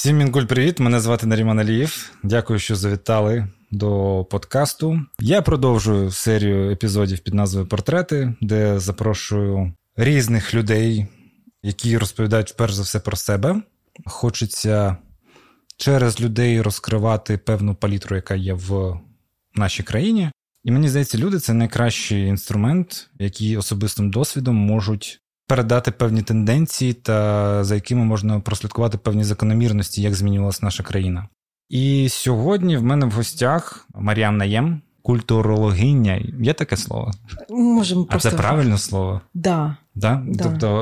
Всім мінкуль, привіт! Мене звати Наріман Алієв. Дякую, що завітали до подкасту. Я продовжую серію епізодів під назвою Портрети, де запрошую різних людей, які розповідають перш за все про себе. Хочеться через людей розкривати певну палітру, яка є в нашій країні. І мені здається, люди це найкращий інструмент, який особистим досвідом можуть передати певні тенденції, та за якими можна прослідкувати певні закономірності, як змінювалася наша країна. І сьогодні в мене в гостях Маріам Наєм, культурологиня. Є таке слово? Можемо просто... А це правильне слово? Да. Да? да. Тобто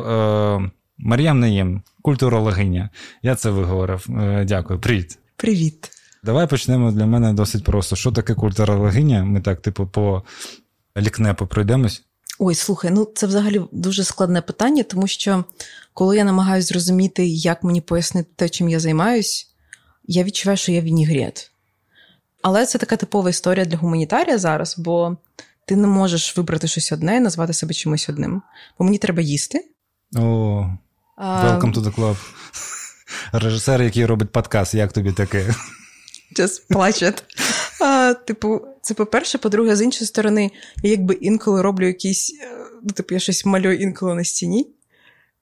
е- Маріам Наєм, культурологиня. Я це виговорив. Е- дякую. Привіт. Привіт. Давай почнемо для мене досить просто. Що таке культурологиня? Ми так, типу, по лікнепу пройдемось. Ой, слухай, ну це взагалі дуже складне питання, тому що коли я намагаюся зрозуміти, як мені пояснити те, чим я займаюсь, я відчуваю, що я вінігрет. Але це така типова історія для гуманітарія зараз, бо ти не можеш вибрати щось одне і назвати себе чимось одним. Бо мені треба їсти. О, welcome to the club. Режисер, який робить подкаст, як тобі таке? Just плачет. Типу, це по-перше, по-друге, з іншої сторони, я якби інколи роблю якісь, е, ну, типу, я щось малюю інколи на стіні,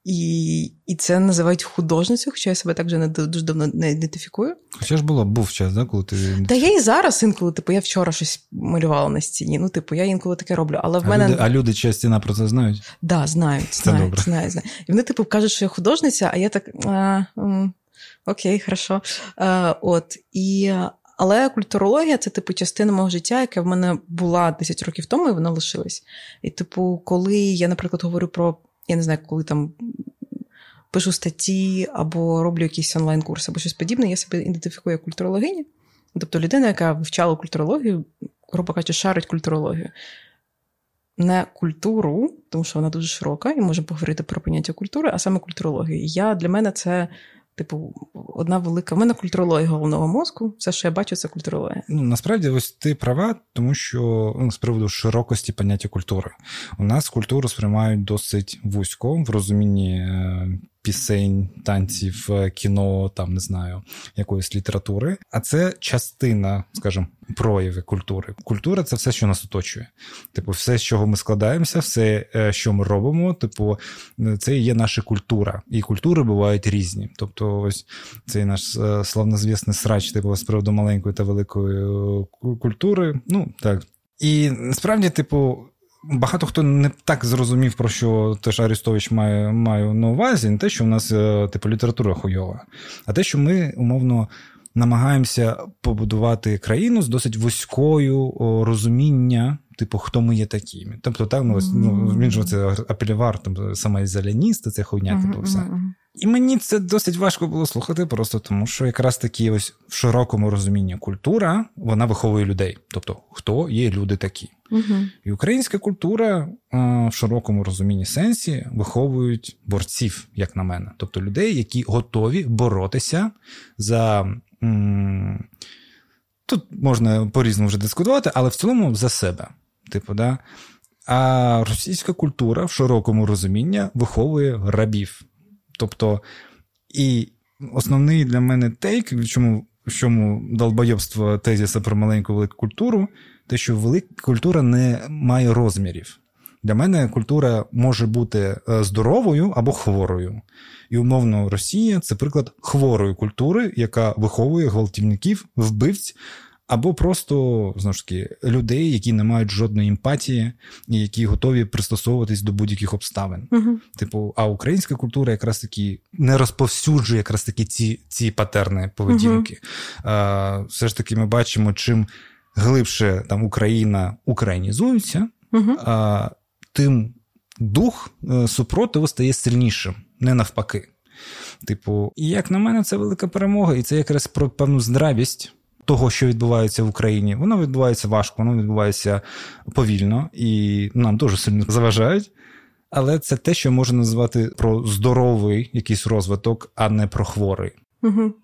і і це називають художницю, хоча я себе так вже не дуже давно не ідентифікую. Хоча ж було, був час, да, коли ти. Та я і зараз інколи, типу, я вчора щось малювала на стіні. Ну, типу, я інколи таке роблю. Але в а мене. Люди, а люди чия стіна про це знають? Так, да, знають, знають, знають, знають. І вони, типу, кажуть, що я художниця, а я так. А, Окей, хорошо. А, От. І але культурологія це, типу, частина мого життя, яка в мене була 10 років тому, і вона лишилась. І, типу, коли я, наприклад, говорю про, я не знаю, коли там пишу статті або роблю якийсь онлайн-курс, або щось подібне, я себе ідентифікую як культурологині. Тобто людина, яка вивчала культурологію, грубо кажучи, шарить культурологію. Не культуру, тому що вона дуже широка, і можемо поговорити про поняття культури, а саме культурологію. Я Для мене це Типу, одна велика в мене культурологія головного мозку. Все, що я бачу, це культурологія. Ну насправді, ось ти права, тому що ну, з приводу широкості поняття культури. У нас культуру сприймають досить вузько в розумінні е, пісень, танців, е, кіно, там не знаю, якоїсь літератури. А це частина, скажімо, прояви культури. Культура це все, що нас оточує. Типу, все, з чого ми складаємося, все, е, що ми робимо, типу, це є наша культура. І культури бувають різні. Тобто, ось цей наш е, славнозвісний срач, типу, з приводу маленької та великої культури. Ну так. І насправді, типу, багато хто не так зрозумів, про що теж Арістович має має на увазі, не те, що в нас е, типу література хуйова, а те, що ми умовно. Намагаємося побудувати країну з досить вузькою розуміння, типу, хто ми є такі. Тобто, так, ну, ну він ж це апелівар, там саме самоізоляніст, це хуйня, типу, все. І мені це досить важко було слухати, просто тому що якраз такі ось в широкому розумінні культура вона виховує людей. Тобто, хто є люди такі. Угу. І українська культура в широкому розумінні сенсі виховують борців, як на мене. Тобто людей, які готові боротися за. Тут можна по-різному вже дискутувати, але в цілому за себе. Типу, да? А російська культура в широкому розумінні виховує рабів. Тобто, і основний для мене тейк, в чому в чому долбойобство тезіса про маленьку велику культуру, те, що велика культура не має розмірів. Для мене культура може бути е, здоровою або хворою. І умовно, Росія це приклад хворої культури, яка виховує гвалтівників, вбивць або просто знову ж таки людей, які не мають жодної емпатії і які готові пристосовуватись до будь-яких обставин. uh Типу, а українська культура якраз таки не розповсюджує якраз таки ці ці патерни поведінки. uh А, Все ж таки, ми бачимо, чим глибше там Україна українізується, uh а, тим дух е, супротиву стає сильнішим, не навпаки. Типу, і як на мене, це велика перемога, і це якраз про певну здравість того, що відбувається в Україні, воно відбувається важко, воно відбувається повільно і нам дуже сильно заважають. Але це те, що можна назвати про здоровий якийсь розвиток, а не про хворий. Угу.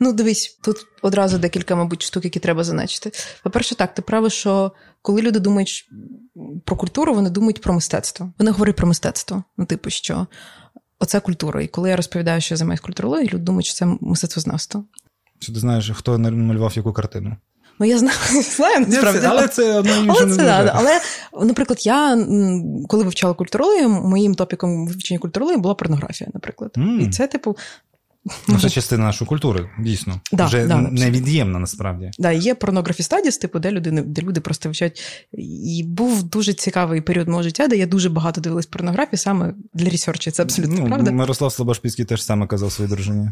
Ну, дивись, тут одразу декілька, мабуть, штук, які треба зазначити. По-перше, так, ти правий, що коли люди думають про культуру, вони думають про мистецтво. Вони говорять про мистецтво. Ну, типу, що оце культура. І коли я розповідаю, що я займаюся культурологією, люди думають, що це мистецтвознавство. Що ти знаєш, хто намалював яку картину? Ну, я знаю, знаю насправді. Але це одно але, це, да, але, наприклад, я коли вивчала культурологію, моїм топіком вивчення культурології була порнографія, наприклад. Mm. І це, типу. Ну, Це частина нашої культури, дійсно. Да, Вже да, невід'ємна насправді. Да, Є порнографі стадіс, типу, де люди де люди просто вчать. І був дуже цікавий період мого життя, де я дуже багато дивилась порнографії саме для ресерчі. Це абсолютно ну, правда. Мирослав Слобошпільський теж саме казав своїй дружині.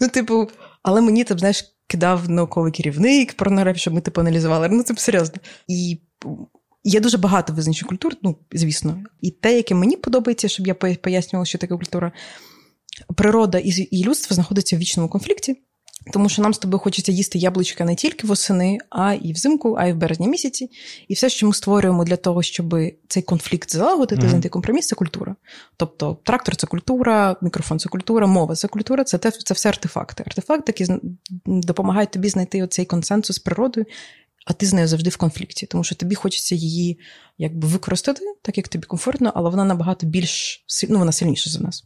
Ну, типу, але мені там, знаєш, кидав науковий керівник порнографії, щоб ми типу аналізували. Ну, це серйозно. І є дуже багато визначень культур, ну, звісно. І те, яке мені подобається, щоб я пояснювала, що таке культура. Природа і людство знаходиться в вічному конфлікті. Тому що нам з тобою хочеться їсти яблучка не тільки восени, а і взимку, а й в березні місяці. І все, що ми створюємо для того, щоб цей конфлікт залагодити, знайти mm-hmm. компроміс, це культура. Тобто трактор це культура, мікрофон це культура, мова це культура, це те, це все артефакти. Артефакти, які допомагають тобі знайти оцей консенсус з природою а ти з нею завжди в конфлікті, тому що тобі хочеться її якби використати, так як тобі комфортно, але вона набагато більш ну, вона сильніша за нас.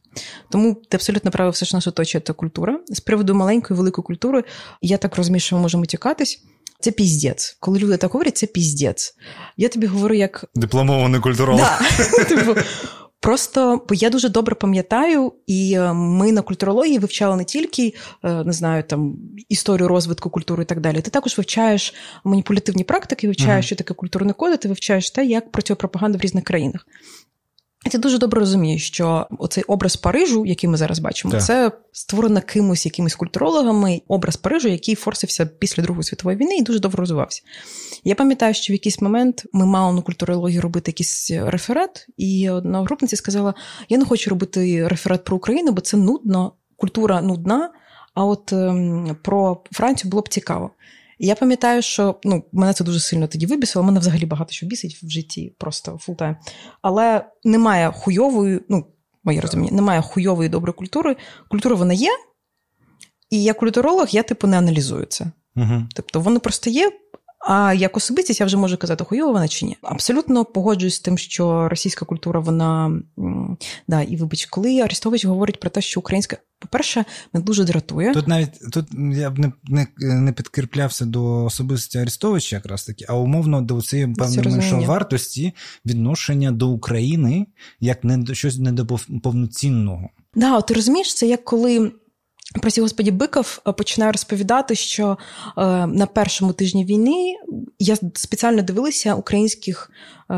Тому ти абсолютно правий, все ж нас оточує та культура. З приводу маленької, великої культури, я так розумію, що ми можемо тікатись. Це піздець. Коли люди так говорять, це піздець. Я тобі говорю, як дипломований культуролог. Да. Просто бо я дуже добре пам'ятаю, і е, ми на культурології вивчали не тільки е, не знаю, там історію розвитку культури і так далі. Ти також вивчаєш маніпулятивні практики, вивчаєш, uh-huh. що таке культурний код, ти вивчаєш те, як працює пропаганда в різних країнах. Ти дуже добре розумієш, що оцей образ Парижу, який ми зараз бачимо, так. це створено кимось, якимись культурологами, образ Парижу, який форсився після Другої світової війни і дуже добре розвивався. Я пам'ятаю, що в якийсь момент ми мали на культурології робити якийсь реферат, і одногрупниця сказала: Я не хочу робити реферат про Україну, бо це нудно, культура нудна. А от ем, про Францію було б цікаво. Я пам'ятаю, що ну, мене це дуже сильно тоді вибісило. Мене взагалі багато що бісить в житті, просто full-time. Але немає хуйової, ну, моє розуміння, немає хуйової доброї культури. Культура вона є, і як культуролог я, типу, не аналізую це. Угу. Тобто, воно просто є, а як особистість я вже можу казати, хуйова вона чи ні. Абсолютно погоджуюсь з тим, що російська культура, вона да, і вибач, коли Арестович говорить про те, що українська, по-перше, мене дуже дратує. Тут навіть тут я б не не, не підкріплявся до особистості Арестовича, якраз таки, а умовно до цієї певної вартості відношення до України як не до щось недоповноцінного. Да, ти розумієш, це як коли. Просі господі Биков е, починає розповідати, що е, на першому тижні війни я спеціально дивилася українських е,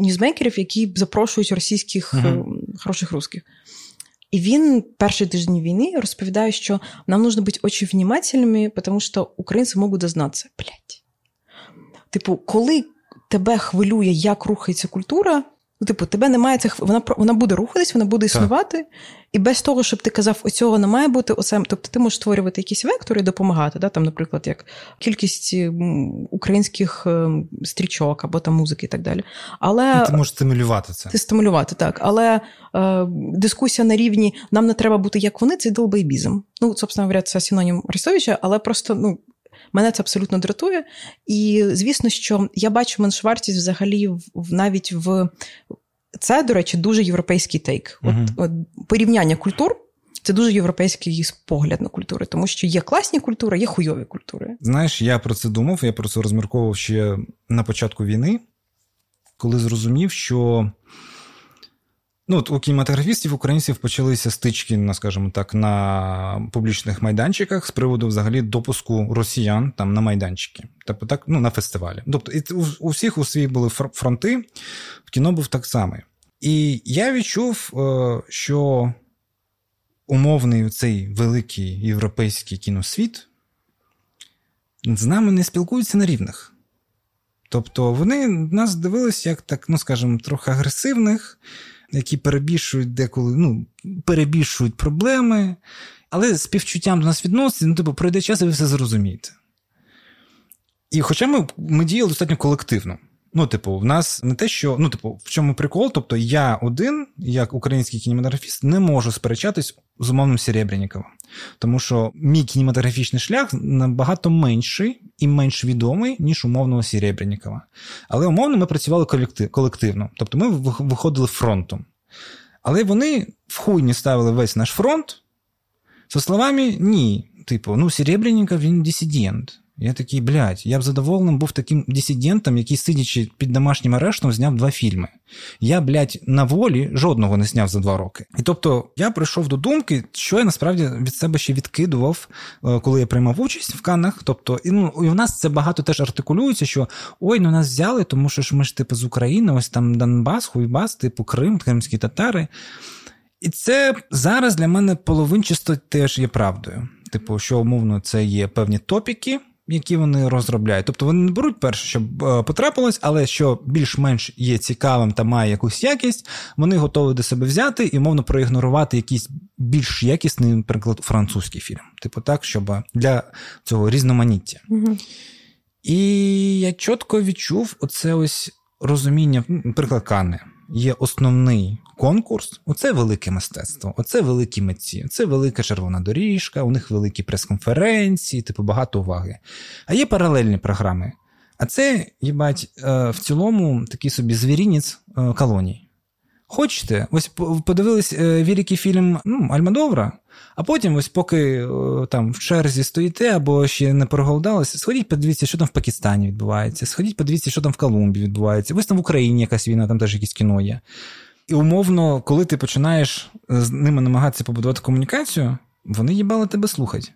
ньюзмейкерів, які запрошують російських uh-huh. хороших русських. І він перший тиждень війни розповідає, що нам нужно бути дуже внимательними, тому що українці можуть дознатися. Блять. Типу, коли тебе хвилює, як рухається культура, типу, тебе немає цих. Вона вона буде рухатись, вона буде існувати, так. і без того, щоб ти казав, оцього не має бути, оце. Тобто ти можеш створювати якісь вектори і допомагати. Да? Там, наприклад, як кількість українських ем, стрічок або там музики і так далі. Але ну, ти можеш стимулювати це. Ти стимулювати, так. Але е, дискусія на рівні нам не треба бути як вони, це долбейбізм. Ну, собственно говоря, це синонім Арестовича, але просто ну, Мене це абсолютно дратує. І звісно, що я бачу меншовартість взагалі в навіть в це, до речі, дуже європейський тейк. От, от порівняння культур. Це дуже європейський погляд на культури, тому що є класні культури, є хуйові культури. Знаєш, я про це думав, я про це розмірковував ще на початку війни, коли зрозумів, що Ну, от У кінематографістів українців почалися стички, на скажімо так, на публічних майданчиках з приводу взагалі допуску росіян там на майданчики, тобто так, ну, на фестивалі. Тобто, і у, у всіх у свій були фронти, в кіно був так само. І я відчув, е, що умовний цей великий європейський кіносвіт з нами не спілкуються на рівних. Тобто вони нас дивилися як так, ну скажімо, трохи агресивних які перебільшують деколи, ну, перебільшують проблеми, але з співчуттям до нас відноситься, ну, типу, пройде час, і ви все зрозумієте. І хоча ми ми діяли достатньо колективно. Ну, типу, в нас не те, що. Ну, типу, в чому прикол? Тобто, я один, як український кінематографіст, не можу сперечатись з умовним Серебряніковим. Тому що мій кінематографічний шлях набагато менший і менш відомий, ніж умовного Серебрянікова. Але умовно ми працювали колективно. Тобто ми виходили фронтом. Але вони в хуйні ставили весь наш фронт. Со словами, ні. Типу, ну, Серебряніков, він дисидент. Я такий, блядь, я б задоволеним був таким дисидентом, який, сидячи під домашнім арештом, зняв два фільми. Я, блядь, на волі жодного не зняв за два роки. І тобто я прийшов до думки, що я насправді від себе ще відкидував, е, коли я приймав участь в Каннах. Тобто, і ну і в нас це багато теж артикулюється, що ой, ну нас взяли, тому що ж ми ж типу з України, ось там Донбас, Хуйбас, типу Крим, кримські татари. І це зараз для мене половинчасто теж є правдою. Типу, що умовно, це є певні топіки які вони розробляють. Тобто вони не беруть перше, щоб е, потрапилось, але що більш-менш є цікавим та має якусь якість, вони готові до себе взяти і мовно проігнорувати якийсь більш якісний, наприклад, французький фільм. Типу так, щоб для цього різноманіття. Угу. І я чітко відчув оце ось розуміння, наприклад, Канни. Є основний конкурс, оце велике мистецтво, оце великі митці, це велика червона доріжка, у них великі прес-конференції, типу багато уваги. А є паралельні програми. А це, їбать, е, в цілому такий собі звірінець е, колоній. Хочете, ось подивились е, великий фільм ну, Альмадовра, а потім, ось поки там в черзі стоїте або ще не проголодалися, сходіть, подивіться, що там в Пакистані відбувається, сходіть, подивіться, що там в Колумбії відбувається. Ось там в Україні якась війна, там теж якісь кіно є. І умовно, коли ти починаєш з ними намагатися побудувати комунікацію, вони їбали тебе слухать.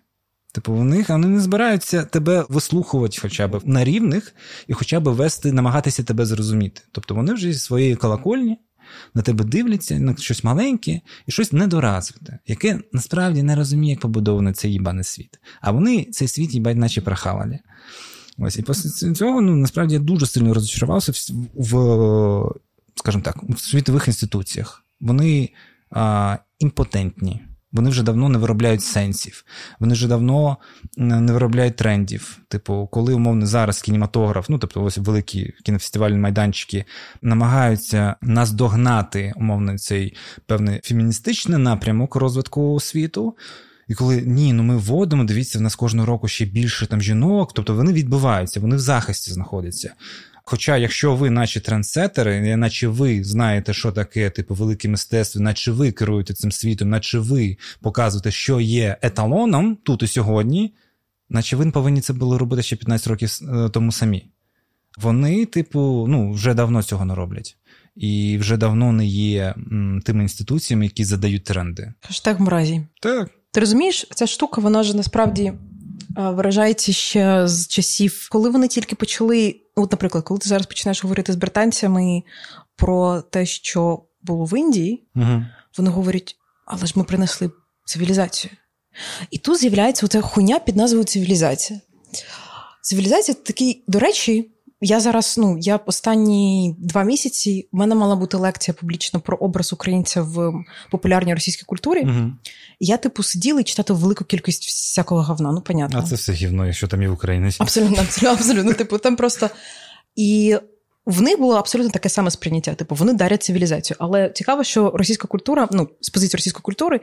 Типу, вони, вони не збираються тебе вислухувати хоча б на рівних і хоча б вести, намагатися тебе зрозуміти. Тобто вони вже зі своєї колокольні на тебе дивляться на щось маленьке і щось недоразвите, яке насправді не розуміє, як побудований цей їбаний світ. А вони цей світ їбать, наче прохавали. Ось і після цього ну, насправді я дуже сильно розчарувався в, в скажімо так, у світових інституціях. Вони а, імпотентні. Вони вже давно не виробляють сенсів, вони вже давно не виробляють трендів. Типу, коли умовно зараз кінематограф, ну тобто ось великі кінофестивальні майданчики, намагаються наздогнати умовно цей певний феміністичний напрямок розвитку світу. І коли ні, ну ми вводимо, дивіться, в нас кожного року ще більше там жінок, тобто вони відбуваються, вони в захисті знаходяться. Хоча, якщо ви, наче трендсетери, наче ви знаєте, що таке типу велике мистецтво, наче ви керуєте цим світом, наче ви показуєте, що є еталоном тут і сьогодні, наче ви повинні це було робити ще 15 років е, тому самі. Вони, типу, ну, вже давно цього не роблять. І вже давно не є м, тими інституціями, які задають тренди. Хаштег мразі. Так. Ти розумієш, ця штука, вона ж насправді виражається ще з часів, коли вони тільки почали. От, наприклад, коли ти зараз починаєш говорити з британцями про те, що було в Індії, угу. вони говорять: але ж ми принесли цивілізацію. І тут з'являється оця хуйня під назвою цивілізація. Цивілізація такий, до речі, я зараз, ну я останні два місяці в мене мала бути лекція публічно про образ українця в популярній російській культурі. Угу. Я, типу, сиділа і читати велику кількість всякого говна. Ну, понятно. А це все гівно, якщо там є українець. Абсолютно, абсолютно, абсолютно. Типу, там просто. І в них було абсолютно таке саме сприйняття. Типу, вони дарять цивілізацію. Але цікаво, що російська культура, ну з позиції російської культури,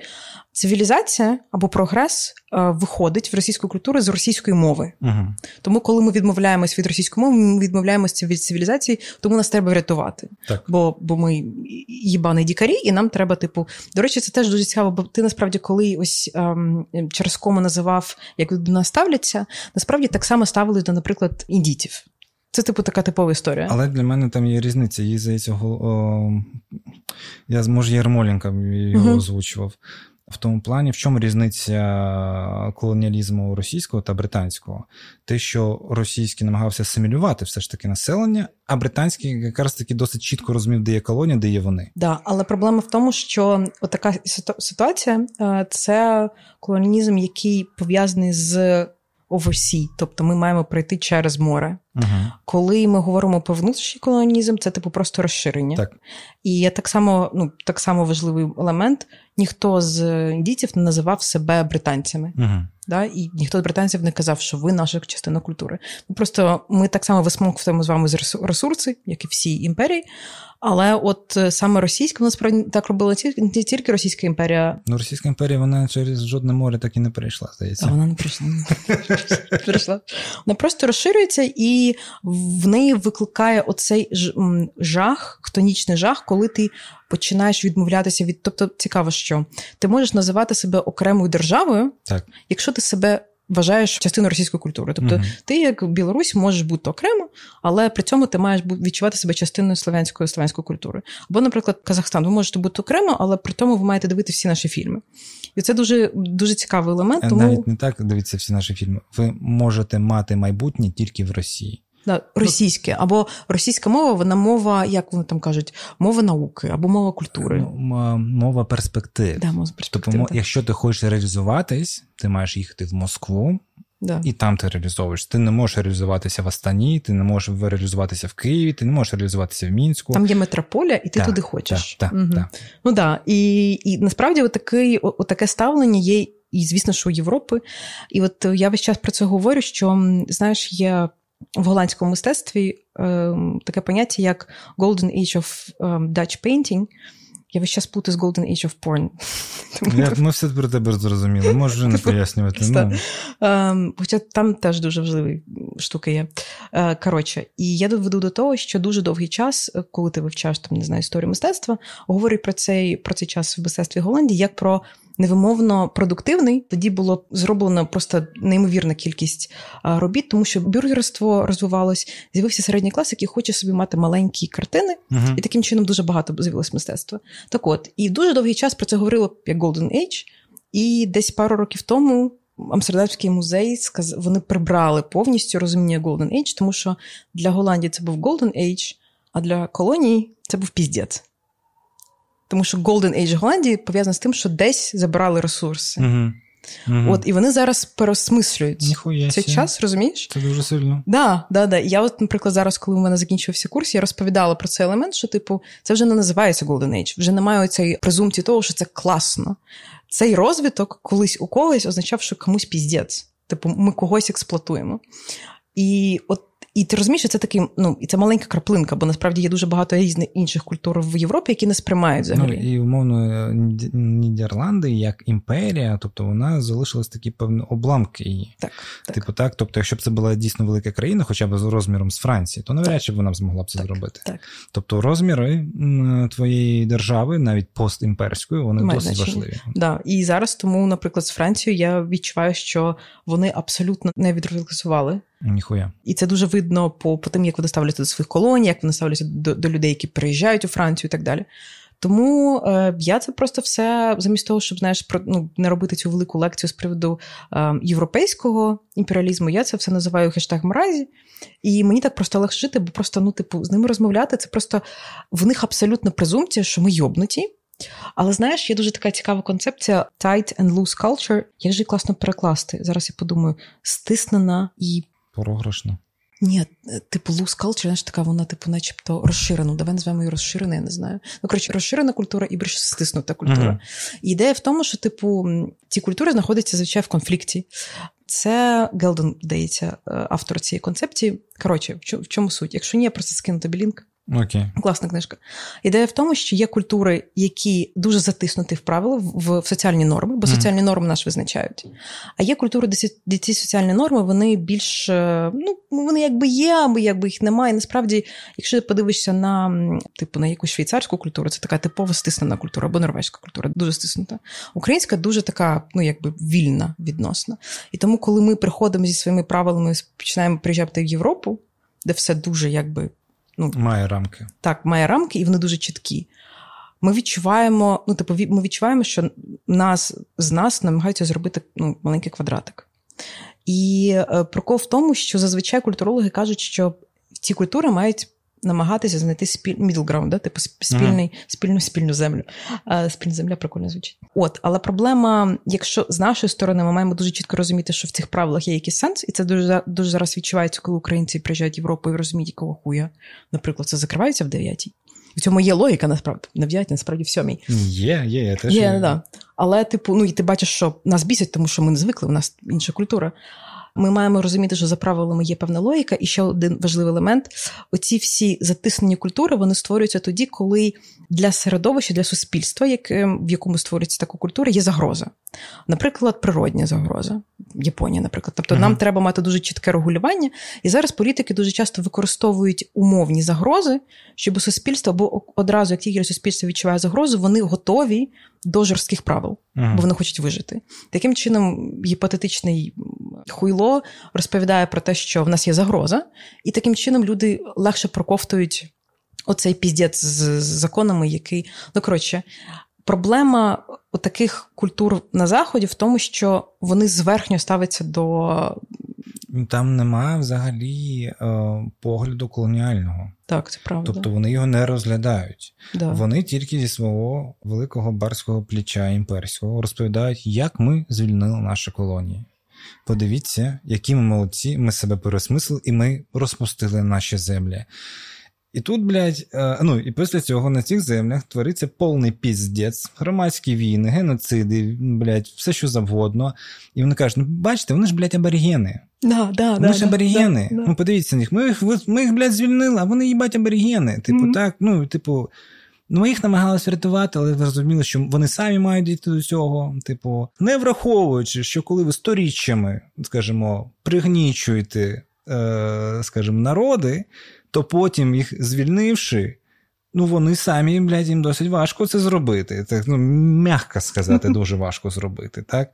цивілізація або прогрес е, виходить в російську культуру з російської мови. Угу. Тому, коли ми відмовляємось від російської мови, ми відмовляємося від цивілізації, тому нас треба врятувати. Так. Бо бо ми їбані дікарі, і нам треба, типу, до речі, це теж дуже цікаво, бо ти насправді, коли ось ем, через кому називав, як до нас ставляться, насправді так само ставили до, наприклад, індітів. Це, типу, така типова історія. Але для мене там є різниця. Її за цього. Я може Єрмоленка його uh озвучував. В тому плані, в чому різниця колоніалізму російського та британського? Те, що російський намагався асимілювати все ж таки населення, а британський якраз таки досить чітко розумів, де є колонія, де є вони. Да, але проблема в тому, що така ситуація е, це колоніалізм, який пов'язаний з oversea, тобто ми маємо пройти через море. Uh-huh. Коли ми говоримо про внутрішній колонізм, це типу просто розширення. Так. І так само, ну так само важливий елемент: ніхто з індійців не називав себе британцями. Uh-huh. Да? І ніхто з британців не казав, що ви наша частина культури. Ми просто ми так само висмоктуємо з вами ресурси, як і всі імперії. Але от е, саме російська насправді так робила не тільки Російська імперія. Ну, Російська імперія вона через жодне море так і не перейшла, здається. А вона не прийшла. Вона просто розширюється, і в неї викликає оцей жах, хтонічний жах, коли ти починаєш відмовлятися від. Тобто, цікаво, що ти можеш називати себе окремою державою, так. якщо ти себе вважаєш частиною російської культури. Тобто, uh ти, як Білорусь, можеш бути окремо, але при цьому ти маєш відчувати себе частиною слов'янської слов'янської культури. Або, наприклад, Казахстан, ви можете бути окремо, але при тому ви маєте дивитися всі наші фільми. І це дуже дуже цікавий елемент. Тому... Навіть не так дивіться всі наші фільми. Ви можете мати майбутнє тільки в Росії. Да, Російське, або російська мова, вона мова, як вони там кажуть, мова науки або мова культури. Мова перспектив. Да, мова перспектив, тобто, якщо ти хочеш реалізуватись, ти маєш їхати в Москву. Да. І там ти реалізовуєш. Ти не можеш реалізуватися в Астані, ти не можеш реалізуватися в Києві, ти не можеш реалізуватися в Мінську. Там є метрополя, і ти так, туди хочеш. Так, угу. так. Ну да. І і насправді отакий, отаке ставлення є, і звісно, що у Європи. І от я весь час про це говорю: що знаєш, є в голландському мистецтві е, таке поняття, як Golden Age of um, Dutch Painting. Я весь час плутаю з Golden Age of Porn. Я, Ми все про тебе зрозуміли, можеш не пояснювати. Ну. Um, хоча там теж дуже важливі штуки є. Uh, коротше, і я доведу до того, що дуже довгий час, коли ти вивчаєш там, не знаю, історію мистецтва, говорять про цей про цей час в мистецтві Голландії як про невимовно продуктивний. Тоді було зроблено просто неймовірна кількість робіт, тому що бюргерство розвивалось, з'явився середній клас, який хоче собі мати маленькі картини, uh-huh. і таким чином дуже багато з'явилось мистецтво. Так от, і дуже довгий час про це говорило як Golden Age, і десь пару років тому. Амстердамський музей вони прибрали повністю розуміння Golden Age, тому що для Голландії це був Golden Age, а для колонії це був піздець. Тому що Golden Age Голландії пов'язано з тим, що десь забирали ресурси. Угу. Угу. От, І вони зараз переосмислюють Ніхуя цей сі. час, розумієш? Це дуже сильно. Да, да, да. Я, от, наприклад, зараз, коли у мене закінчився курс, я розповідала про цей елемент, що, типу, це вже не називається Golden Age, вже немає цієї презумпції того, що це класно. Цей розвиток колись у когось означав, що комусь піздець. Типу, ми когось експлуатуємо. І от і ти розумієш, що це такий, ну і це маленька краплинка, бо насправді є дуже багато різних інших культур в Європі, які не сприймають взагалі. Ну, І умовно Нідерланди як імперія, тобто вона залишилась такі певні обламки її. Так, так. Типу, так, тобто, якщо б це була дійсно велика країна, хоча б з розміром з Франції, то навряд чи вона б змогла б це так, зробити. Так. Тобто розміри твоєї держави, навіть постімперської, вони Має досить значення. важливі. Да. І зараз тому, наприклад, з Францією я відчуваю, що вони абсолютно не відрефлексували Ніхуя. І це дуже видно по по тим, як вони ставляться до своїх колоній, як вони ставляться до, до людей, які приїжджають у Францію і так далі. Тому е, я це просто все замість того, щоб знаєш, про, ну, не робити цю велику лекцію з приводу е, європейського імперіалізму, я це все називаю хештаг мразі. І мені так просто легше жити, бо просто ну, типу, з ними розмовляти. Це просто в них абсолютно презумпція, що ми йобнуті. Але знаєш, є дуже така цікава концепція tight and loose culture. Як же її класно перекласти? Зараз я подумаю, стиснена і Програшна. Ні, типу loose culture, знаєш, така вона, типу, начебто розширена. Давай називаємо її розширена, я не знаю. Ну, коротше, розширена культура і більш стиснута культура. Uh-huh. Ідея в тому, що, типу, ці культури знаходяться зазвичай в конфлікті. Це Гелден, здається, е, автор цієї концепції. Коротше, в чому суть? Якщо ні, я просто скину тобі лінк. Окей. Класна книжка. Ідея в тому, що є культури, які дуже затиснуті в правила в, в соціальні норми, бо соціальні норми нас визначають. А є культури, де ці соціальні норми вони більш ну вони якби є, або якби їх немає. Насправді, якщо ти подивишся на типу на якусь швейцарську культуру, це така типова стиснена культура, або норвезька культура, дуже стиснута. Українська дуже така, ну якби вільна відносно. І тому, коли ми приходимо зі своїми правилами, починаємо приїжджати в Європу, де все дуже якби ну, має рамки. Так, має рамки, і вони дуже чіткі. Ми відчуваємо, ну, типу, ми відчуваємо, що нас з нас намагаються зробити ну, маленький квадратик. І е, прикол в тому, що зазвичай культурологи кажуть, що ці культури мають намагатися знайти спіль... middle ground, да? типу спільний, uh-huh. спільну спільну землю. А, Спільна земля прикольно звучить. От, але проблема, якщо з нашої сторони ми маємо дуже чітко розуміти, що в цих правилах є якийсь сенс, і це дуже дуже зараз відчувається, коли українці приїжджають в Європу і розуміють, якого хуя. Наприклад, це закривається в дев'ятій. В цьому є логіка, насправді, на дев'ятій, насправді в сьомій. Є, є, я теж є. є. Да. Але, типу, ну і ти бачиш, що нас бісять, тому що ми не звикли, у нас інша культура. Ми маємо розуміти, що за правилами є певна логіка, і ще один важливий елемент: оці всі затиснені культури вони створюються тоді, коли для середовища, для суспільства, в якому створюється така культура, є загроза. Наприклад, природня загроза. Японія, наприклад. Тобто, uh-huh. нам треба мати дуже чітке регулювання. І зараз політики дуже часто використовують умовні загрози, щоб суспільство, або одразу, як тільки суспільство відчуває загрозу, вони готові до жорстких правил, uh-huh. бо вони хочуть вижити. Таким чином, гіпотетичний хуйло розповідає про те, що в нас є загроза, і таким чином люди легше проковтують оцей піздець з законами, який. Ну, коротше, проблема таких культур на заході в тому, що вони зверхньо ставляться до. Там немає взагалі е, погляду колоніального. Так, це правда. Тобто вони його не розглядають. Да. Вони тільки зі свого великого барського плеча імперського розповідають, як ми звільнили наші колонії. Подивіться, які ми молодці, ми себе пересмислили, і ми розпустили наші землі. І тут, блядь, е, ну і після цього на цих землях твориться повний піздець, громадські війни, геноциди, блядь, все що завгодно. І вони кажуть: ну бачите, вони ж, блядь, аборігени. Да, да, Вони да, ж аборігени. Да, ну, подивіться на них. Ми їх, ми їх, блядь, звільнили, а вони їбать аборігени. Типу, mm-hmm. так, ну, типу. Ну, ми їх намагалися врятувати, але зрозуміли, що вони самі мають дійти до цього. Типу, не враховуючи, що коли ви сторіччями, скажімо, пригнічуєте, е, скажімо, народи, то потім їх звільнивши, ну вони самі, блядь, їм досить важко це зробити. Так, ну, м'яко сказати, дуже важко зробити. так?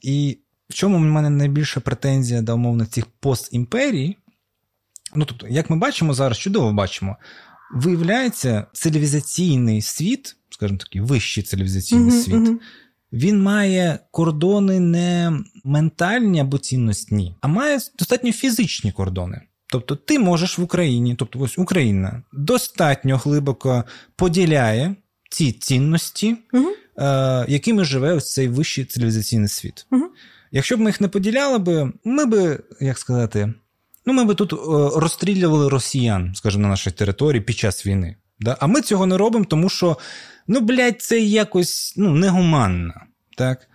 І в чому в мене найбільша претензія до умовно цих постімперій? Ну, тобто, як ми бачимо зараз, чудово бачимо, виявляється, цивілізаційний світ, скажімо такий, вищий цивілізаційний uh-huh, світ, uh-huh. він має кордони не ментальні або цінностні, а має достатньо фізичні кордони. Тобто ти можеш в Україні, тобто ось Україна достатньо глибоко поділяє ці цінності, угу. е, якими живе ось цей вищий цивілізаційний світ. Угу. Якщо б ми їх не поділяли би, ми би, як сказати, ну ми би тут е, розстрілювали росіян, скажімо, на нашій території під час війни. Да? А ми цього не робимо, тому що, ну, блядь, це якось ну, негуманно. Так?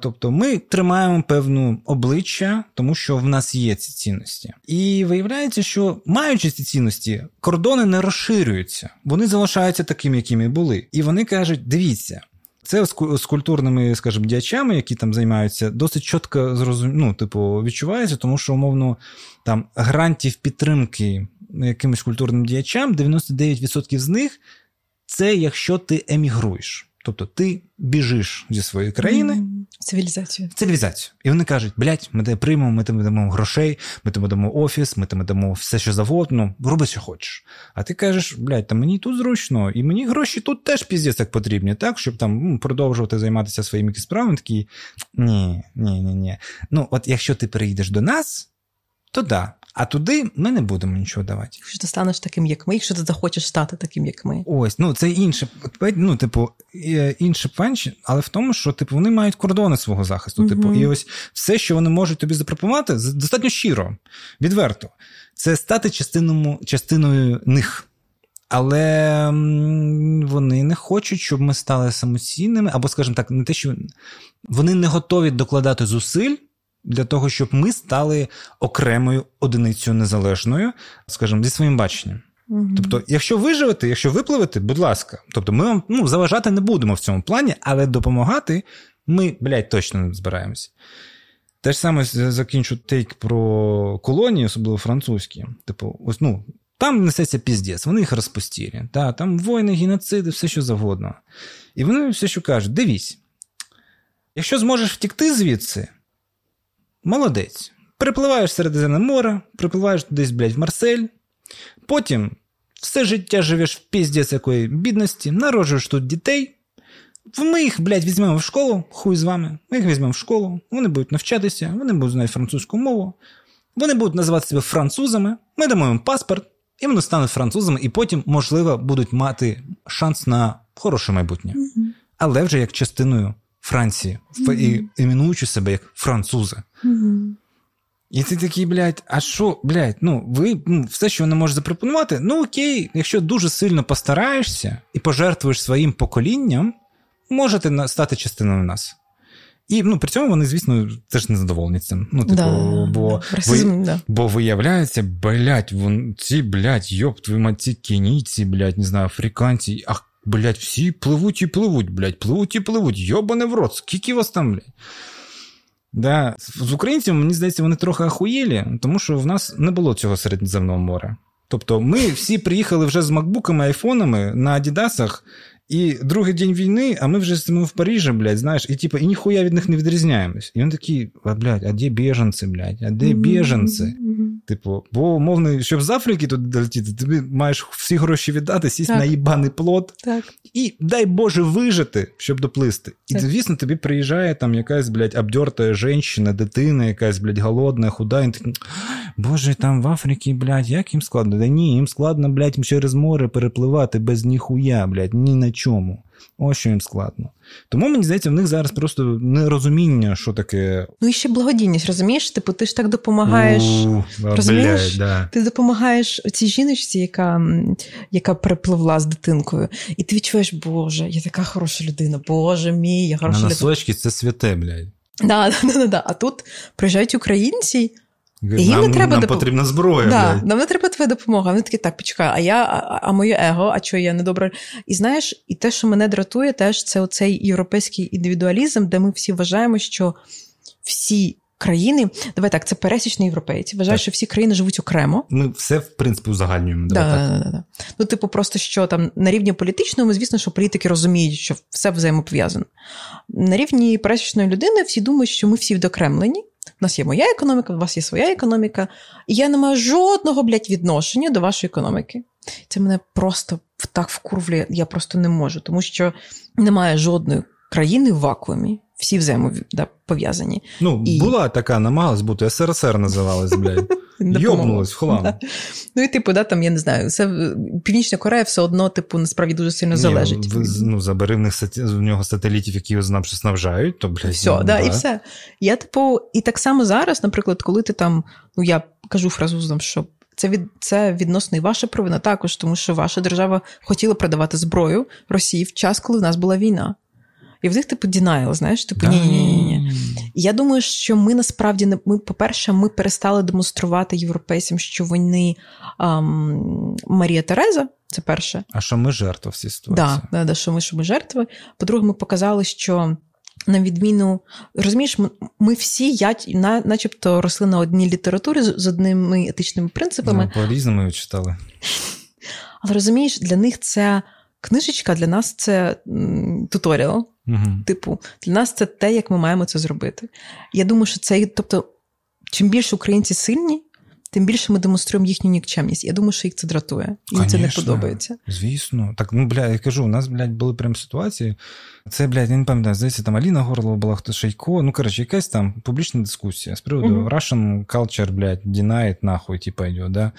Тобто ми тримаємо певну обличчя, тому що в нас є ці цінності. І виявляється, що маючи ці цінності, кордони не розширюються, вони залишаються такими, якими були. І вони кажуть: дивіться. Це з культурними, скажімо, діячами, які там займаються, досить чітко зрозум... ну, типу, відчувається, тому що, умовно, там грантів підтримки якимось культурним діячам, 99% з них це якщо ти емігруєш. Тобто ти біжиш зі своєї країни цивілізацію. Цивілізацію. І вони кажуть: блядь, ми тебе приймемо, ми тебе дамо грошей, ми тебе дамо офіс, ми тебе дамо все, що завгодно, роби, що хочеш. А ти кажеш, блядь, та мені тут зручно, і мені гроші тут теж піздець так потрібні, так, щоб там ну, продовжувати займатися своїми справами. Такі ні, ні, ні, ні. Ну, от якщо ти переїдеш до нас, то да. А туди ми не будемо нічого давати. Якщо ти станеш таким, як ми, якщо ти захочеш стати таким, як ми. Ось, ну це інше, ну, типу, інше панч, але в тому, що типу, вони мають кордони свого захисту. Типу, і ось все, що вони можуть тобі запропонувати, достатньо щиро, відверто. Це стати частиною, частиною них. Але вони не хочуть, щоб ми стали самостійними, або, скажімо так, не те, що вони не готові докладати зусиль для того, щоб ми стали окремою одиницею незалежною, скажімо, зі своїм баченням. Угу. Тобто, якщо виживете, якщо випливете, будь ласка, тобто ми вам ну, заважати не будемо в цьому плані, але допомагати ми, блядь, точно не збираємося. Те ж саме закінчу тейк про колонії, особливо французькі. Типу, ось, ну, там несеться піздець, вони їх розпустірі. Та, Там воїни, геноциди, все що завгодно. І вони все, що кажуть: дивись, якщо зможеш втікти звідси, Молодець. Припливаєш Середземне море, припливаєш десь, блядь, в Марсель. Потім все життя живеш в піздець якої бідності, народжуєш тут дітей. Ми їх, блядь, візьмемо в школу, хуй з вами. Ми їх візьмемо в школу, вони будуть навчатися, вони будуть знати французьку мову, вони будуть називати себе французами, ми дамо їм паспорт, і вони стануть французами, і потім, можливо, будуть мати шанс на хороше майбутнє. Але вже як частиною Франції, mm-hmm. і іменуючи себе як французи. Mm-hmm. І ти такий, блядь, а що, блядь, ну, ви ну, все, що вони можуть запропонувати, ну окей, якщо дуже сильно постараєшся і пожертвуєш своїм поколінням, можете стати частиною нас. І ну, при цьому вони, звісно, теж не задоволені цим. Ну, типу, да, бо, да. Расизм, ви, да. бо виявляється, блядь, вон, ці, блядь, йоп, твої маці кенійці, блядь, не знаю, африканці, а, блядь, всі пливуть і пливуть, блядь, пливуть і пливуть, йобане в рот, скільки вас там, блядь? Да. З українцями, мені здається, вони трохи ахуєлі, тому що в нас не було цього Середземного моря. Тобто ми всі приїхали вже з макбуками, айфонами на Адідасах, і другий день війни, а ми вже сидимо в Парижі, блядь, знаєш, і типу, і ніхуя від них не відрізняємось. І вони такі, а, блядь, а де біженці, блядь, а де біженці? Типу, бо умовно, щоб з Африки туди долетіти, тобі маєш всі гроші віддати, сісти на їбаний плот так. і дай Боже вижити, щоб доплисти. І, Так. звісно, тобі приїжджає там якась, блядь, обдерта жінка, дитина, якась, блядь, голодна, худа, і ти такий, Боже, там в Африці, блядь, як їм складно? Да ні, їм складно, блядь, через море перепливати без ніхуя, блядь, ні на чому. Ось що їм складно. Тому мені здається, в них зараз просто нерозуміння, що таке. Ну і ще благодійність, розумієш? Типу, ти ж так допомагаєш. У, розумієш? блядь, да. Ти допомагаєш цій жіночці, яка, яка перепливла з дитинкою, і ти відчуваєш, Боже, я така хороша людина, Боже мій, я На хороша людина. носочки це святе, блядь. Да, да, да, да. А тут приїжджають українці, їм нам, не треба нам допом- потрібна зброя, да, блядь. нам не треба твоя допомога. Вони такі, так, почекай, а я, а, а моє его, а що я не добре. І знаєш, і те, що мене дратує, теж це оцей європейський індивідуалізм, де ми всі вважаємо, що всі країни, давай так, це пересічні європейці, вважають, Так. що всі країни живуть окремо. Ми все, в принципі, узагальнюємо. Да, так. да, да, да. Ну, типу, просто що там на рівні політичному, звісно, що політики розуміють, що все взаємопов'язано. На рівні пересічної людини всі думають, що ми всі відокремлені. У нас є моя економіка, у вас є своя економіка, і я не маю жодного, блядь, відношення до вашої економіки. Це мене просто так вкурвлює, я просто не можу, тому що немає жодної країни в вакуумі. Всі взаємопов'язані. Ну, І- була така, намагалась бути, СРСР називалась, блядь. Йобнулась в хлам. Да. Ну і типу, да, там я не знаю, це Північна Корея все одно, типу, насправді дуже сильно залежить. Ні, в, ну, забери в них саті- в нього сателітів, які його знав, що снабжають, то, блядь, все, ну, да, і все. Я, типу, і так само зараз, наприклад, коли ти там, ну я кажу фразу що це від це відносно і ваша провина також, тому що ваша держава хотіла продавати зброю Росії в час, коли в нас була війна. І в них, типу, denial, знаєш, типу, ні, ні, ні, ні. Я думаю, що ми насправді не ми, по-перше, ми перестали демонструвати європейцям, що вони ам, Марія Тереза. Це перше. А що ми жертва в цій ситуації? Да, да, да, що ми, що ми жертви. По-друге, ми показали, що на відміну, розумієш, ми, ми всі, я, на, начебто, росли на одній літературі з, з одними етичними принципами. Ну, по-різному читали. Але розумієш, для них це книжечка, для нас це туторіал. Угу. Типу, для нас це те, як ми маємо це зробити. Я думаю, що це, тобто, чим більше українці сильні, тим більше ми демонструємо їхню нікчемність. Я думаю, що їх це дратує. Їм це не подобається. Звісно. Так, ну, бля, я кажу, у нас, блядь, були прям ситуації. Це, блядь, я не пам'ятаю, здається, там Аліна Горлова була, хто Шейко. Ну, коротше, якась там публічна дискусія з приводу Мгм. Russian culture, блядь, denied, нахуй, типа, йде, да.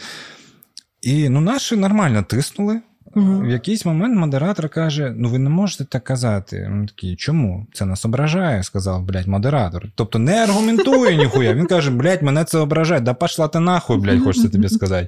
І ну, наші нормально тиснули. В якийсь момент модератор каже: ну ви не можете так казати. Він такий, чому? Це нас ображає, сказав, блядь, модератор. Тобто не аргументує ніхуя. Він каже, блядь, мене це ображає. Да пошла ти нахуй, блядь, хочеться тобі сказати.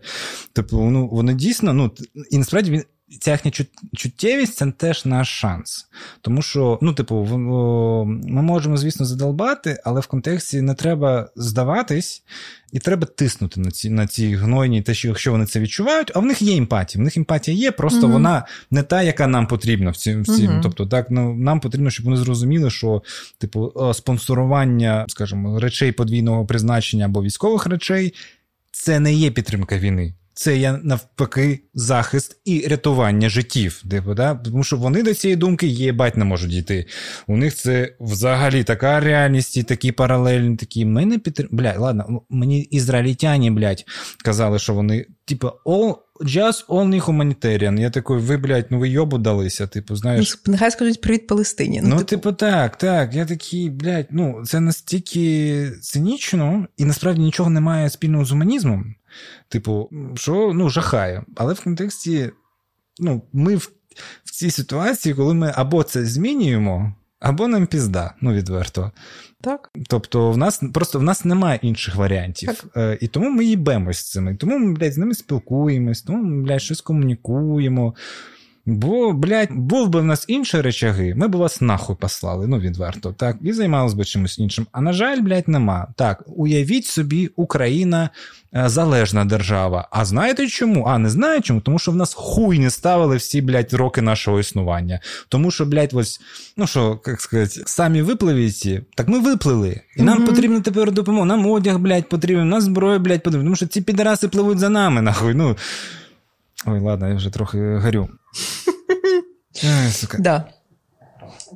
Тобто, ну, вони дійсно, ну, і насправді він. Ця їхня чуттєвість це теж наш шанс. Тому що, ну, типу, ми можемо, звісно, задолбати, але в контексті не треба здаватись, і треба тиснути на ці, на ці гнойні, те, що якщо вони це відчувають, а в них є емпатія. В них емпатія є, просто Мгм. вона не та, яка нам потрібна в цім. В цім. Мгм. Тобто, так, ну, нам потрібно, щоб вони зрозуміли, що, типу, е, спонсорування, скажімо, речей подвійного призначення або військових речей це не є підтримка війни. Це є навпаки захист і рятування життів. Типу, да? Тому що вони до цієї думки єбать не можуть дійти. У них це взагалі така реальність, і такі паралельні, такі. Ми не підтримуємо. Блядь, ладно, ну, мені ізраїльтяні, блядь, казали, що вони, типу, all, just only humanitarian. Я такий, ви, блядь, ну ви йобу далися. Типу, знаєш. Нехай скажуть привіт Палестині. Ну, типу, типу, так, так. Я такий, блядь, ну, це настільки цинічно, і насправді нічого немає спільного з гуманізмом. Типу, що ну, жахає. Але в контексті, ну, ми в, в цій ситуації, коли ми або це змінюємо, або нам пізда, ну, відверто. так. Тобто, в нас просто в нас немає інших варіантів. Так. Е, і тому ми їбемось з цими. Тому ми, блядь, з ними спілкуємось, тому ми, блядь, щось комунікуємо. Бо, блядь, був би в нас інші речаги, ми б вас нахуй послали, ну відверто, так, і займалися би чимось іншим. А на жаль, блядь, нема. Так, уявіть собі, Україна е, залежна держава. А знаєте чому? А не знаю чому? Тому що в нас хуй не ставили всі, блядь, роки нашого існування. Тому що, блядь, ось, ну що, як сказати, самі випливіці, так ми виплили. І нам mm-hmm. потрібна тепер допомога. Нам одяг, блядь, потрібен, нам зброя, блядь, потрібна. Тому що ці підараси пливуть за нами, нахуй. Ну. Ой, ладно, я вже трохи горю. Сука. Да.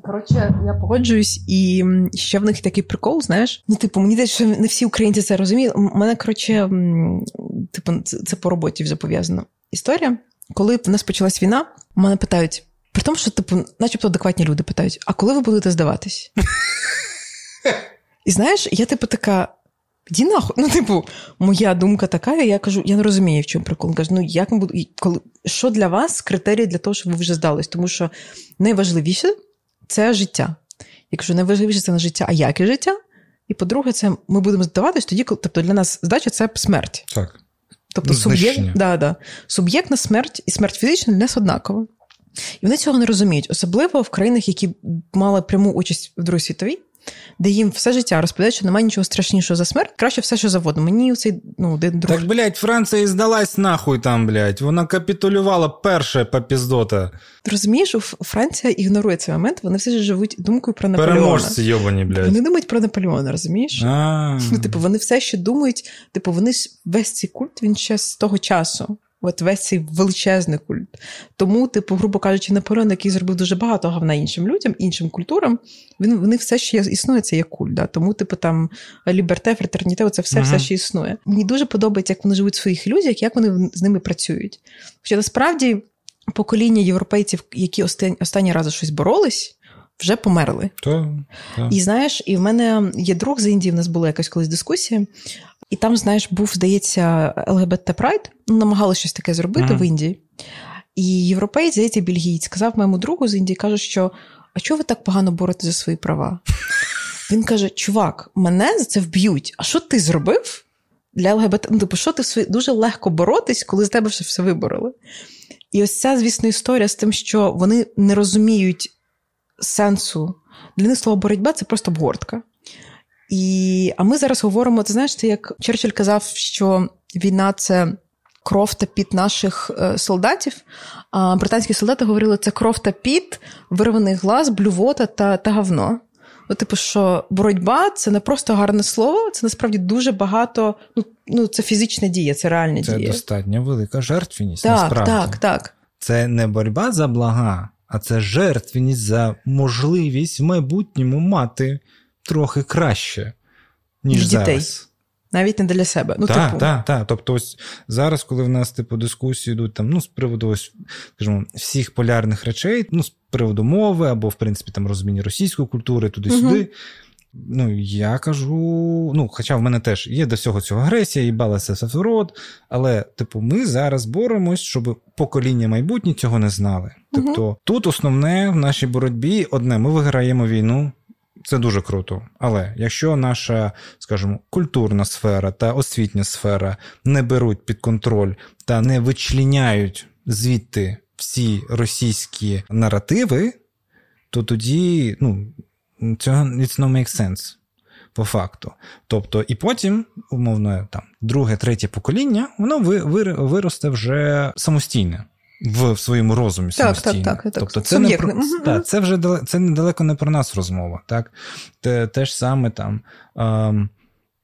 Коротше, я погоджуюсь, і ще в них такий прикол, знаєш. Ну, типу, мені що не всі українці це розуміють. У мене, коротше, типу, це по роботі вже пов'язано. Історія. Коли в нас почалась війна, мене питають, при тому, що, типу, начебто адекватні люди питають: а коли ви будете здаватись? І знаєш, я, типу, така. Іди нахуй. Ну, типу, моя думка така, я кажу, я не розумію, в чому прикол. Кажу, ну як ми буду, коли що для вас критерії для того, щоб ви вже здались? Тому що найважливіше це життя. Я кажу, найважливіше це не життя, а яке життя. І по-друге, це ми будемо здаватись тоді, коли тобто для нас здача це смерть. Так. Тобто суб'єкт, да, да. суб'єктна смерть і смерть фізична для нас однакова. І вони цього не розуміють, особливо в країнах, які мали пряму участь в Другій світовій де їм все життя розповідають, що немає нічого страшнішого за смерть, краще все, що заводно. Мені цей ну, один друг. Так, блядь, Франція і здалась нахуй там, блядь. Вона капітулювала перше по піздота. Розумієш, Франція ігнорує цей момент, вони все ж живуть думкою про Наполеона. Переможці, йобані, блядь. Вони думають про Наполеона, розумієш? Ну, типу, вони все ще думають, типу, вони весь цей культ він ще з того часу. От весь цей величезний культ. Тому, типу, грубо кажучи, Наполеон, який зробив дуже багато гавна іншим людям, іншим культурам, він вони все ще існує, це як культ. Да? Тому, типу, там ліберте, фратерніте, це все uh-huh. все ще існує. Мені дуже подобається, як вони живуть в своїх ілюзіях, як вони з ними працюють. Хоча насправді покоління європейців, які останні, останні рази щось боролись. Вже померли. То, то. І знаєш, і в мене є друг з Індії, в нас була якась колись дискусія, і там, знаєш, був, здається, ЛГБТ Прайд, намагалися щось таке зробити mm. в Індії. І європейць, здається, бельгієць, сказав моєму другу з Індії, каже, що а чого ви так погано борете за свої права? Він каже: Чувак, мене за це вб'ють. А що ти зробив для ЛГБТ? Ну, типу, що ти свої... дуже легко боротись, коли з тебе вже все вибороли? І ось ця, звісно, історія з тим, що вони не розуміють сенсу. Для них слово боротьба це просто обгортка. І, А ми зараз говоримо: ти знаєш, це як Черчилль казав, що війна це кров та піт наших е, солдатів. А британські солдати говорили, це кров та піт, вирваний глаз, блювота та, та говно. Ну, типу, що боротьба це не просто гарне слово, це насправді дуже багато. Ну, ну це фізична дія, це реальна це дія. Це достатньо велика жертвеність. Так, насправді. так, так. Це не боротьба за блага, а це жертвеність за можливість в майбутньому мати трохи краще, ніж дітей. зараз. Навіть не для себе. Ну, Так, типу. так, так. Тобто, ось зараз, коли в нас типу дискусії йдуть там, ну, з приводу ось, скажімо, всіх полярних речей, ну, з приводу мови, або, в принципі, там розуміння російської культури, туди-сюди. Угу. Ну, я кажу, ну, хоча в мене теж є до всього цього агресія, і балася в рот, але, типу, ми зараз боремось, щоб покоління майбутнє цього не знали. Тобто, угу. тут основне в нашій боротьбі одне: ми виграємо війну. Це дуже круто. Але якщо наша, скажімо, культурна сфера та освітня сфера не беруть під контроль та не вичленяють звідти всі російські наративи, то тоді ну, цього it's no make sense. По факту. Тобто, і потім, умовно, там, друге, третє покоління, воно виросте вже самостійне в своєму розумі самостійно. Так, так, так. Тобто це не про та, це вже це недалеко не про нас розмова. Так? Те, те ж саме там. Е,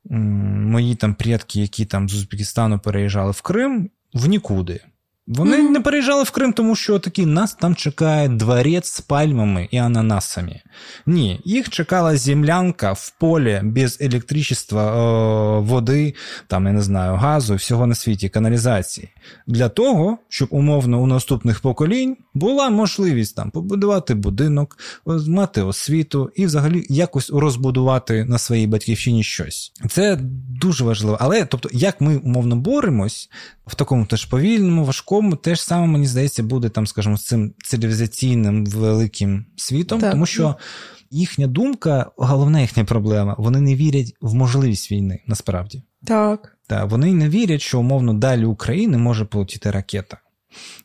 Мої там предки, які там з Узбекистану переїжджали в Крим, в нікуди. Вони mm-hmm. не переїжджали в Крим, тому що такі нас там чекає дворець з пальмами і ананасами. Ні, їх чекала землянка в полі без електричества, води, там, я не знаю, газу, всього на світі, каналізації. Для того, щоб умовно у наступних поколінь була можливість там побудувати будинок, мати освіту і взагалі якось розбудувати на своїй батьківщині щось. Це дуже важливо. Але тобто, як ми умовно боремось в такому теж повільному, важкому, теж саме, мені здається, буде там, скажімо, з цим цивілізаційним великим світом, так. тому що. Їхня думка, головна їхня проблема, вони не вірять в можливість війни насправді. Так. Та Вони не вірять, що умовно далі України може полетіти ракета.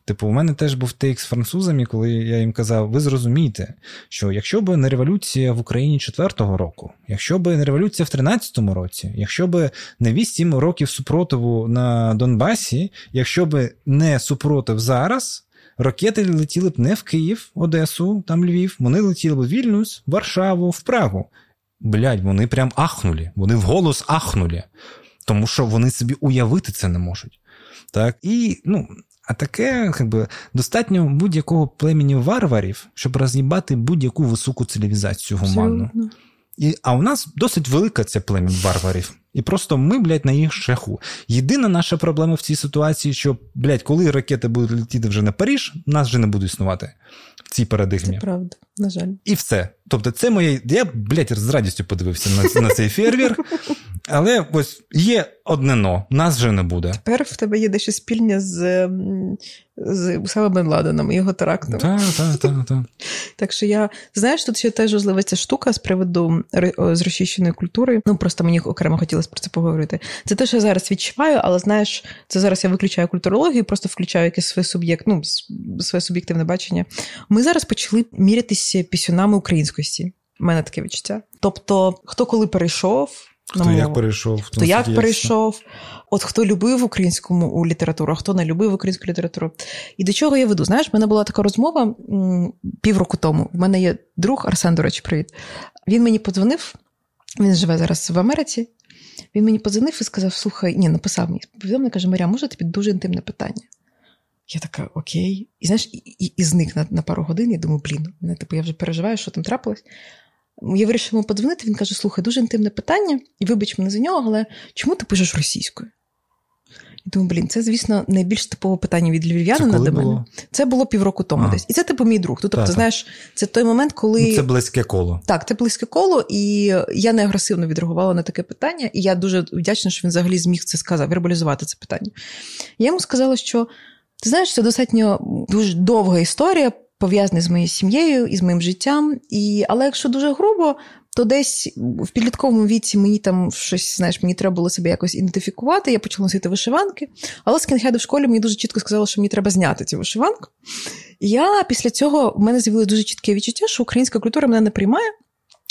Типу, у мене теж був тейк з французами, коли я їм казав: ви зрозумієте, що якщо б не революція в Україні 4-го року, якщо б не революція в 13-му році, якщо б не 8 років супротиву на Донбасі, якщо б не супротив зараз. Ракети летіли б не в Київ, Одесу, там Львів, вони летіли б в Вільнюс, Варшаву, в Прагу. Блядь, вони прям ахнули, вони вголос ахнули, тому що вони собі уявити це не можуть. Так? І, ну, а таке, якби, достатньо будь-якого племені варварів, щоб роз'їбати будь-яку високу цивілізацію гуманну. Абсолютно. І, А у нас досить велика ця племінь варварів. І просто ми, блядь, на їх шляху. Єдина наша проблема в цій ситуації, що, блядь, коли ракети будуть летіти вже на Паріж, нас вже не буде існувати цій парадигмі. Це правда, на жаль. І все. Тобто, це моє. Я, блядь, з радістю подивився на, на цей фейерверк. Але ось є одне но, нас вже не буде. Тепер в тебе є дещо спільне з з Усама Бен Ладеном і його терактом. Так, так, так, так. Так що я знаєш, тут ще теж важлива ця штука з приводу зрощищеної культури. Ну просто мені окремо хотілося про це поговорити. Це те, що я зараз відчуваю, але знаєш, це зараз я виключаю культурологію, просто включаю якесь своє суб'єкт, ну своє суб'єктивне бачення. Ми зараз почали мірятися пісюнами українськості. У мене таке відчуття. Тобто, хто коли перейшов. Хто ну, як перейшов, хто як перейшов, от хто любив українську літературу, а хто не любив українську літературу. І до чого я веду? Знаєш, в мене була така розмова півроку тому. В мене є друг Арсен, до речі, привіт. Він мені подзвонив, він живе зараз в Америці. Він мені подзвонив і сказав: слухай, ні, написав мені повідомлення, каже, Маря, може тобі дуже інтимне питання? Я така, окей. І знаєш, і, і, і зник на на пару годин. Я думаю, блін, мене типу, я вже переживаю, що там трапилось. Я вирішила йому подзвонити, він каже: слухай, дуже інтимне питання, і вибач мене за нього, але чому ти пишеш російською? Я думаю, блін, це, звісно, найбільш типове питання від львів'янина до мене. Було? Це було півроку тому а. десь. І це типу мій друг. Тобто, ти знаєш, це той момент, коли. Ну, це близьке коло. Так, це близьке коло, і я не агресивно відреагувала на таке питання, і я дуже вдячна, що він взагалі зміг це сказати, вербалізувати це питання. Я йому сказала, що ти знаєш, це достатньо дуже довга історія пов'язаний з моєю сім'єю і з моїм життям. І, Але якщо дуже грубо, то десь в підлітковому віці мені там щось, знаєш, мені треба було себе якось ідентифікувати. Я почала носити вишиванки. Але скінхеди в школі мені дуже чітко сказали, що мені треба зняти цю вишиванку. І я після цього в мене з'явилося дуже чітке відчуття, що українська культура мене не приймає.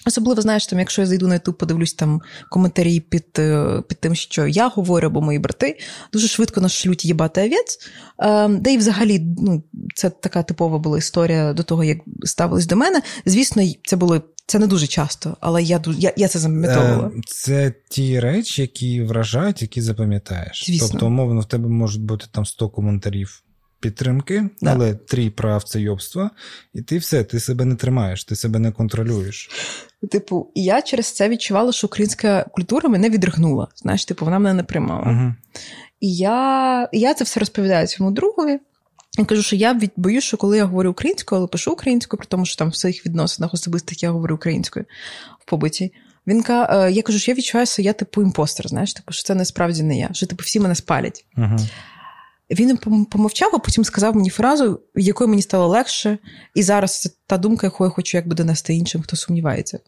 Особливо, знаєш, там, якщо я зайду на YouTube, подивлюсь там коментарі під е, під тим, що я говорю, або мої брати, дуже швидко нас шлють їбати овець. Ем, де і взагалі ну, це така типова була історія до того, як ставились до мене. Звісно, це було. Це не дуже часто, але я я, я це запам'ятовувала. Е, це ті речі, які вражають, які запам'ятаєш. Звісно. Тобто, умовно, в тебе можуть бути там 100 коментарів підтримки, да. але три прав це йобства, і ти все, ти себе не тримаєш, ти себе не контролюєш. Типу, і я через це відчувала, що українська культура мене відригнула. Знаєш, типу, вона мене не приймала. Угу. І я я це все розповідаю цьому другові. Я кажу, що я боюсь, що коли я говорю українською, але пишу українською, при тому, що там в своїх відносинах особистих я говорю українською в побуті. Він каже, я кажу, що я відчуваю, що я типу impostor, знаєш, типу, що це насправді не я, що типу всі мене спалять. Uh-huh. Він помовчав, а потім сказав мені фразу, від якої мені стало легше, і зараз це та думка, яку я хочу якби донести іншим, хто сумнівається.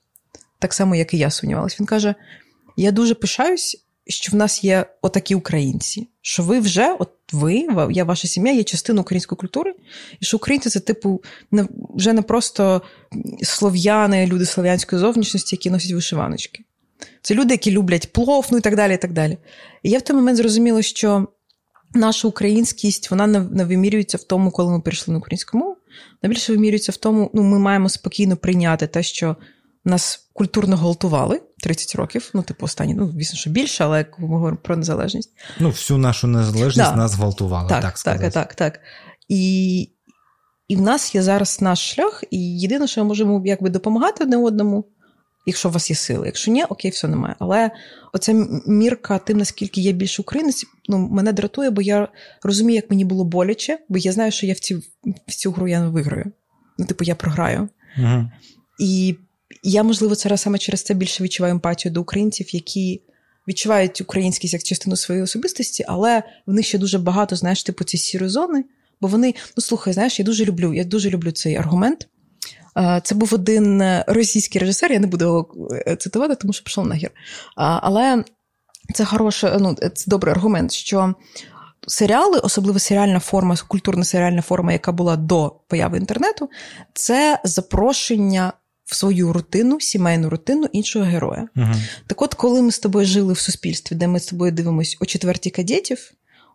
Так само, як і я сумнівалась. Він каже: Я дуже пишаюсь, що в нас є отакі українці, що ви вже, от ви, я ваша сім'я, є частиною української культури, і що українці це, типу, не, вже не просто слов'яни, люди слов'янської зовнішності, які носять вишиваночки. Це люди, які люблять плов, ну і так далі. І так далі. І я в той момент зрозуміла, що наша українськість вона не вимірюється в тому, коли ми перейшли на українську мову. Найбільше вимірюється в тому, ну ми маємо спокійно прийняти те, що нас культурно гвалтували 30 років. Ну, типу, останні, ну, звісно, що більше, але як ми говоримо про незалежність. Ну, всю нашу незалежність да. нас гвалтували. Так, так, сказати. так, так, так. І і в нас є зараз наш шлях, і єдине, що ми можемо якби допомагати одне одному якщо у вас є сили. Якщо ні, окей, все немає. Але оця мірка, тим, наскільки я більше українець, ну, мене дратує, бо я розумію, як мені було боляче, бо я знаю, що я в цю в цю гру я не виграю. Ну, типу, я програю. Угу. І я, можливо, це саме через це більше відчуваю емпатію до українців, які. Відчувають українськість як частину своєї особистості, але в них ще дуже багато, знаєш, типу ці сірої зони. Бо вони, ну слухай, знаєш, я дуже люблю, я дуже люблю цей аргумент, це був один е, російський режисер, я не буду його е, цитувати, тому що пішов нагір. Але це хороший, ну, це добрий аргумент, що серіали, особливо серіальна форма, культурна серіальна форма, яка була до появи інтернету, це запрошення в свою рутину, сімейну рутину іншого героя. Угу. Так от, коли ми з тобою жили в суспільстві, де ми з тобою дивимося о четвертій кадетів,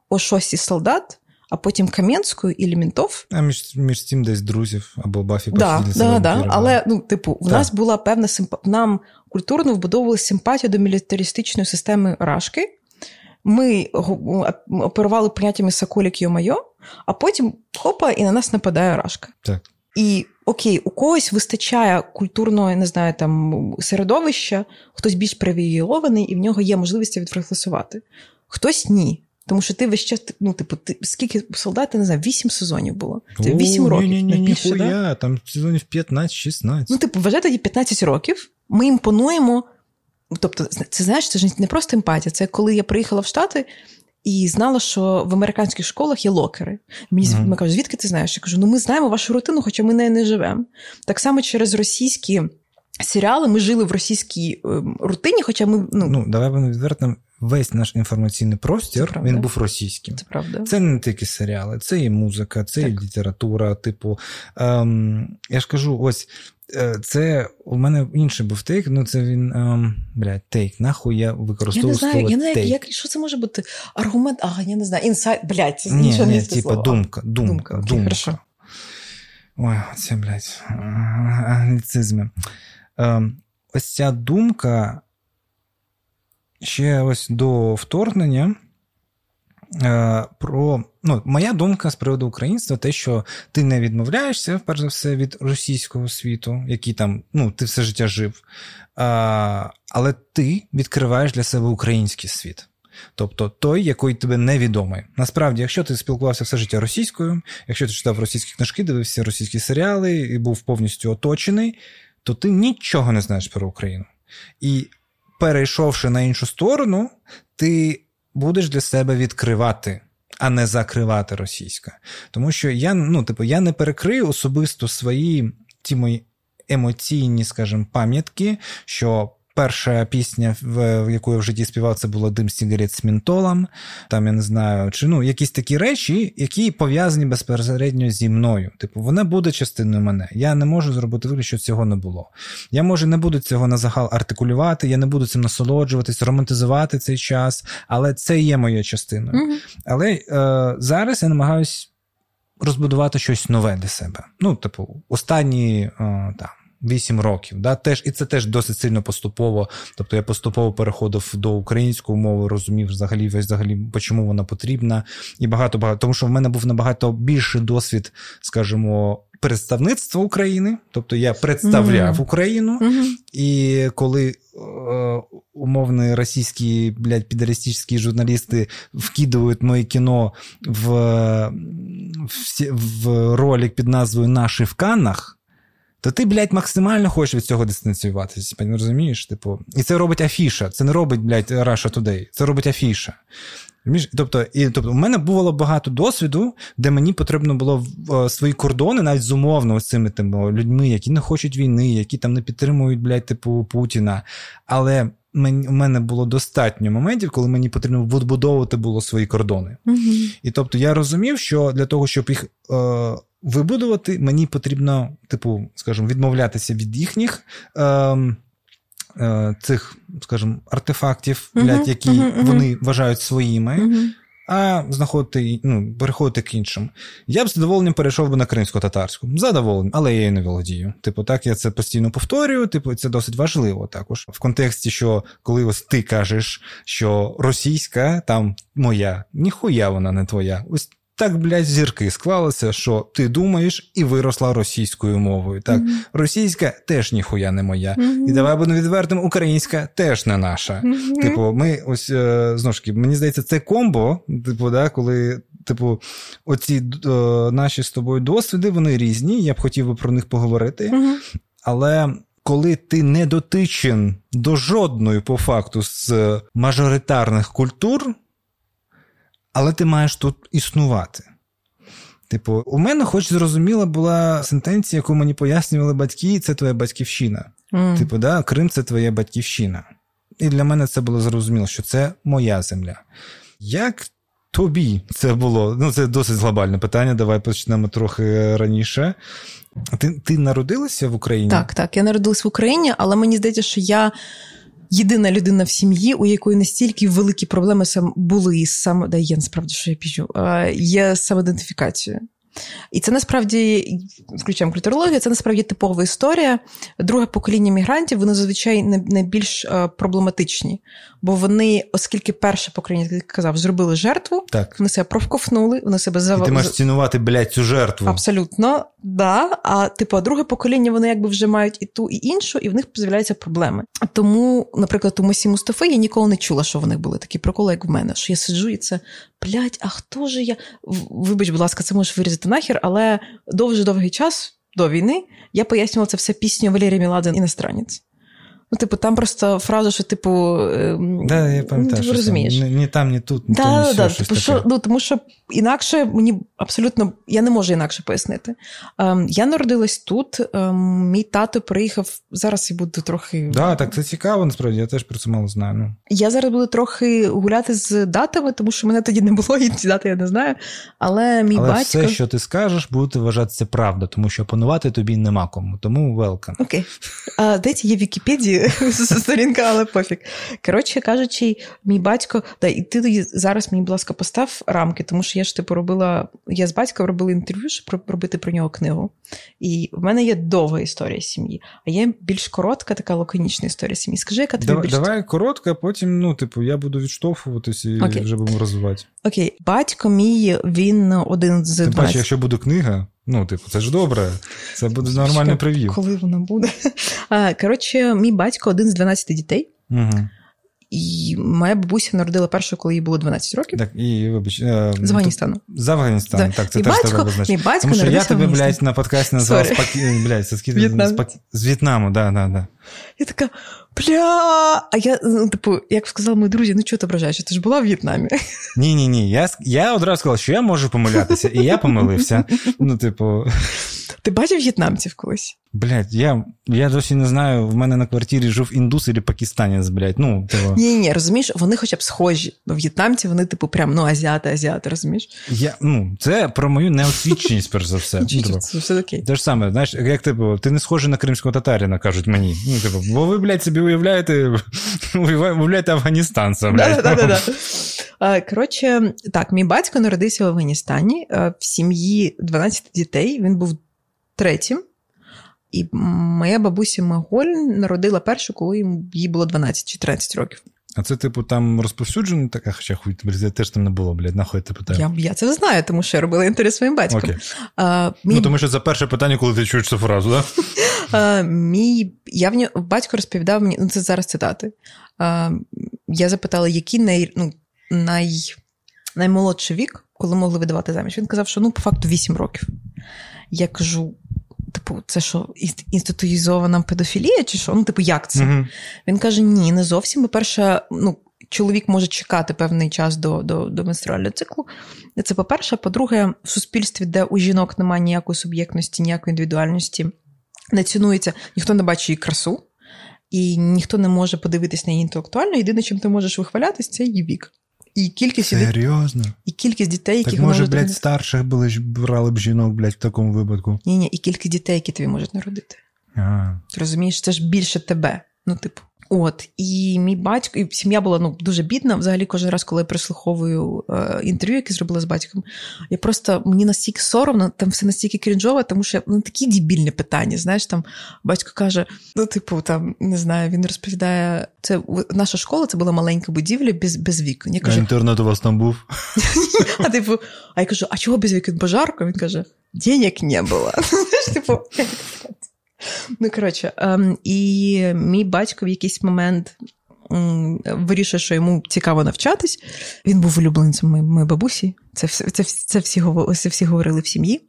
о шостій солдат, а потім Кам'янську і Лімінтов. А між між цим десь друзів або Бафі да, да, да. Але ну, типу, в нас була певна симпа... нам культурно вбудовували симпатію до мілітаристичної системи Рашки. Ми оперували поняттями Соколік Йо-Майо, а потім хопа, і на нас нападає Рашка. Так. І окей, у когось вистачає культурного, я не знаю, там середовища, хтось більш привілейований, і в нього є можливість відрефлексувати. Хтось ні. Тому що ти весь час, ну, типу, ти скільки солдат, я не знаю, вісім сезонів було. Це вісім років. Ні, ні, більше, ніхуя, да? там сезонів 15-16. Ну, типу, вважай тоді 15 років. Ми імпонуємо. Тобто, це знаєш, це ж не просто емпатія. Це коли я приїхала в Штати і знала, що в американських школах є локери. Мені mm-hmm. кажуть, звідки ти знаєш? Я кажу, ну ми знаємо вашу рутину, хоча ми нею не живемо. Так само через російські серіали ми жили в російській ем, рутині, хоча ми. Ну, ну давай будемо відвертим весь наш інформаційний простір він був російським. Це правда. Це не тільки серіали, це і музика, це так. і література. Типу, ем, я ж кажу, ось. Е, це у мене інший був take, ну це він ем, блядь, take. Нахуй я використовував слово Я не знаю, take. як, що це може бути? Аргумент, а я не знаю, інсайт, блядь, це ні, нічого ні, не типа думка, думка, думка. Окей, думка. Ой, це, блядь, англіцизми. Ем, ось ця думка ще ось до вторгнення. Е, про ну, моя думка з приводу українства, те, що ти не відмовляєшся, перш за все, від російського світу, який там ну, ти все життя жив, а, але ти відкриваєш для себе український світ. Тобто той, який тобі невідомий. Насправді, якщо ти спілкувався все життя російською, якщо ти читав російські книжки, дивився російські серіали і був повністю оточений, то ти нічого не знаєш про Україну. І перейшовши на іншу сторону, ти будеш для себе відкривати, а не закривати російська. Тому що я ну, типу, я не перекрию особисто свої ті мої емоційні, скажімо, пам'ятки, що Перша пісня, в яку я в житті співав, це було дим сігарет з мінтолом. Там я не знаю, чи ну якісь такі речі, які пов'язані безпосередньо зі мною. Типу, вона буде частиною мене. Я не можу зробити вигляд, що цього не було. Я може не буду цього на загал артикулювати, я не буду цим насолоджуватись, романтизувати цей час, але це є моєю частиною. Mm-hmm. Але е, зараз я намагаюсь розбудувати щось нове для себе. Ну, типу, останні е, там. 8 років. Да? Теж, І це теж досить сильно поступово. Тобто я поступово переходив до української мови, розумів взагалі, взагалі, чому вона потрібна. І багато багато. Тому що в мене був набагато більший досвід, скажімо, представництва України. Тобто я представляв mm-hmm. Україну, mm-hmm. і коли. Е, умовні російські блядь, підаристичні журналісти вкидують моє кіно в в, в ролик під назвою Наші в Каннах то ти, блядь, максимально хочеш від цього дистанціюватися. Розумієш? Типу, І це робить афіша. Це не робить, блядь, Russia Today. Це робить афіша. Тобто, і, тобто, у мене було багато досвіду, де мені потрібно було в свої кордони, навіть зумовно з цими типу, людьми, які не хочуть війни, які там не підтримують, блядь, типу, Путіна. Але у мене було достатньо моментів, коли мені потрібно відбудовувати було свої кордони. Угу. І тобто я розумів, що для того, щоб їх. Е, вибудувати, мені потрібно, типу, скажімо, відмовлятися від їхніх е, е, цих, скажімо, артефактів, uh-huh, блядь, які uh-huh, вони вважають своїми. Uh-huh. А знаходити, ну, переходити к іншим. Я б з задоволенням перейшов би на кримсько-татарську. Задоволенням, але я її не володію. Типу, так, я це постійно повторюю, типу, це досить важливо також. В контексті, що коли ось ти кажеш, що російська там моя, ніхуя вона не твоя. Ось так, блядь, зірки склалися, що ти думаєш і виросла російською мовою. Так, mm-hmm. російська теж ніхуя не моя. Mm-hmm. І давай будемо відвертим, українська теж не наша. Mm-hmm. Типу, ми ось е, знову ж таки, мені здається, це комбо, типу, да, коли. Типу, оці е, наші з тобою досвіди, вони різні. Я б хотів би про них поговорити. Але коли ти не дотичен до жодної по факту з мажоритарних культур, але ти маєш тут існувати. Типу, у мене, хоч зрозуміла, була сентенція, яку мені пояснювали батьки, це твоя батьківщина. Mm. Типу, да, Крим це твоя батьківщина. І для мене це було зрозуміло, що це моя земля. Як тобі це було? Ну, це досить глобальне питання. Давай почнемо трохи раніше. Ти ти народилася в Україні? Так, так. Я народилась в Україні, але мені здається, що я єдина людина в сім'ї, у якої настільки великі проблеми сам були із сам... Да, я насправді, що я піжу, є самоідентифікацією. І це насправді, включаємо культурологію, це насправді типова історія. Друге покоління мігрантів, вони зазвичай найбільш е, проблематичні, бо вони, оскільки перше покоління, як казав, зробили жертву, так. вони себе провковнули, вони себе завали. Ти маєш цінувати, блядь, цю жертву. Абсолютно, да. А типу, друге покоління вони якби вже мають і ту, і іншу, і в них з'являються проблеми. Тому, наприклад, у Мосі Мустафи я ніколи не чула, що в них були такі приколи, як в мене. Що я сиджу, і це блядь, а хто ж я? Вибач, будь ласка, це можеш вирізати нахер, але довже довгий час до війни я пояснювала це все пісню Валерія Міладин іностранець. Ну, типу, там просто фраза, що, типу, ем, да, я пам'ятаю, ти розумієш. Ні, ні там, ні тут, ні да, там, ні да, все, типу, що, ну, Тому що інакше мені абсолютно я не можу інакше пояснити. Ем, Я народилась тут, ем, мій тато приїхав. Зараз я буду трохи. Да, так це цікаво, насправді, я теж про це мало знаю. Ну. Я зараз буду трохи гуляти з датами, тому що мене тоді не було, і ці дати я не знаю. Але мій Але батько. все, що ти скажеш, буде вважатися правда, тому що опанувати тобі нема кому. Тому welcome. Окей. А, Дайте є в Сторінка, але пофіг. Коротше кажучи, мій батько, да, і ти зараз мені, будь ласка, постав рамки, тому що я ж типу робила. Я з батьком робила інтерв'ю, щоб робити про нього книгу. І в мене є довга історія сім'ї, а є більш коротка, така лаконічна історія сім'ї. Скажи, яка тобі давай, більш... Давай коротка, а потім, ну, типу, я буду відштовхуватися і okay. вже будемо розвивати. Окей, батько мій, він один з. Ти 12... бачиш, якщо буде книга. Ну, типу, це ж добре. Це буде нормальний привів. Коли вона буде? Коротше, мій батько один з 12 дітей. Угу. І моя бабуся народила першу, коли їй було 12 років. Так, і вибач. Е, з Афганістану. З Афганістану, так, це мій теж батько, тебе визначить. Мій батько Тому що я тебе, блядь, на подкасті назвав спакі... блядь, з, В'єтнам. з В'єтнаму, да, да, да. Я така, бля. А я, ну, типу, як сказали мої друзі, ну чого ти ображаєш? Ти ж була в В'єтнамі. Ні, ні, ні. Я я одразу сказав, що я можу помилятися, і я помилився. Ну, типу. Ти бачив в'єтнамців колись? Блять, я я досі не знаю, в мене на квартирі жив індус або пакистанець, блядь. Ну, типу... Ні, ні, розумієш, вони хоча б схожі. Бо в'єтнамці, вони, типу, прям ну, азіати, азіати, розумієш? Я, ну, Це про мою неосвіченість, перш за все. Нічого, це все окей. Те ж саме, знаєш, як типу, ти не схожий на кримського татарина, кажуть мені. Ну, типу, бо ви, блядь, собі уявляєте, уявляєте афганістанця. Коротше, так, мій батько народився в Афганістані в сім'ї 12 дітей. Він був третім. І моя бабуся Маголь народила першу, коли їй було 12 чи 13 років. А це, типу, там розповсюджено така, хоча хуй, блядь, теж там не було, блядь, нахуй ти питаю. Я я це знаю, тому що я робила інтерв'ю своїм батьком. Окей. А, мій... Ну, тому що це перше питання, коли ти чуєш цю фразу, так? Да? мій я в нього батько розповідав мені, ну це зараз цитати. А, Я запитала, який най, ну, най, наймолодший вік, коли могли видавати заміж. Він казав, що ну, по факту 8 років. Я кажу: типу, це що, інституїзована педофілія, чи що? Ну, типу, як це? Uh-huh. Він каже: ні, не зовсім. По-перше, ну, чоловік може чекати певний час до до, до менструального циклу. Це по-перше, по-друге, в суспільстві, де у жінок немає ніякої суб'єктності, ніякої індивідуальності, не цінується, ніхто не бачить її красу, і ніхто не може подивитись на її інтелектуально. Єдине, чим ти можеш вихвалятись, це її вік. І кількість Серйозно? І кількість дітей, які так, може, блядь, народити. старших були брали б жінок, блядь, в такому випадку. Ні, ні, і кількість дітей, які тобі можуть народити. Ага. Розумієш, це ж більше тебе. Ну, типу. От, і мій батько, і сім'я була ну, дуже бідна. Взагалі, кожен раз, коли я прислуховую е, інтерв'ю, яке зробила з батьком, я просто мені настільки соромно, там все настільки крінжове, тому що ну, такі дебільні питання. Знаєш, там батько каже: ну, типу, там не знаю, він розповідає, це наша школа це була маленька будівля без без вікон. Я кажу, а інтернет у вас там був. А типу, а я кажу, а чого без вікон? Бо жарко? Він каже: денег не було. Типу, Ну, коротше, ем, і мій батько в якийсь момент вирішив, що йому цікаво навчатись. Він був улюбленцем моєї бабусі. Це це, це, всі, це всі говорили в сім'ї.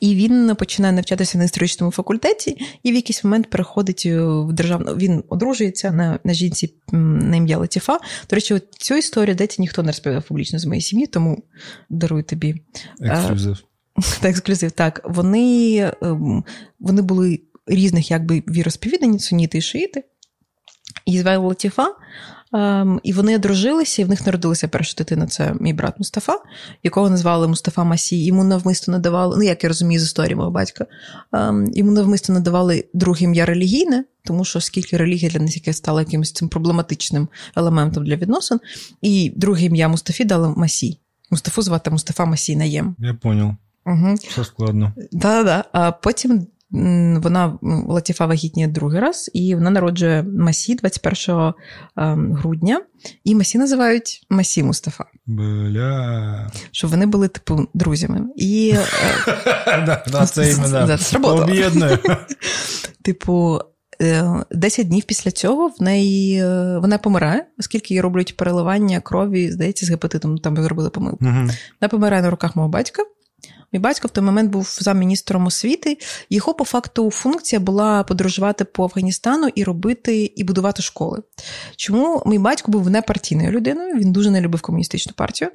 І він починає навчатися на історичному факультеті, і в якийсь момент переходить в державну. Він одружується на на жінці на ім'я Латіфа. До речі, цю історію деться ніхто не розповідав публічно з моєї сім'ї, тому дарую тобі. Ексклюзив. Так, ексклюзив. Так, вони ем, вони були різних якби віросповідань, суніти і шиїти. І звали Латіфа Ем, і вони одружилися, і в них народилася перша дитина. Це мій брат Мустафа, якого назвали Мустафа Масій. Йому навмисно надавали, ну як я розумію з історії мого батька, ем, йому навмисно надавали друге ім'я релігійне, тому що скільки релігія для них яке стало якимось цим проблематичним елементом для відносин. І друге ім'я Мустафі дали Масій. Мустафу звати Мустафа Масій Наєм. Я поняв. Угу. Все складно. Да-да. А потім вона Латіфа вагітніє другий раз, і вона народжує Масі 21 ем, грудня. І Масі називають Масі Мустафа. Бля. Щоб вони були, типу, друзями. І е, це об'єднує. Типу, 10 е, днів після цього в неї е, вона помирає, оскільки їй роблять переливання крові, здається, з гепатитом, там зробили помилку. Вона помирає на руках мого батька. Мій батько в той момент був замміністром освіти. Його по факту функція була подорожувати по Афганістану і робити і будувати школи. Чому мій батько був непартійною людиною? Він дуже не любив комуністичну партію.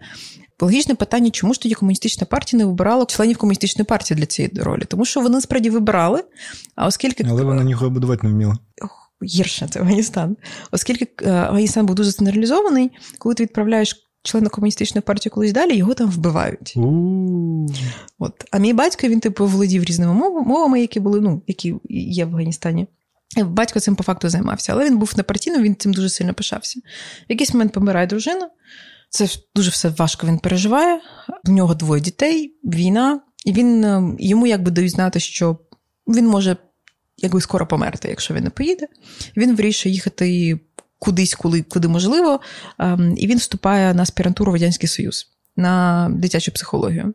Логічне питання, чому ж тоді комуністична партія не вибирала членів комуністичної партії для цієї ролі? Тому що вони справді вибирали, а оскільки але вони нічого будувати не вміли. Гірше це Афганістан, оскільки е, Афганістан був дуже централізований, коли ти відправляєш члена комуністичної партії колись далі, його там вбивають. От. А мій батько він типу володів різними мовами, які були, ну, які є в Афганістані. Батько цим по факту займався, але він був непартійним, він цим дуже сильно пишався. В якийсь момент помирає дружина, це дуже все важко він переживає. В нього двоє дітей, війна, і він ем, йому якби дають знати, що він може якби скоро померти, якщо він не поїде. Він вирішує їхати кудись, коли, куди можливо. Ем, і він вступає на аспірантуру в Радянський Союз на дитячу психологію.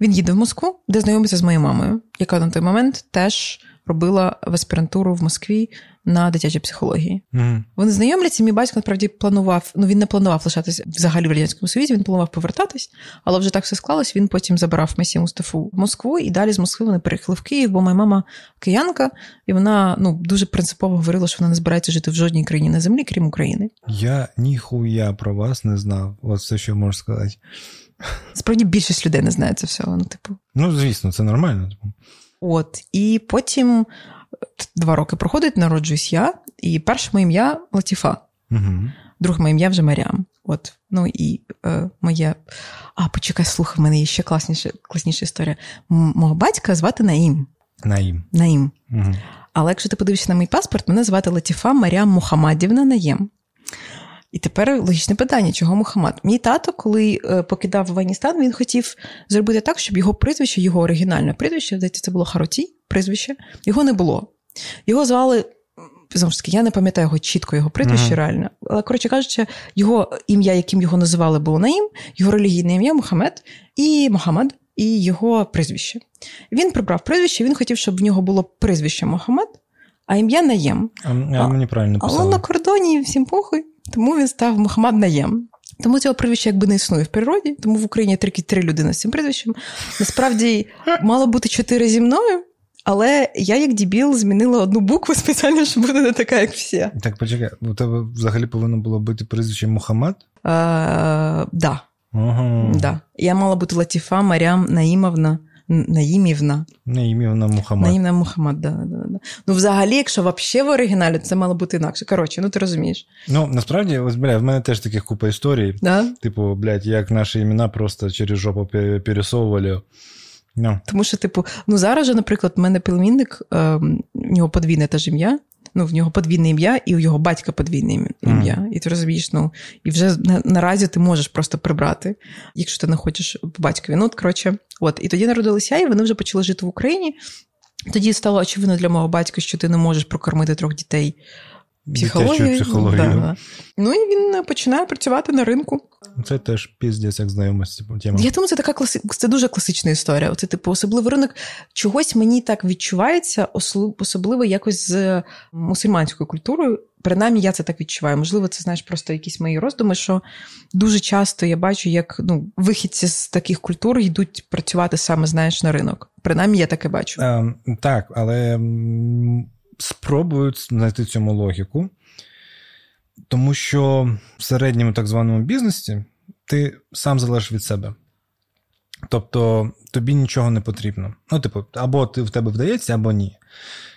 Він їде в Москву, де знайомиться з моєю мамою, яка на той момент теж робила в аспірантуру в Москві на дитячій психології. Mm. Вони знайомляться. Мій батько насправді планував. Ну він не планував лишатися взагалі в радянському Союзі. Він планував повертатись, але вже так все склалось. Він потім забрав Месі Мустафу в Москву, і далі з Москви вони переїхали в Київ, бо моя мама киянка, і вона ну дуже принципово говорила, що вона не збирається жити в жодній країні на землі, крім України. Я ніхуя про вас не знав. Ось все, що можу сказати. Справді більшість людей не знає це всього. Ну, типу, ну звісно, це нормально. От і потім два роки проходить, народжуюсь я, і перше моє ім'я Латіфа, угу. друге моє ім'я вже Маріам. От, ну і е, моє. А, почекай, слухай, в мене є ще класніша класніша історія. Мого батька звати Наїм. Наїм. Наїм. Угу. Але якщо ти подивишся на мій паспорт, мене звати Латіфа Маріам Мухамадівна Наєм. І тепер логічне питання, чого Мухаммад? Мій тато, коли е, покидав Афганістан, він хотів зробити так, щоб його прізвище, його оригінальне прізвище, здається, це було Харуті прізвище, його не було. Його звали. Знову ж таки, я не пам'ятаю його чітко, його прізвище uh-huh. реально. Але, коротше кажучи, його ім'я, яким його називали, було Наїм, його релігійне ім'я Мухаммед і Мухаммад, і його прізвище. Він прибрав прізвище, він хотів, щоб в нього було прізвище Мухаммед, а ім'я Наєм. А, а мені правильно писали. Але на кордоні всім похуй. Тому він став Мухаммад Наєм. Тому цього прізвища якби не існує в природі, тому в Україні тільки три людини з цим прізвищем. Насправді мало бути чотири зі мною, але я, як дібіл, змінила одну букву спеціально, щоб бути не така, як всі. Так, почекай, у тебе взагалі повинно було бути прізвище Мухаммад? Так. Да. Ага. Да. Я мала бути Латіфа Марям Наїмовна. Наїмівна. Наїмівна Мухаммад. Наїмна Мухаммад, да, да, да. Ну, взагалі, якщо взагалі в оригіналі, це мало бути інакше. Коротше, ну ти розумієш. Ну, насправді, ось, бля, в мене теж таких купа історій. Да? Типу, блядь, як наші імена просто через жопу пересовували. No. Ну. Тому що, типу, ну зараз же, наприклад, в мене племінник, е, ем, у нього подвійне теж ім'я, ну, в нього подвійне ім'я, і у його батька подвійне ім'я. Mm. І ти розумієш, ну, і вже на, наразі ти можеш просто прибрати, якщо ти не хочеш по батькові. Ну, от, коротше, от. І тоді народилися, і вони вже почали жити в Україні. Тоді стало очевидно для мого батька, що ти не можеш прокормити трьох дітей психологію. психологію. Да. Ну і він починає працювати на ринку. Це теж піздець, як знайомості. Тема. Я думаю, це така класи... це дуже класична історія. Це, типу, особливий ринок чогось мені так відчувається, особливо якось з мусульманською культурою. Принаймні, я це так відчуваю. Можливо, це знаєш просто якісь мої роздуми, що дуже часто я бачу, як ну, вихідці з таких культур йдуть працювати саме, знаєш, на ринок. Принаймні, я таке бачу. А, ем, так, але спробують знайти цьому логіку, тому що в середньому так званому бізнесі ти сам залежиш від себе. Тобто тобі нічого не потрібно. Ну, типу, або ти в тебе вдається, або ні.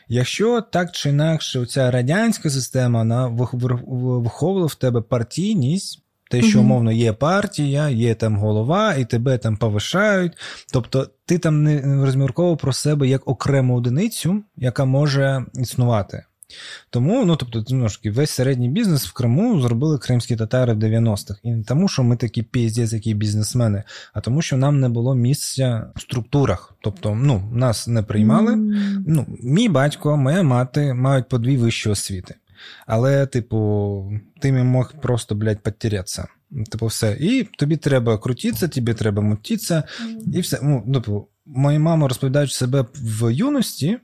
Якщо так чи інакше ця радянська система вона виховувала в тебе партійність, те, що умовно є партія, є там голова, і тебе там повишають. Тобто ти там не розмірковував про себе як окрему одиницю, яка може існувати. Тому, ну тобто, ну, весь середній бізнес в Криму зробили кримські татари в 90-х. І не тому, що ми такі піздець, які бізнесмени, а тому, що нам не було місця в структурах. Тобто, ну, нас не приймали. Mm. Ну, Мій батько, моя мати мають по дві вищі освіти. Але, типу, ти мог просто, блядь, потерятися. Типу, все. І тобі треба крутитися, тобі треба мутитися, і все. Ну, типу, Моя мама, розповідаючи себе в юності,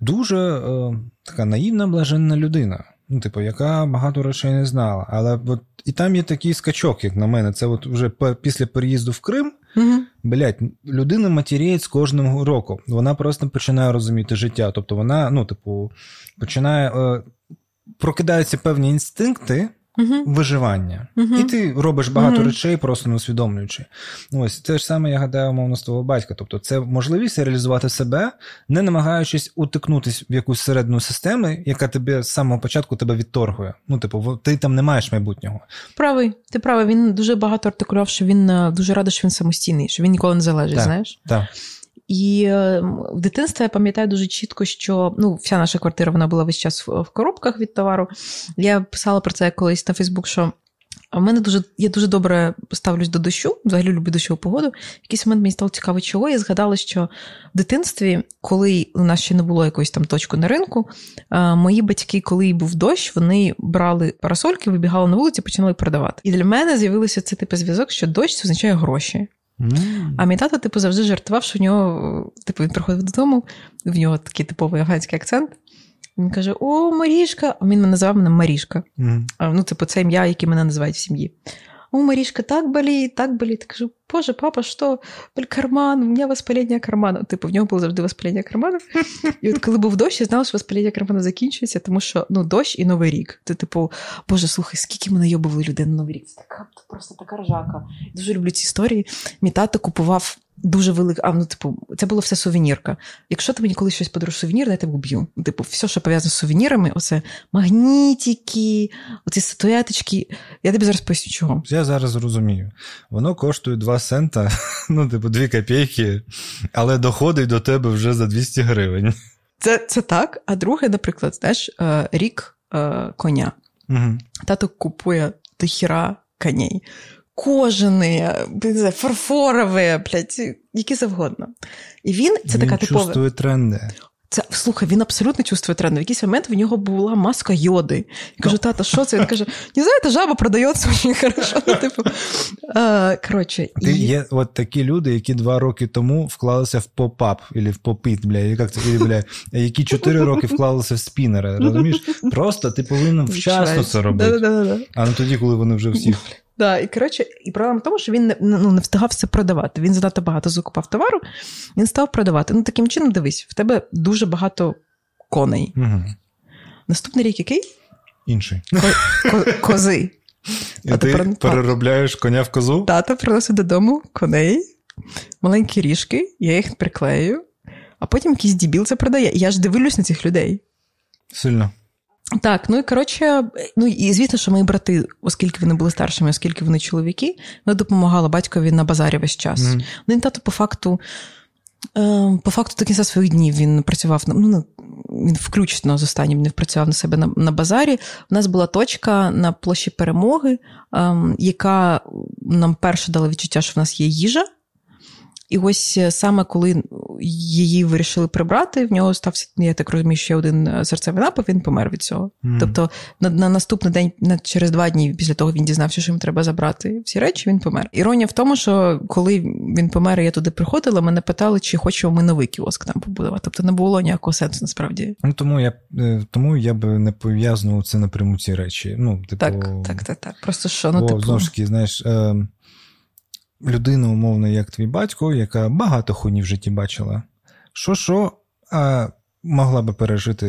дуже е, така наївна, блаженна людина. Ну, типу, яка багато речей не знала. Але от і там є такий скачок, як на мене. Це от вже після переїзду в Крим. Угу. Блять, людина матіріє з кожним роком. Вона просто починає розуміти життя. Тобто вона, ну, типу, починає. Е, прокидаються певні інстинкти, uh виживання. uh І ти робиш багато uh речей, просто не усвідомлюючи. Ось те ж саме, я гадаю, умовно з твого батька. Тобто, це можливість реалізувати себе, не намагаючись утикнутися в якусь середину систему, яка тебе з самого початку тебе відторгує. Ну, типу, ти там не маєш майбутнього. Правий, ти правий. Він дуже багато артикулював, що він е, дуже радий, що він самостійний, що він ніколи не залежить. Так, знаєш? Так. І в дитинстві я пам'ятаю дуже чітко, що ну, вся наша квартира вона була весь час в коробках від товару. Я писала про це колись на Фейсбук, що в мене дуже я дуже добре ставлюсь до дощу, взагалі люблю дощову погоду. В якийсь момент мені стало цікаво, чого. Я згадала, що в дитинстві, коли у нас ще не було якоїсь там точки на ринку, мої батьки, коли був дощ, вони брали парасольки, вибігали на вулиці, починали продавати. І для мене з'явився цей типу зв'язок, що дощ означає гроші. Mm. А мій тато, типу, завжди жартував, що в нього, типу, він приходив додому, в нього такий типовий афганський акцент. Він каже: О, Марішка! Він мене називав мене Марішка. Mm. Ну, типу, це ім'я, яке мене називають в сім'ї. О, Марішка, так боліть, так боліть. Кажу, боже, папа, що? Карман, у мене воспаління карману. Типу, в нього було завжди воспаління карману. І от коли був дощ, я знала, що воспаління карману закінчується, тому що ну, дощ і Новий рік. Ти, типу, боже, слухай, скільки ми йобували людей на Новий рік. Це така просто така ржака. Дуже люблю ці історії. Мій тато купував Дуже велика, а ну, типу, це було все сувенірка. Якщо ти мені колись щось подаруєш сувенір, я тебе вб'ю. Типу, все, що пов'язане з сувенірами, оце магнітики, оці статуеточки. Я тобі зараз поясню, чого. Я зараз розумію. Воно коштує 2 цента, ну, типу, 2 копійки, але доходить до тебе вже за 200 гривень. Це це так. А друге, наприклад, знаєш, е, рік е, коня. Угу. Тато купує дохіра коней кожані, фарфорові, блядь, які завгодно. І він це він така типова. чувствує тренди. Це слухай, він абсолютно чувствує тренди. В якийсь момент в нього була маска йоди. Я кажу, тата, що це? Він каже: не знаєте, жаба продається дуже хорошо. Ну, типу, а, коротше, і... Є от такі люди, які два роки тому вклалися в pop up або в pop it, бля, як це, бля, які чотири роки вклалися в спінери. Розумієш? Просто ти повинен вчасно це робити. А не тоді, коли вони вже всі. Да, І коротше, і проблема в тому, що він не ну, не встигав все продавати. Він занадто багато закупав товару, він став продавати. Ну, таким чином, дивись, в тебе дуже багато коней. Угу. Наступний рік який? Інший. Ко- кози. І ти переробляєш коня в козу? Тато приносить додому коней, маленькі ріжки, я їх приклею, а потім якийсь дібіл це продає. І я ж дивлюсь на цих людей. Сильно. Так, ну і коротше, ну і звісно, що мої брати, оскільки вони були старшими, оскільки вони чоловіки, вони допомагали батькові на базарі весь час. Mm. Ну, тато по факту. Е, по факту до кінця своїх днів він працював ну, він включно з останнім не працював на себе на на базарі. У нас була точка на площі перемоги, ем, яка нам перше дала відчуття, що в нас є їжа. І ось е, саме коли її вирішили прибрати, в нього стався, я так розумію, ще один е, серцевий напад, він помер від цього. Mm. Тобто на на наступний день, на через два дні після того він дізнався, що йому треба забрати всі речі, він помер. Іронія в тому, що коли він помер, я туди приходила, мене питали, чи хочемо ми новий кіоск там побудувати. Тобто не було ніякого сенсу насправді. Ну тому я е, тому я би не пов'язував це напряму ці речі. Ну, типу... Так, так, так, так. Просто що ну, Бо, типу... знову ж таки, знаєш. Е людина, умовно, як твій батько, яка багато хуйні в житті бачила. Що, що, а могла би пережити.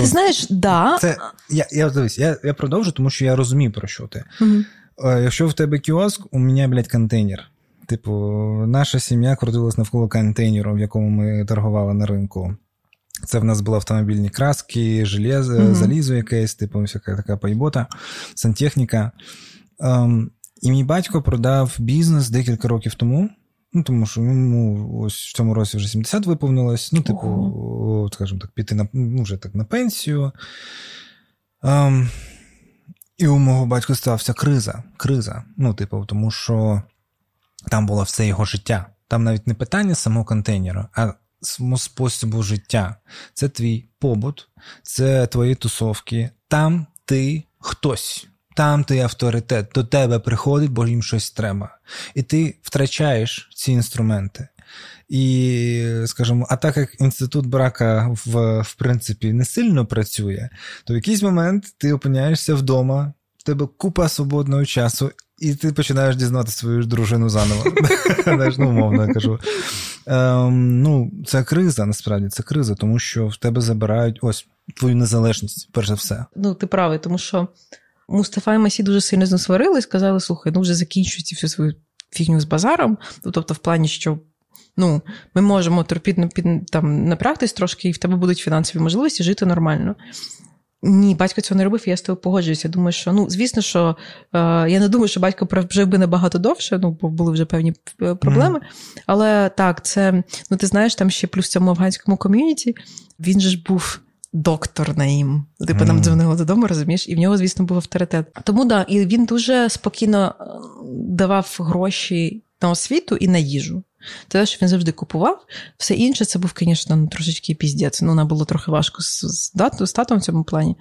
Ти знаєш, да. Це, Я я, дивись, я, я продовжу, тому що я розумію, про що ти. Угу. Якщо в тебе кіоск, у мене, блядь, контейнер. Типу, наша сім'я крутилась навколо контейнеру, в якому ми торгували на ринку. Це в нас були автомобільні краски, железо, mm-hmm. залізо якесь, типу, всяка така пайбота, сантехніка. Ем, І мій батько продав бізнес декілька років тому. Ну, тому що йому ось в цьому році вже 70 виповнилось. Ну, типу, Ого. скажімо так, піти на ну, вже так на пенсію. Ем, І у мого батька стався криза. Криза. Ну, типу, тому що там було все його життя. Там навіть не питання самого контейнера, а способу життя. Це твій побут, це твої тусовки. Там ти хтось. Там ти авторитет, до тебе приходить, бо їм щось треба. І ти втрачаєш ці інструменти. І, скажімо, а так як інститут брака в, в принципі не сильно працює, то в якийсь момент ти опиняєшся вдома, в тебе купа свободного часу, і ти починаєш дізнати свою дружину заново. ну, умовно я кажу. Ем, Ну, це криза, насправді, це криза, тому що в тебе забирають ось твою незалежність, перш за все. Ну, ти правий, тому що Мустафа і Масі дуже сильно з і сказали: слухай, ну вже закінчуйте всю свою фігню з базаром. Ну, тобто, в плані, що. Ну, ми можемо терпіти там напрягтись трошки, і в тебе будуть фінансові можливості жити нормально. Ні, батько цього не робив, і я з тобою погоджуюся. Думаю, що ну, звісно, що е, я не думаю, що батько прожив би набагато довше, ну, бо були вже певні е, проблеми. Mm-hmm. Але так, це, ну ти знаєш, там ще плюс в цьому афганському ком'юніті він же ж був. Доктор Наїм. Типу, mm. нам дзвонило додому, розумієш, і в нього, звісно, був авторитет. Тому да, і він дуже спокійно е, давав гроші на освіту і на їжу. Те, що він завжди купував, все інше це був, звісно, ну, трошечки піздець. Ну, нам було трохи важко з, з, з татом в цьому плані.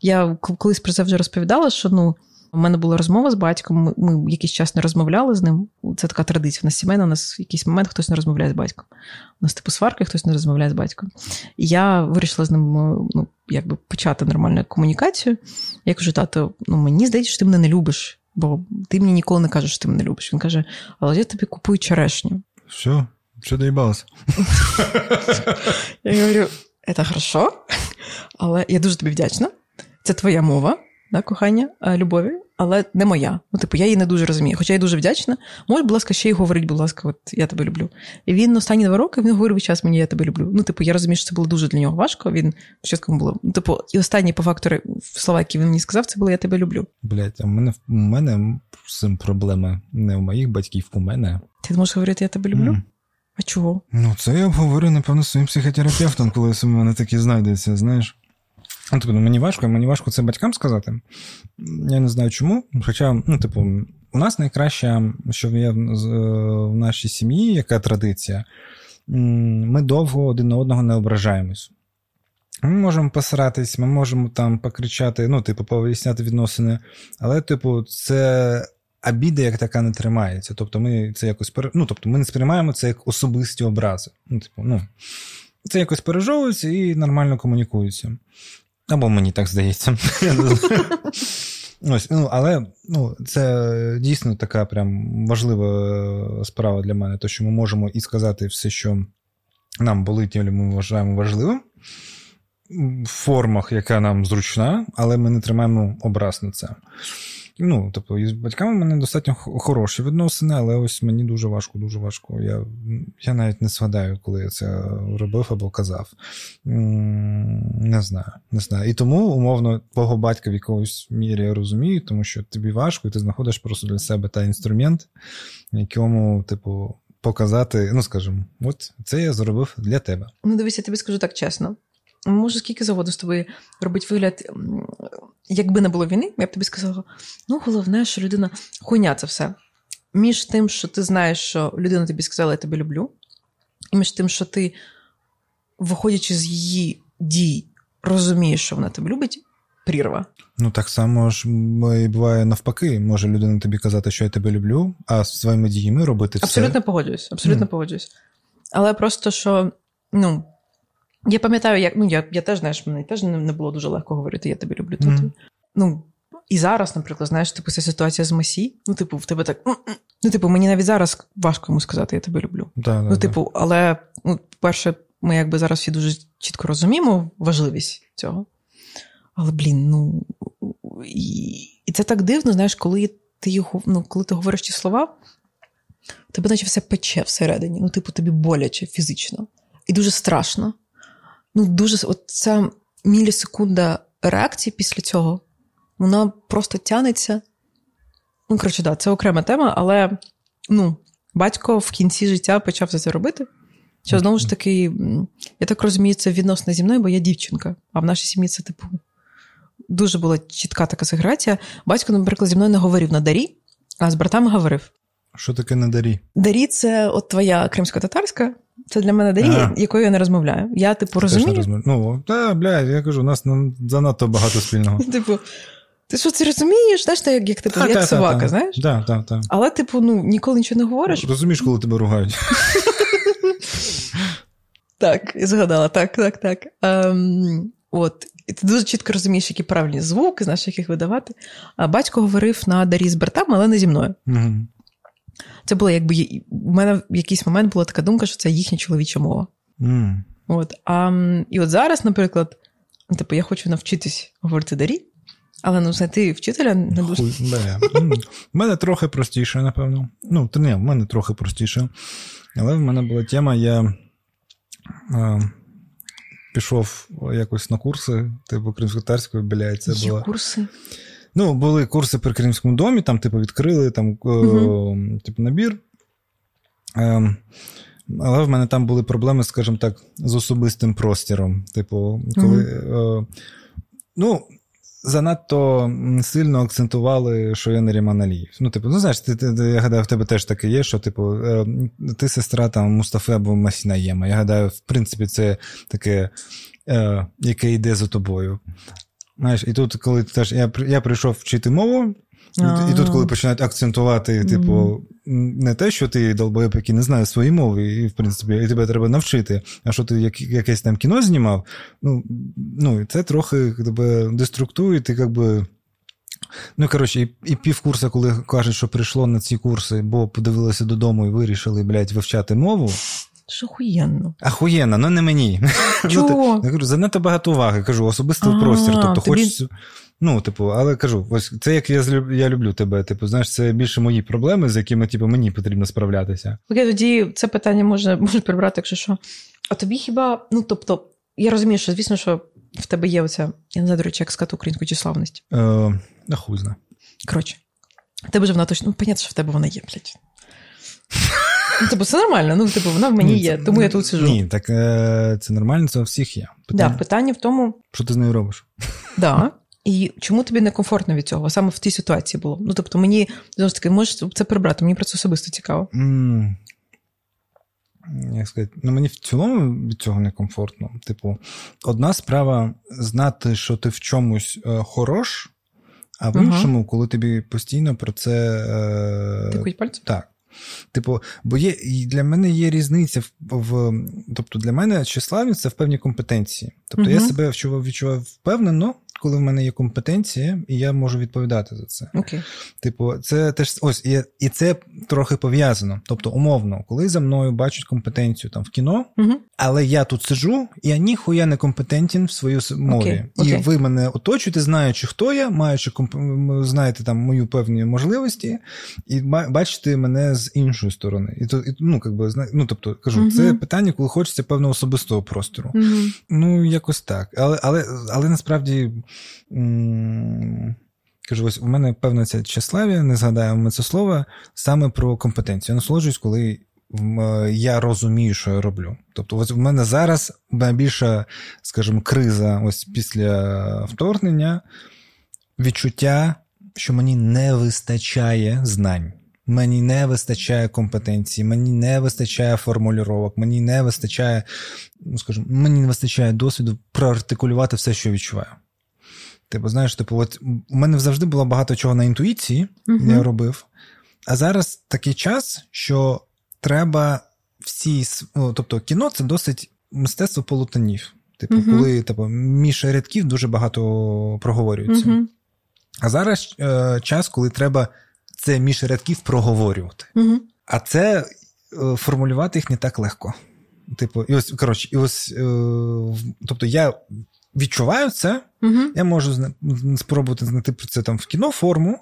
Я колись про це вже розповідала, що ну, у мене була розмова з батьком, ми, ми якийсь час не розмовляли з ним. Це така традиція. У нас сімейна, у нас в якийсь момент хтось не розмовляє з батьком. У нас, типу, сварки, хтось не розмовляє з батьком. І я вирішила з ним ну, якби почати нормальну комунікацію. Я кажу, тато, ну мені здається, що ти мене не любиш, бо ти мені ніколи не кажеш, що ти мене любиш. Він каже: Але я тобі купую черешню. Все, що доїбалося? Я говорю, це хорошо, але я дуже тобі вдячна. Це твоя мова, да, кохання, любові, але не моя. Ну, типу, я її не дуже розумію. Хоча я дуже вдячна. Може, будь ласка, ще й говорить, будь ласка, от я тебе люблю. І він останні два роки він говорив час мені, я тебе люблю. Ну, типу, я розумію, що це було дуже для нього важко. Він спочатку було. Ну, типу, і останні по фактору слова, які він мені сказав, це було Я тебе люблю. Блять, а в мене в мене з цим проблеми не у моїх батьків, у мене. Ти можеш говорити, я тебе люблю? Mm. А чого? Ну, це я обговорю, напевно, своїм психотерапевтом, коли у мене такі знайдеться, знаєш. Ну, типу, мені важко, мені важко це батькам сказати. Я не знаю чому. Хоча, ну, типу, у нас найкраще, що є в нашій сім'ї, яка традиція, ми довго один на одного не ображаємось. Ми можемо посратись, ми можемо там покричати, ну, типу, повиясняти відносини, але, типу, це обіда як така не тримається. Тобто ми це якось ну, тобто ми не сприймаємо це як особисті образи. Ну, типу, ну, Це якось пережовується і нормально комунікується. Або мені так здається. Ось, ну, Але ну, це дійсно така прям важлива справа для мене, то що ми можемо і сказати все, що нам болить, і ми вважаємо важливим, в формах, яка нам зручна, але ми не тримаємо образ на це. Ну, тобто, із батьками в мене достатньо хороші відносини, але ось мені дуже важко, дуже важко. Я я навіть не згадаю, коли я це робив або казав. Не знаю. не знаю. І тому, умовно, твого батька в якомусь мірі я розумію, тому що тобі важко, і ти знаходиш просто для себе та інструмент, якому, типу, показати, ну, скажімо, от це я зробив для тебе. Ну, дивися, я тобі скажу так чесно. Можу скільки заводу з тобою робить вигляд, якби не було війни, я б тобі сказала: ну, головне, що людина хуйня це все. Між тим, що ти знаєш, що людина тобі сказала, я тебе люблю, і між тим, що ти, виходячи з її дій, розумієш, що вона тебе любить, прірва. Ну, так само ж буває навпаки. Може людина тобі казати, що я тебе люблю, а своїми діями робити. Абсолютно все. погоджуюсь, абсолютно mm. погоджуюсь. Але просто що, ну. Я пам'ятаю, як ну я я теж знаєш, мені теж не було дуже легко говорити, я тебе люблю. Mm. Ну, І зараз, наприклад, знаєш, типу, ця ситуація з Масі, ну, типу, в тебе так. Ну, типу, мені навіть зараз важко йому сказати, я тебе люблю. Да, ну, типу, але, ну, перше, ми якби зараз всі дуже чітко розуміємо важливість цього. Але, блін, ну і і це так дивно, знаєш, коли ти його, ну, коли ти говориш ці слова, тебе наче все пече всередині. Ну, типу, тобі боляче фізично. І дуже страшно. Ну, дуже от ця мілісекунда реакції після цього, вона просто тянеться. Ну, коротше, да, це окрема тема, але ну, батько в кінці життя почав це робити. Що знову ж таки, я так розумію, це відносно зі мною, бо я дівчинка, а в нашій сім'ї це, типу, дуже була чітка така сеграція. Батько, наприклад, зі мною не говорив на дарі, а з братами говорив. Що таке на дарі? Дарі це от твоя кримсько-татарська. Це для мене дарі, ага. якою я не розмовляю. Я, типу, розумію. Розмов... Ну, та, бля, я кажу, у нас занадто багато спільного. Типу, ти що це розумієш? Знаєш, як, як, типу, як та, собака, та, знаєш? Да, да, да. Але, типу, ну, ніколи нічого не говориш. Розумієш, коли тебе ругають. Так, згадала, так, так, так. Ем, От, і ти дуже чітко розумієш, які правильні звуки, знаєш, як їх видавати. А батько говорив на дарі з братами, але не зі мною. Угу. Це було якби у мене в якийсь момент була така думка, що це їхня чоловіча мова. Mm. От, а, І от зараз, наприклад, типу, я хочу навчитись говорити дарі, але ну, знайти вчителя не дуже. У мене трохи простіше, напевно. Ну, то не, в мене трохи простіше. Але в мене була тема, я а, пішов якось на курси, типу кримськотарської, біля це Є курси? Ну, були курси при Кримському домі, там, типу, відкрили там, угу. типу, набір. Ем, але в мене там були проблеми, скажімо так, з особистим простіром. Типу, коли. Угу. Ну, занадто сильно акцентували, що я не Ріман Аліїв. Ну, типу, ну знаєш, ти, ти, я гадаю, в тебе теж таке є, що, типу, е, ти сестра там Мустафи або Масінаєма. Я гадаю, в принципі, це таке, е, яке йде за тобою. Знаєш, І тут, коли теж я я прийшов вчити мову, і, і тут, коли починають акцентувати, типу, не те, що ти долбоєб, який не знає свої мови, і в принципі, і тебе треба навчити, а що ти як, якесь там кіно знімав, ну, ну це трохи тебе деструктує, ти якби. Ну, коротше, і, і півкурса, коли кажуть, що прийшло на ці курси, бо подивилися додому і вирішили, блядь, вивчати мову. Що охуєнно. Охуєнно, ну не мені. Чого? Ну, я кажу, занадто багато уваги, кажу, особистий простір. Тобто, тобі... хочеться. Ну, типу, але кажу, ось це як я я люблю тебе. Типу, знаєш, це більше мої проблеми, з якими типу, мені потрібно справлятися. Окей, тоді це питання може може прибрати, якщо що. А тобі хіба, ну тобто, я розумію, що звісно, що в тебе є оця, я не знаю, до речі, як сказати українську числавність. Е, хуй зна. Коротше, в тебе ж вона точно, ну, понятно, що в тебе вона є, блядь. Ну, Типу, це нормально. Ну, типу, вона в мені є, тому я тут сижу. Ні, так е, це нормально, це у всіх є. Питання, да, питання в тому. Що ти з нею робиш? Да. І чому тобі некомфортно від цього? Саме в тій ситуації було. Ну, тобто, мені знову ж таки, можеш це прибрати, мені про це особисто цікаво. Mm. Як сказати, ну мені в цілому від цього некомфортно. Типу, одна справа знати, що ти в чомусь е, хорош, а в іншому, ага. коли тобі постійно про це. Е, Тикуть пальцем? Так. Типу, бо є і для мене є різниця в, в тобто для мене числавність це в певній компетенції. Тобто угу. я себе відчував, відчував впевнено, коли в мене є компетенція, і я можу відповідати за це. Okay. Типу, це теж ось і, і це трохи пов'язано. Тобто, умовно, коли за мною бачать компетенцію там в кіно, uh але я тут сиджу, я ніхуя не компетентен в своїй мові. Okay. Okay. І ви мене оточуєте, знаючи, хто я, маючи знаєте там мою певні можливості, і бачите мене з іншої сторони. І то і, ну, якби, ну, тобто, кажу, uh це питання, коли хочеться певного особистого простору. Ну, якось так. Але, але, але насправді. Кажу, ось у мене певна ця тщеславія, не згадаємо це слово, саме про компетенцію. Я насолоджуюсь, коли я розумію, що я роблю. Тобто, ось у мене зараз найбільша, скажімо, криза ось після вторгнення, відчуття, що мені не вистачає знань. Мені не вистачає компетенції, мені не вистачає формулювання, мені не вистачає, ну скажімо, мені не вистачає досвіду проартикулювати все, що відчуваю. Типу, знаєш, типу, от у мене завжди було багато чого на інтуїції, uh я робив. А зараз такий час, що треба всі. Ну, тобто, кіно це досить мистецтво полутонів. Типу, uh коли типу, між рядків дуже багато проговорюється. uh А зараз е, час, коли треба це між рядків проговорювати. А це е, формулювати їх не так легко. Типу, і ось коротше, і ось, е, тобто я відчуваю це, Угу. Я можу спробувати знайти про це там в кіно форму,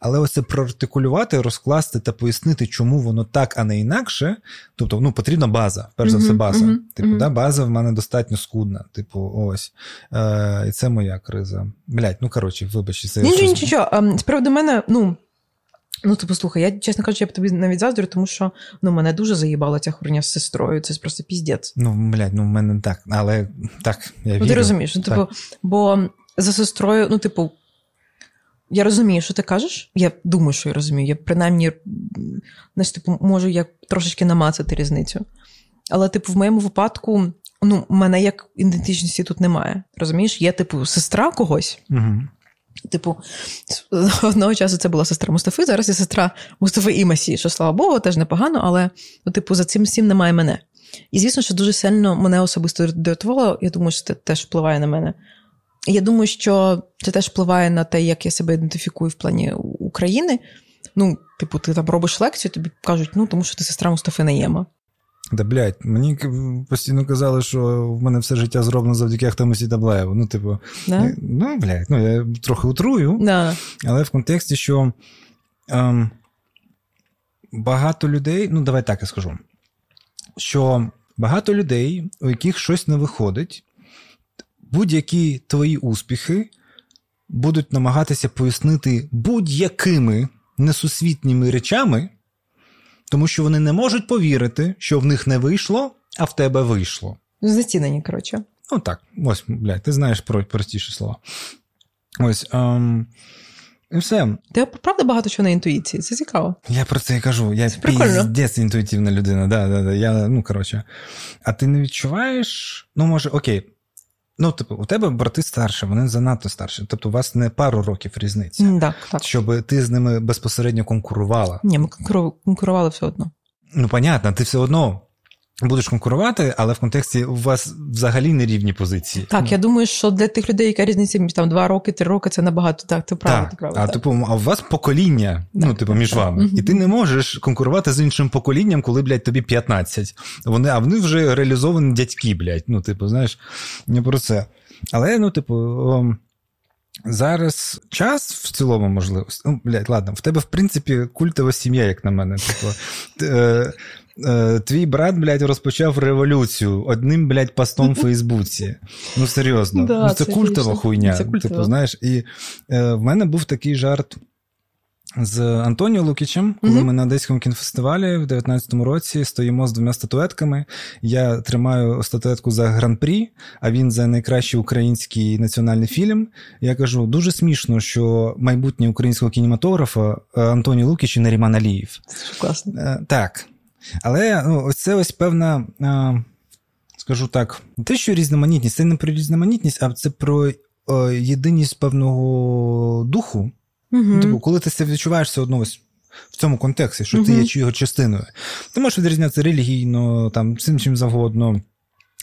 але ось це проартикулювати, розкласти та пояснити, чому воно так, а не інакше. Тобто, ну, потрібна база, перш за все, база. Угу. Типу, да, база в мене достатньо скудна. Типу, ось. Е, І це моя криза. Блять, ну коротше, вибачте, це. Нічого, нічого. Ем, справді мене, ну. Ну, типу, слухай, я, чесно кажучи, я б тобі навіть заздрю, тому що ну, мене дуже заїбала ця хурня з сестрою. Це просто піздець. Ну, блядь, ну в мене так, але так, я вірю. Ну, ти розумієш, ну, типу, бо за сестрою, ну, типу, я розумію, що ти кажеш. Я думаю, що я розумію. Я принаймні знаєш, типу, можу як трошечки намацати різницю. Але, типу, в моєму випадку, ну, мене як ідентичності тут немає. Розумієш, є, типу, сестра когось. Угу. Типу, одного часу це була сестра Мустафи, зараз є сестра Мустафи і Масі, що слава Богу, теж непогано, але ну, типу, за цим всім немає мене. І звісно, що дуже сильно мене особисто дратувало, я думаю, що це теж впливає на мене. Я думаю, що це теж впливає на те, як я себе ідентифікую в плані України. Ну, типу, ти там робиш лекцію, тобі кажуть, ну тому що ти сестра Мустафи Наєма. Да, блядь, мені постійно казали, що в мене все життя зроблено завдяки Ахтамусі Таблаєву. Ну, типу, да? ну, блядь, ну я трохи утрую, да. але в контексті, що ем, багато людей, ну, давай так я скажу, що багато людей, у яких щось не виходить, будь-які твої успіхи будуть намагатися пояснити будь-якими несусвітніми речами тому що вони не можуть повірити, що в них не вийшло, а в тебе вийшло. Зацінені, коротше. Ну так, ось, блядь, ти знаєш про простіші слова. Ось. Ем... І все. Ти правда багато чого на інтуїції, це цікаво. Я про це і кажу. Я піздець інтуїтивна людина. Да, да, да. Я, ну, коротше. А ти не відчуваєш? Ну, може, окей, Ну, типу, у тебе брати старші, вони занадто старші. Тобто, у вас не пару років різниці, так, так. щоб ти з ними безпосередньо конкурувала. Ні, ми конкурували все одно. Ну, понятно, ти все одно будеш конкурувати, але в контексті у вас взагалі не рівні позиції. Так, я думаю, що для тих людей, яка різниця між там два роки, три роки, це набагато так. Ти правда, ти правда. А типу, а у вас покоління, ну, так, ну, типу, між так, вами. І ти не можеш конкурувати з іншим поколінням, коли, блядь, тобі 15. Вони, а вони вже реалізовані дядьки, блядь. Ну, типу, знаєш, не про це. Але, ну, типу. Зараз час в цілому можливо. Ну, блядь, ладно, в тебе, в принципі, культова сім'я, як на мене. Типу, Е, твій брат, блядь, розпочав революцію одним, блядь, постом в Фейсбуці. Ну, серйозно. Да, ну, Це, це культова хуйня. Це культова. Типу, знаєш, і е, в мене був такий жарт. З Антоніо Лукічем, коли mm-hmm. ми на Одеському кінофестивалі в 19-му році стоїмо з двома статуетками. Я тримаю статуетку за гран-прі, а він за найкращий український національний фільм. Я кажу: дуже смішно, що майбутнє українського кінематографа е, Антоніо Лукіч і Наріман Аліїв. Це класно. Так. Але ну, ось це ось певна, скажу так, не те, що різноманітність, це не про різноманітність, а це про єдиність певного духу. Угу. Тобто, коли ти це відчуваєш все одно ось в цьому контексті, що угу. ти є його частиною. Ти можеш відрізнятися релігійно, там, цим чим завгодно.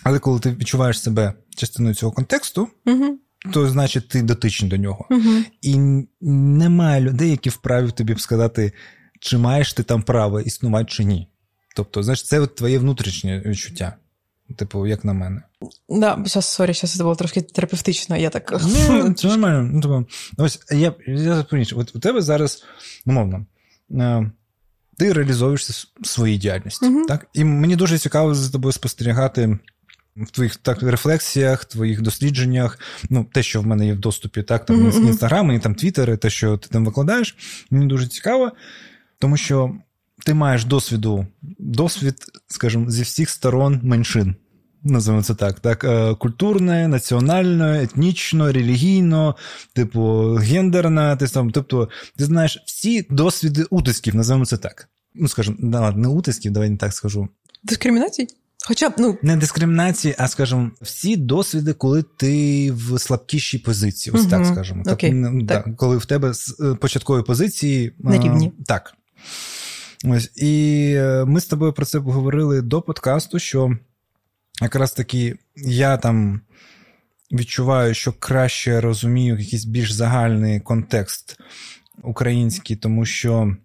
Але коли ти відчуваєш себе частиною цього контексту, угу. то значить ти дотичний до нього. Угу. І немає людей, які вправі тобі б сказати, чи маєш ти там право існувати, чи ні. Тобто, знаєш, це от твоє внутрішнє відчуття. Типу, як на мене. Да, зараз, sorry, зараз це було трошки терапевтично, я так. Ну, це нормально. Ну, типу, ось я я От у тебе зараз, умовно, е, ти реалізовуєшся в своїй діяльності. Uh-huh. так? І мені дуже цікаво за тобою спостерігати в твоїх так, рефлексіях, твоїх дослідженнях, ну, те, що в мене є в доступі, так, там інстаграми, там твіттери, те, що ти там викладаєш, мені дуже цікаво, тому що ти маєш досвіду, досвід, скажімо, зі всіх сторон меншин. Називаємо це так, так, е, культурне, національне, етнічно, релігійно, типу, гендерне, ти сам, тобто, ти знаєш всі досвіди утисків, називаємо це так. Ну, скажімо, да, не утисків, давай не так скажу. Дискримінацій? Хоча б, ну. Не дискримінації, а скажімо, всі досвіди, коли ти в слабкішій позиції, ось угу. так скажемо. Окей. Так, так. Да, коли в тебе з е, початкової позиції. На рівні. А, так. Ось, І е, ми з тобою про це говорили до подкасту, що якраз таки я там відчуваю, що краще розумію якийсь більш загальний контекст український, тому що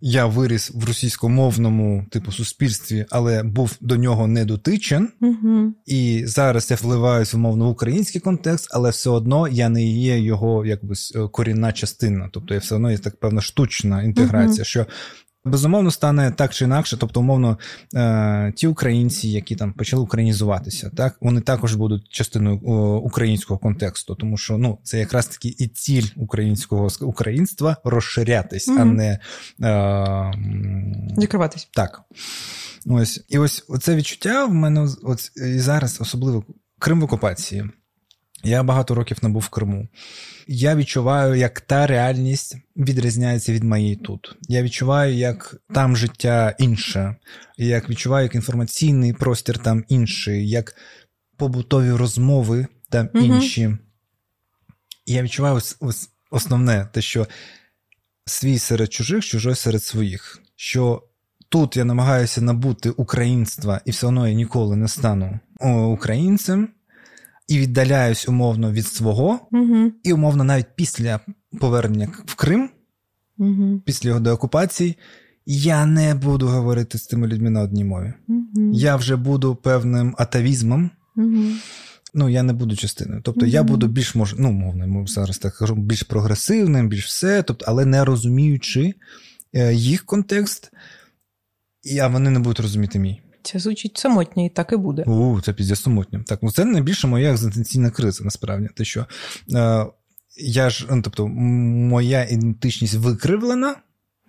я виріс в російськомовному типу суспільстві, але був до нього не дотичен, угу. і зараз я вливаюся умовно в український контекст, але все одно я не є його якби корінна частина. Тобто я все одно є так певна штучна інтеграція, угу. що Безумовно, стане так чи інакше, тобто, умовно, е, ті українці, які там почали українізуватися, так вони також будуть частиною українського контексту, тому що ну це якраз таки і ціль українського українства розширятись, mm-hmm. а не е, закриватись. Так. Ось і ось це відчуття в мене от і зараз, особливо Крим в окупації. Я багато років не був в Криму. Я відчуваю, як та реальність відрізняється від моєї тут. Я відчуваю, як там життя інше, як відчуваю, як інформаційний простір там інший, як побутові розмови там інші. я відчуваю ось, ось основне, те, що свій серед чужих, чужой серед своїх. Що тут я намагаюся набути українства, і все одно я ніколи не стану українцем і віддаляюсь умовно від свого, угу. і умовно навіть після повернення в Крим, угу. після його деокупації, я не буду говорити з тими людьми на одній мові. Угу. Я вже буду певним атавізмом. Ну, я не буду частиною. Тобто я буду більш мож... ну, мовно, зараз так кажу, більш прогресивним, більш все, тобто, але не розуміючи е, їх контекст, а вони не будуть розуміти мій. Це звучить самотньо, і так і буде. У, це піздя самотньо. Так, ну це найбільше моя екзистенційна криза, насправді. Те, що е, я ж, ну, тобто, моя ідентичність викривлена,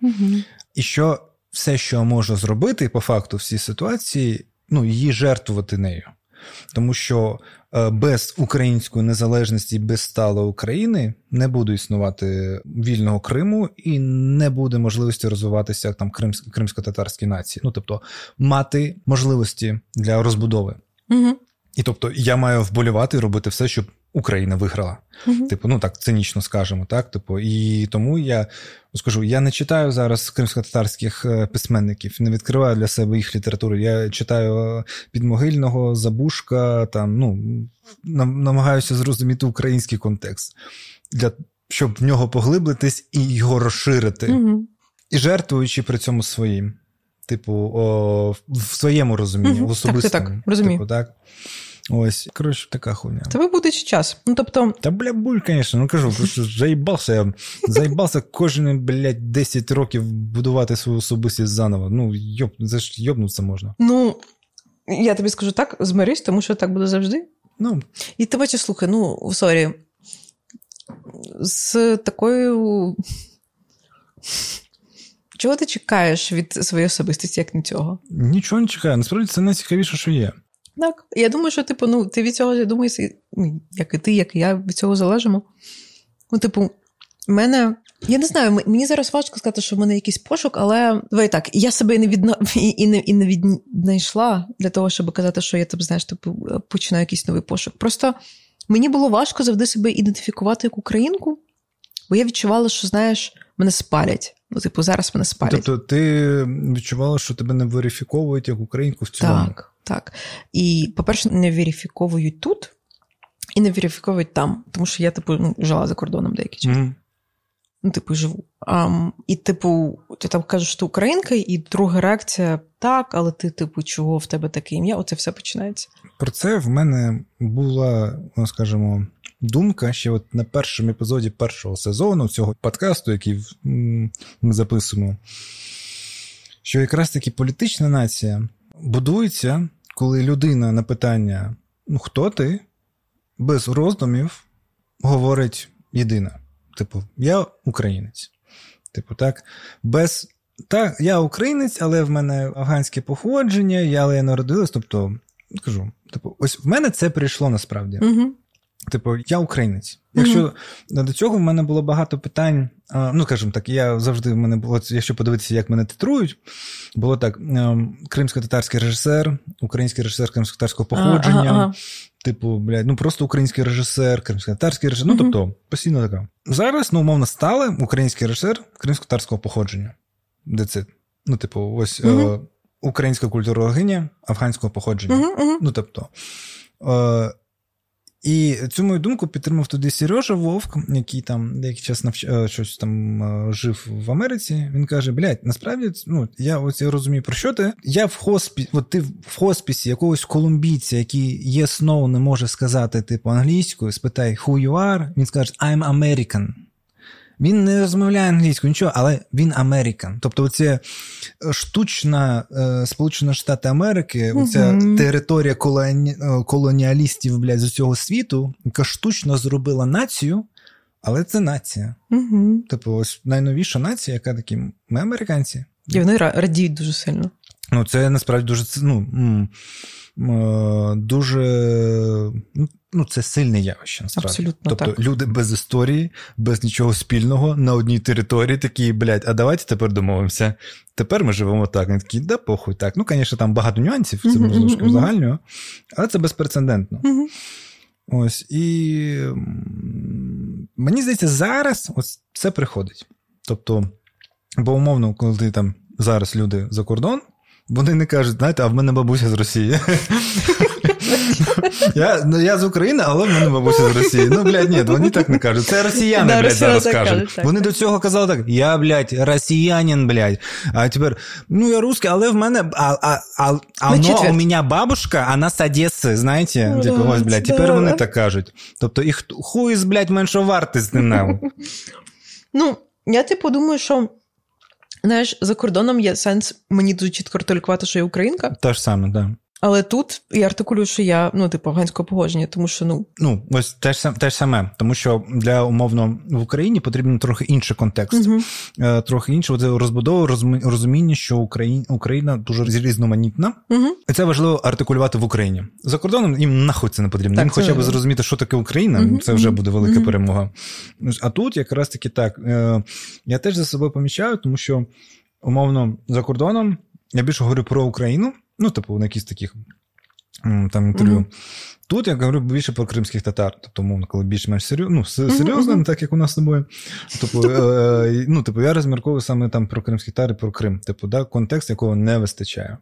угу. і що все, що я можу зробити, по факту, в цій ситуації, ну, її жертвувати нею. Тому що без української незалежності, без сталої України не буде існувати вільного Криму і не буде можливості розвиватися як там кримсько-татарські нації. Ну тобто мати можливості для розбудови. Угу. І тобто я маю вболівати і робити все, щоб Україна виграла. Uh-huh. Типу, ну так цинічно скажемо, так? Типу, і тому я скажу: я не читаю зараз кримсько-татарських е, письменників, не відкриваю для себе їх літературу. Я читаю е, підмогильного, Забушка, там, ну, намагаюся зрозуміти український контекст, для, щоб в нього поглиблитись і його розширити, uh-huh. і жертвуючи при цьому своїм. Типу, о, в своєму розумінні, uh-huh. в особистому. Так, так, розумію. Типу, так. Ось, коротше, така хуйня. Тебе буде ще час. Ну, тобто... Та бля, буль, звісно, ну кажу, заїбався я. Заїбався кожен, блядь, 10 років будувати свою особистість заново. Ну, йоб, це ж йобнутися можна. Ну, я тобі скажу так, змирись, тому що так буде завжди. Ну. І тебе чи слухай, ну, sorry. З такою. Чого ти чекаєш від своєї особистості, як не цього? Нічого не чекаю. Насправді це найцікавіше, що є. Так. Я думаю, що, типу, ну, ти від цього я думаю, ну, як і ти, як і я від цього залежимо. Ну, типу, в мене. Я не знаю, мені зараз важко сказати, що в мене якийсь пошук, але давай так, я себе не відна... і не і не віднайшла для того, щоб казати, що я тобі, знаєш, типу, починаю якийсь новий пошук. Просто мені було важко завжди себе ідентифікувати як українку, бо я відчувала, що, знаєш, мене спалять. Ну, типу, зараз мене спалять. Тобто, ти відчувала, що тебе не верифіковують як українку в цілому? Так. Так. І, по-перше, не верифіковують тут і не верифіковують там, тому що я, типу, ну, жила за кордоном деякий час. Mm-hmm. Ну, типу, живу. А, І, типу, ти там кажеш, що ти українка, і друга реакція так, але ти, типу, чого в тебе таке ім'я? Оце все починається. Про це в мене була, ну, скажімо, думка ще от на першому епізоді першого сезону цього подкасту, який ми записуємо, що якраз таки політична нація будується, коли людина на питання ну хто ти, без роздумів говорить єдине. Типу, я українець. Типу, так, без. Так, я українець, але в мене афганське походження, я але я народилась. Тобто, кажу, типу, ось в мене це прийшло насправді. Угу. Типу, я українець. Якщо mm-hmm. до цього в мене було багато питань, ну скажімо так, я завжди в мене було, якщо подивитися, як мене титрують, було так: ем, кримсько-татарський режисер, український режисер кримсько-татарського походження, ага, ага. типу, блядь, ну просто український режисер, кримсько-татарський режисер, mm-hmm. ну тобто, постійно така. Зараз, ну, умовно, стали український режисер кримсько-татарського походження. Де це? Ну, типу, ось mm-hmm. е, українська культурологиня афганського походження. Ну, тобто. Е, І цю мою думку підтримав туди Сережа Вовк, який там деякий час навч... Е, щось там е, жив в Америці. Він каже: блядь, насправді, ну я ось я розумію про що ти. Я в хоспі, от ти в хоспісі якогось колумбійця, який є Snow, не може сказати типу англійською, спитай who you are, він скаже I'm American. Він не розмовляє англійською, нічого, але він Американ. Тобто, оця штучна е, Сполучені Штати Америки, оця uh територія колоні... Е, колоніалістів блядь, з усього світу, яка штучно зробила націю, але це нація. uh Типу, ось найновіша нація, яка такі ми американці. І вони радіють дуже сильно. Ну, це насправді дуже ну, е, дуже ну, ну, це сильне явище. насправді. Абсолютно Тобто так. люди без історії, без нічого спільного на одній території такі, блядь, а давайте тепер домовимося. Тепер ми живемо так. Вони такі, да, похуй так. Ну, звісно, там багато нюансів, це uh-huh, узагальнюю, але це безпрецедентно. Uh-huh. Ось і мені здається, зараз ось це приходить. Тобто, бо умовно, коли ти там зараз люди за кордон. Вони не кажуть, знаєте, а в мене бабуся з Росії. Я ну, я з України, але в мене бабуся з Росії. Ну, блядь, ні, вони так не кажуть. Це росіяни, да, блядь, зараз кажуть. так. Вони до цього казали так: я, блядь, росіянин, блядь. А тепер, ну я русский, але в мене. А, а, а, а но у мене бабушка, вона з Одеси, знаєте? Ну, типу, ось, блядь, тепер вони так кажуть. Тобто, їх хуй, блядь, менше вартісний нам. Ну, я типу думаю, що. Знаєш, за кордоном є сенс мені дуже чітко артикулювати, що я українка. Те ж саме. Да. Але тут я артикулюю, що я ну, типу, афганського походження, тому що ну. Ну, ось те ж те ж саме, тому що для умовно в Україні потрібен трохи інший контекст, uh-huh. трохи інше розбудову, розуміння, що Україна Україна дуже різноманітна, uh-huh. і це важливо артикулювати в Україні. За кордоном їм нахуй це не потрібно. Так, їм хоча б зрозуміти, що таке Україна, uh-huh. це вже буде велика перемога. А тут якраз таки так. Я теж за собою помічаю, тому що умовно за кордоном я більше говорю про Україну. Ну, типу, на якісь таких там інтерв'ю. Mm-hmm. Тут я говорю більше про кримських татар, тобто, мовно, коли більш-менш серйозно, ну, серйозно, mm-hmm. так як у нас з тобою. Тобто, е, ну, типу, я розмірковую саме там про кримських татар і про Крим. Типу, да, контекст, якого не вистачає.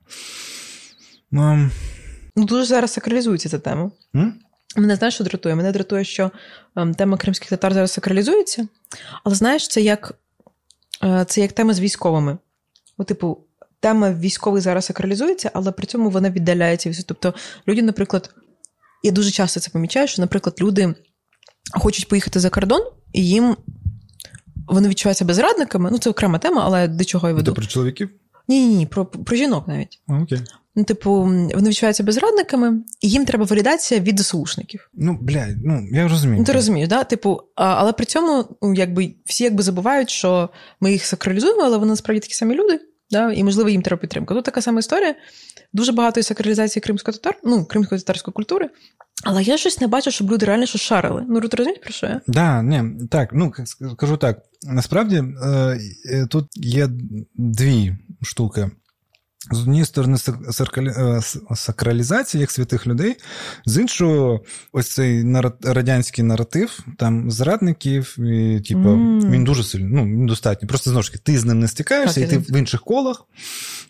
Ну, дуже зараз сакралізується ця тема. Mm? Мене знаєш, що дратує? Мене дратує, що ем, тема кримських татар зараз сакралізується, але знаєш, це як, е, це як тема з військовими. О, типу, тема військових зараз сакралізується, але при цьому вона віддаляється від. Тобто, люди, наприклад, я дуже часто це помічаю, що, наприклад, люди хочуть поїхати за кордон, і їм вони відчуваються безрадниками. Ну, це окрема тема, але до чого я веду? Це про чоловіків? Ні, ні, ні, про, про жінок навіть. А, окей. Ну, типу, вони відчуваються безрадниками, і їм треба валідація від ЗСУшників. Ну, блядь, ну я розумію. Ну, ти розумієш, да? Типу, а, але при цьому, ну, якби всі якби забувають, що ми їх сакралізуємо, але вони насправді такі самі люди. Да? І, можливо, їм треба підтримка. Тут така сама історія. Дуже багато сакралізації кримсько-татар, ну, кримсько-татарської культури. Але я щось не бачу, щоб люди реально щось шарили. Ну, ти розумієш, про що я? Да, ні, так, ну скажу так. Насправді е, тут є дві штуки. З однієї сторони, сакралізація як святих людей, з іншого, ось цей радянський наратив, там зрадників, і, типу, mm. він дуже сильний, ну, достатньо. Просто знову ж таки, ти з ним не стикаєшся, так, і ти в інших колах.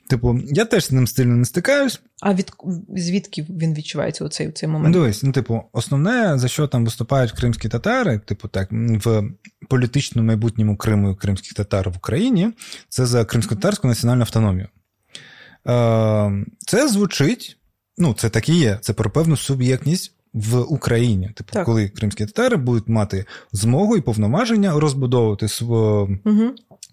Типу, я теж з ним стильно не стикаюсь. А від звідки він відчувається у цей, у цей момент? Дивись, ну, типу, основне, за що там виступають кримські татари, типу, так, в політичному майбутньому Криму і кримських татар в Україні, це за кримсько-татарську національну автономію. Це звучить, ну, це так і є, це про певну суб'єктність в Україні. Типу, так. коли кримські татари будуть мати змогу і повноваження розбудовувати свою, угу.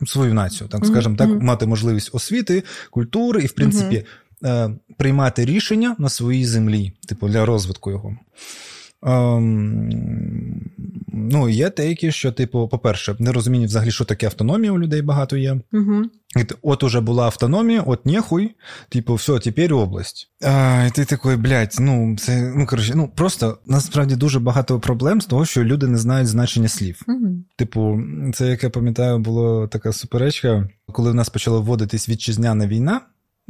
свою націю, так скажімо так, мати можливість освіти, культури і, в принципі, приймати рішення на своїй землі, типу, для розвитку його. Ем, ну, є деякі, що, типу, по-перше, не розуміння взагалі, що таке автономія у людей багато є. Угу. От уже була автономія, от нехуй, типу, все, тепер область. А, І ти такий, блядь, ну, це, ну, коротше, ну, просто насправді дуже багато проблем з того, що люди не знають значення слів. Угу. Типу, це, як я пам'ятаю, була така суперечка, коли в нас почала вводитись вітчизняна війна.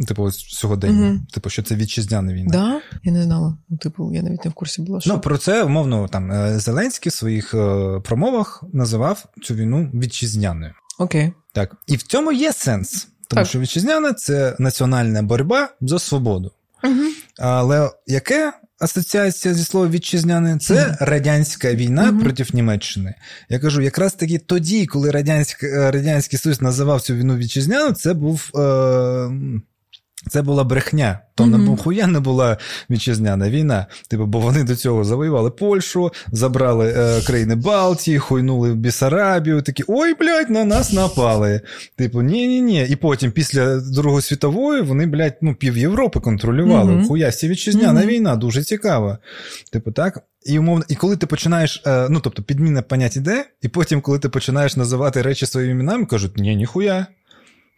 Типу, ось сьогодення. Угу. Типу, що це вітчизняна війна. Да? Я не знала. Ну, типу, я навіть не в курсі була. Що... Ну, про це, умовно, там е, Зеленський в своїх е, промовах називав цю війну вітчизняною. Окей. Так. І в цьому є сенс. Тому так. що вітчизняна це національна боротьба за свободу. Угу. Але яке асоціація зі словом вітчизняне це радянська війна mm-hmm. проти Німеччини. Я кажу, якраз таки тоді, коли Радянський Радянський Союз називав цю війну вітчизняну, це був. Е- це була брехня. То mm-hmm. не не була вітчизняна війна. Типу, бо вони до цього завоювали Польщу, забрали е, країни Балтії, хуйнули в Бісарабію. Такі ой, блядь, на нас напали. Типу, ні, ні, ні. І потім, після Другої світової, вони, блядь, ну, пів Європи контролювали. Mm-hmm. Хуясті вітчизняна mm-hmm. війна, дуже цікава. Типу, так. І умовно, і коли ти починаєш, е, ну тобто, підміна понять іде, і потім, коли ти починаєш називати речі своїми іменами, кажуть, ні, ніхуя.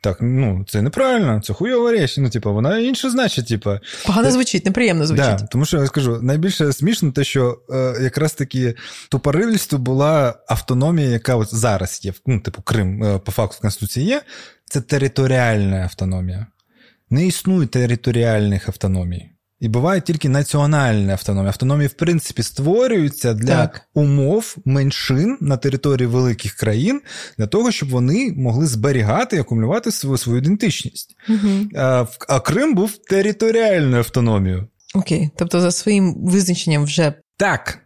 Так, ну це неправильно, це хуйова річ. Ну, типу, вона інше значить, типу. Погано звучить, неприємно звучить. Да, Тому що я скажу, найбільше смішно те, що е, якраз таки тупорильство була автономія, яка от зараз є, ну, типу, Крим е, по факту в Конституції є, це територіальна автономія. Не існує територіальних автономій. І буває тільки національна автономія. Автономії, в принципі, створюються для так. умов меншин на території великих країн для того, щоб вони могли зберігати і акумулювати свою свою ідентичність. Угу. А, а Крим був територіальною автономією. Окей, тобто за своїм визначенням вже так.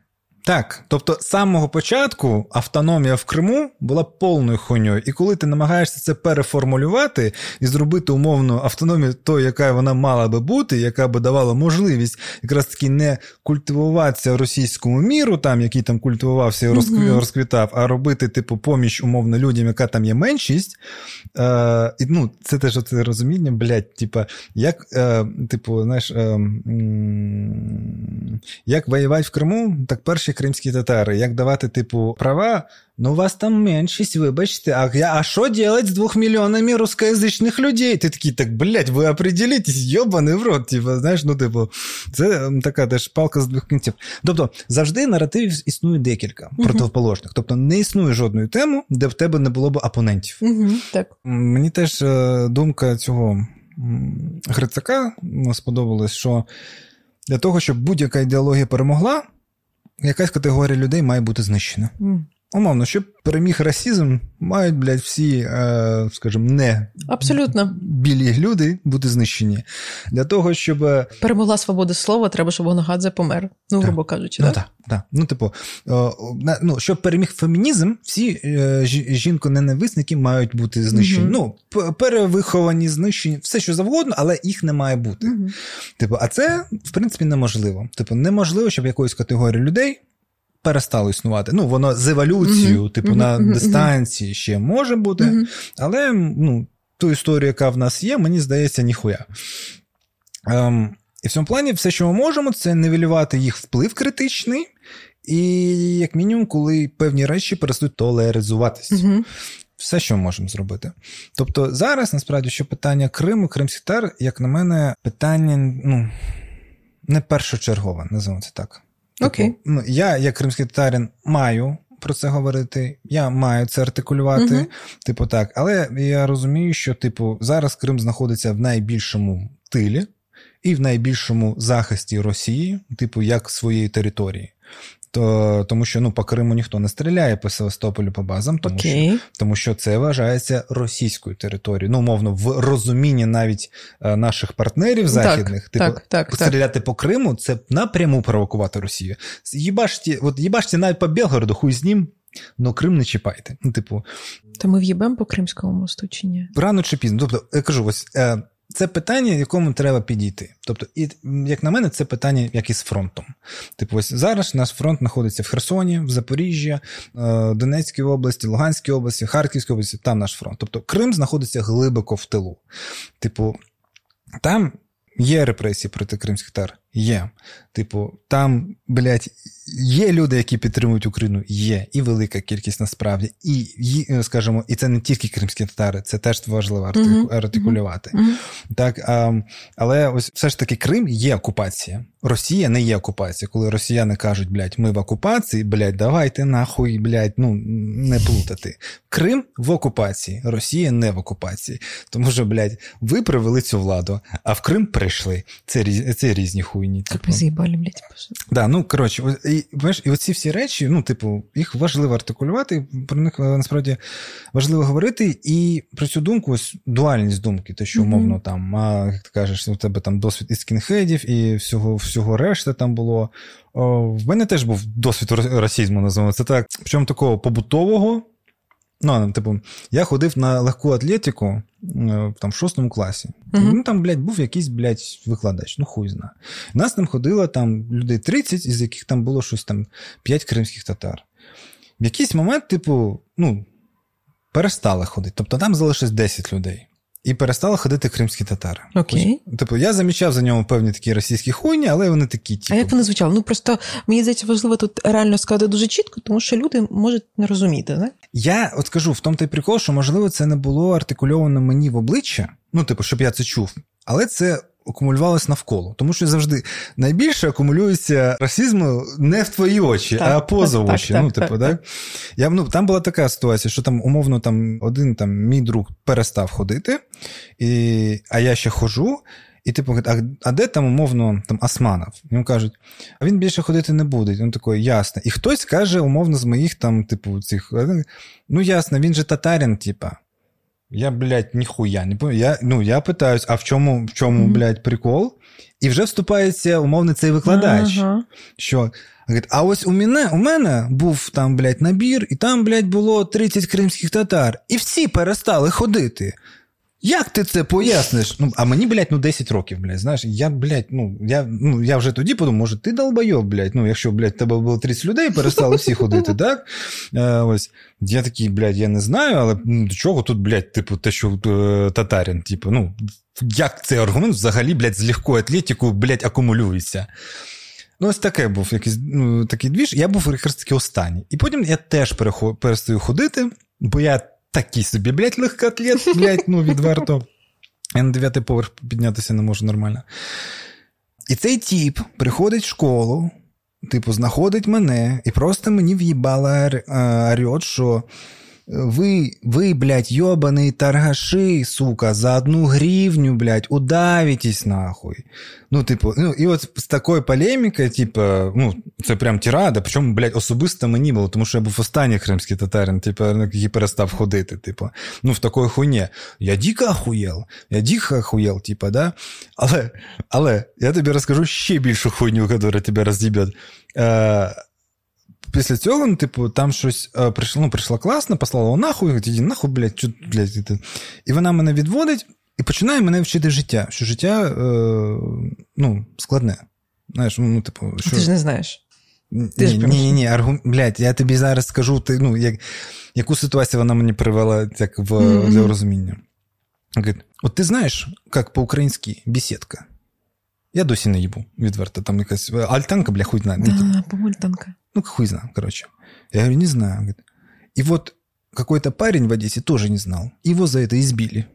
Так, тобто з самого початку автономія в Криму була повною хуйньою. І коли ти намагаєшся це переформулювати і зробити умовну автономію, то, яка вона мала би бути, яка би давала можливість якраз таки не культивуватися російському міру, там який там культивувався і розквітав, а робити, типу, поміч умовно людям, яка там є меншість. Е, і, ну, Це теж це розуміння, блядь, типу, як, е, типу, знаєш, е, як воювати в Криму, так перші наші кримські татари, як давати, типу, права. Ну, у вас там меншість, вибачте, а я, а що делать з двох мільйонами рускоязичних людей? Ти такий, так, блядь, ви определитесь, йобаний в рот. Типу, знаєш, ну, типу, це така теж палка з двох кінців. Тобто, завжди наративів існує декілька uh-huh. противоположних. Тобто, не існує жодної теми, де в тебе не було б опонентів. Uh-huh, так. Мені теж е, думка цього Грицака сподобалась, що для того, щоб будь-яка ідеологія перемогла якась категорія людей має бути знищена. Mm. Умовно, щоб переміг расізм, мають, блядь, всі, е, скажімо, не Абсолютно. білі люди бути знищені. Для того, щоб. Е, Перемогла свобода слова, треба, щоб Воногадзе помер. Ну, так. грубо кажучи. Ну, так, так. Ну, типу, ну, щоб переміг фемінізм, всі е, жінко-ненависники мають бути знищені. Mm-hmm. Ну, перевиховані, знищені, все що завгодно, але їх не має бути. Mm-hmm. Типу, а це, в принципі, неможливо. Типу, неможливо, щоб якоїсь категорії людей перестало існувати. Ну, воно з еволюцією, mm-hmm. типу, mm-hmm. на дистанції ще може бути, але ну, ту історію, яка в нас є, мені здається, ніхуя. Ем, І в цьому плані все, що ми можемо, це нивелювати їх вплив критичний, і, як мінімум, коли певні речі перестають толеризуватись. Все, що ми можемо зробити. Тобто, зараз насправді що питання Криму, Кримських тар, як на мене, питання ну, не першочергове, називаємо це так. Окей. Okay. Ну, Я, як кримський татарин, маю про це говорити, я маю це артикулювати, uh-huh. типу так. Але я розумію, що, типу, зараз Крим знаходиться в найбільшому тилі і в найбільшому захисті Росії, типу, як своєї території. То, Тому що ну, по Криму ніхто не стріляє по Севастополю по базам, тому okay. що тому що це вважається російською територією. Ну, умовно, в розумінні навіть е, наших партнерів західних, так, типу, так, так, стріляти по Криму це напряму провокувати Росію. Їбашті, от їбашті навіть по Белгороду, хуй з ним. Ну, Крим не чіпайте. Ну, типу, то ми в'їбемо по Кримському мосту чи ні? Рано чи пізно. Тобто, я кажу, ось е, це питання, якому треба підійти. Тобто, і як на мене, це питання як із фронтом. Типу, ось зараз наш фронт знаходиться в Херсоні, в Запоріжжі, е, Донецькій області, Луганській області, Харківській області. Там наш фронт. Тобто Крим знаходиться глибоко в тилу. Типу, там є репресії проти кримських тар. Є. Типу, там, блядь, є люди, які підтримують Україну, є, і велика кількість насправді. І, скажімо, і це не тільки кримські татари, це теж важливо артикулювати. Mm-hmm. Так, а, Але ось все ж таки Крим є окупація. Росія не є окупація. Коли росіяни кажуть, блядь, ми в окупації, блядь, давайте нахуй, блядь, ну не плутати. Крим в окупації, Росія не в окупації. Тому що, блядь, ви привели цю владу, а в Крим прийшли. Це це різні хуй хуйні. Как ми заїбали, блядь. Да, ну коротше, і, і оці всі речі, ну, типу, їх важливо артикулювати, про них насправді важливо говорити. І про цю думку, ось дуальність думки, те, що умовно mm-hmm. там, а, як ти кажеш, у тебе там досвід із скінхедів і всього всього решта там було. О, В мене теж був досвід расізму, називаємо це так. Причому такого побутового. Ну, типу, я ходив на легку атлетику е, там в шостому класі. Uh-huh. Ну там, блядь, був якийсь, блядь, викладач, ну хуй зна. Нас там ходило там людей 30, із яких там було щось там 5 кримських татар. В якийсь момент, типу, ну, перестали ходити. Тобто там залишилось 10 людей. І перестали ходити кримські татари. Окей. Ось, типу, я замічав за ньому певні такі російські хуйні, але вони такі. Типу... А як вони звучали? Ну просто мені здається, важливо тут реально сказати дуже чітко, тому що люди можуть не розуміти, не? Я от скажу в тому той прикол, що можливо це не було артикульовано мені в обличчя, ну, типу, щоб я це чув, але це акумулювалось навколо. Тому що завжди найбільше акумулюється расизму не в твої очі, так, а поза так, очі. Так, ну, типу, так, Я, ну, Там була така ситуація, що там, умовно, там один там, мій друг перестав ходити, і, а я ще ходжу. І типу, а, а де там, умовно, там Османов? Йому кажуть, а він більше ходити не буде. Він такий, ясно. І хтось каже, умовно, з моїх там, типу, цих. Ну, ясно, він же татарин, типа. Я, блядь, ніхуя не помню. Я, ну, я питаюсь, а в чому, в чому, mm-hmm. блядь, прикол? І вже вступається, умовно, цей викладач. Uh-huh. Що а ось у мене у мене був там, блядь, набір, і там, блядь, було 30 кримських татар. І всі перестали ходити. Як ти це поясниш? Ну, А мені, блядь, ну 10 років, блядь, знаєш, я, блядь, ну я ну, я вже тоді подумав, може, ти долбойоб, блядь, ну, якщо, блядь, тебе було 30 людей, перестали всі ходити, так? Е, ось. Я такий, блядь, я не знаю, але ну, до чого тут, блядь, типу, те, що е, татарин, типу, ну, як цей аргумент взагалі, блядь, з легкою атлетикою, блядь, акумулюється? Ну, ось таке був якийсь ну, такий двіж. Я був якраз таки останній. І потім я теж перестаю ходити, бо я такий собі, блядь, легкоатлет, блядь, ну, відверто. Я на дев'ятий поверх піднятися не можу нормально. І цей тіп приходить в школу, типу, знаходить мене і просто мені в'їбала орьот, що ви, ви, блядь, йобаные торгаши, сука, за одну гривню, блядь, удавитесь нахуй. Ну, типу, ну, і от з такою полемікою, типу, ну, це прям тирада, причому, блядь, особисто мені було, тому що я був останній кримський татарин, типу, який перестав ходити, типу, ну, в такої хуйні. Я дико охуєл, я дико охуєл, типу, да? Але, але, я тобі розкажу ще більшу хуйню, яка тебе роз'їбет. Після цього, ну, типу, там щось е, прийшло, ну, прийшла класна, послала нахуй, іди нахуй, блядь, чо, блядь, і вона мене відводить і починає мене вчити життя, що життя е, ну, складне. Знаєш, ну, типу, що... Ти ж не знаєш. Ні, ні, ні, аргум... блядь, я тобі зараз скажу, ти, ну, як, яку ситуацію вона мені привела як в, mm-hmm. для розуміння. От ти знаєш, як по-українськи бесідка? Я досі не їбу, відверто. Там якась альтанка, бля, хуй знає. Да, по альтанка. Ну, хуй знаю, короче. Я говорю, не знаю. И вот какой-то парень в Одессе тоже не знал. Его за это избили.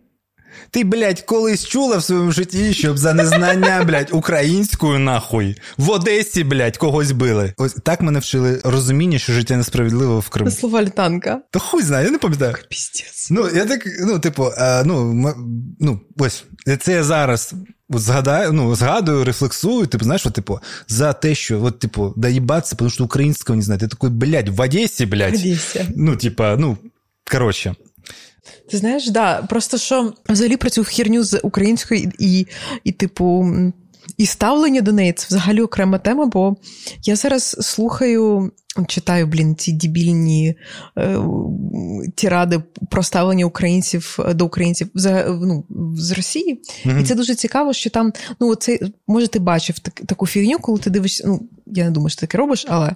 Ти, блядь, колись чула в своєму житті, щоб за незнання, блядь, українською нахуй в Одесі, блядь, когось били. Ось так мене вчили розуміння, що життя несправедливо в Криму. Слова літанка. Та хуй знає, я не пам'ятаю. Піздець. Ну, я так, ну, типу, а, ну, ну, ось, це я зараз От згадаю, ну, згадую, рефлексую, типу, знаєш, от, типу, за те, що, от, типу, доїбатися, тому що українського не знаю. Ти такий, блядь, в Одесі, блядь. В Одесі. Ну, типа, ну, коротше. Ти знаєш, да, просто що взагалі про цю херню з українською і, і, типу, і ставлення до неї це взагалі окрема тема, бо я зараз слухаю, читаю, блін, ці дебільні е, тіради про ставлення українців до українців ну, з Росії. Mm-hmm. І це дуже цікаво, що там, ну, це, може, ти бачив так, таку фігню, коли ти дивишся, ну, я не думаю, що таке робиш, але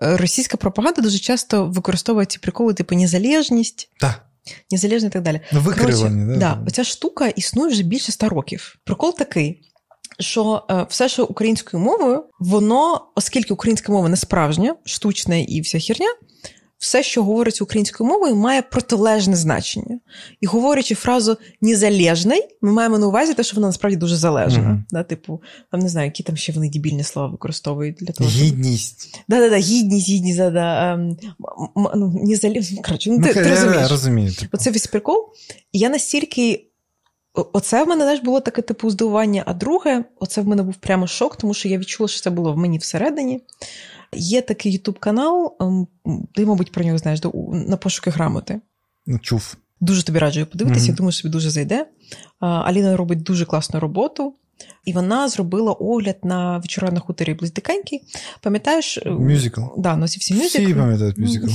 російська пропаганда дуже часто використовує ці приколи, типу, незалежність. Так. Незалежно і так далі. Ну, Викривлені, да? Да, Оця штука існує вже більше ста років. Прикол такий, що е, все, що українською мовою, воно, оскільки українська мова не справжня, штучна і вся херня, все, що говориться українською мовою, має протилежне значення. І говорячи фразу незалежний, ми маємо на увазі те, що вона насправді дуже залежна. Uh-huh. Да, Типу, там не знаю, які там ще вони дебільні слова використовують для того. Гідність. Да, да, да, гідність, гідність, да, да. Ем, ну, незалежний. Коротше, ну, ти, ну, ти розумієш. розумію. Типу. Оце весь прикол. І я настільки оце в мене теж було таке типу здивування. А друге, оце в мене був прямо шок, тому що я відчула, що це було в мені всередині. Є такий ютуб канал, ем, ти, мабуть, про нього знаєш на пошуки грамоти. Ну, чув. Дуже тобі раджу подивитися, mm-hmm. я думаю, що тобі дуже зайде. Аліна робить дуже класну роботу. І вона зробила огляд на вечора на хуторі Близдиканьки. Пам'ятаєш? Мюзикл. Да, ну, всі мюзикл. Всі пам'ятають мюзикл.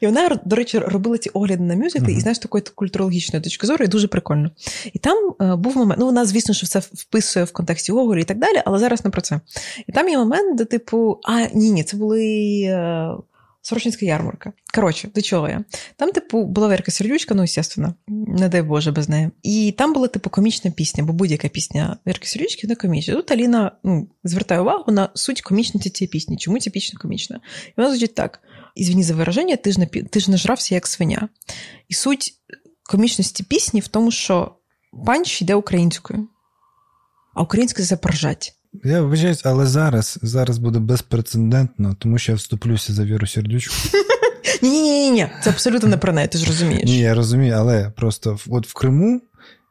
І вона, до речі, робила ці огляди на мюзикли, uh-huh. і знаєш, такої культурологічної точки зору, і дуже прикольно. І там е, був момент, ну вона, звісно, що все вписує в контексті Гоголя і так далі, але зараз не про це. І там є момент, де, типу, а ні, ні, це були. Е, Сорочинська ярмарка. Коротше, до чого я? Там, типу, була Верка Сердючка, ну, звісно, не дай Боже без неї. І там була, типу, комічна пісня, бо будь-яка пісня Верки Сердючки не комічна. Тут Аліна ну, звертає увагу на суть комічності цієї пісні. Чому ця пісня комічна? І вона звучить так: ізвіні за вираження, ти ж не ти ж не жрався як свиня. І суть комічності пісні в тому, що панч йде українською, а українською це поржать. Я вибачаюсь, але зараз зараз буде безпрецедентно, тому що я вступлюся за Віру Сердючку. Ні, ні, ні, це абсолютно не про неї, ти ж розумієш. Ні, я розумію, але просто от в Криму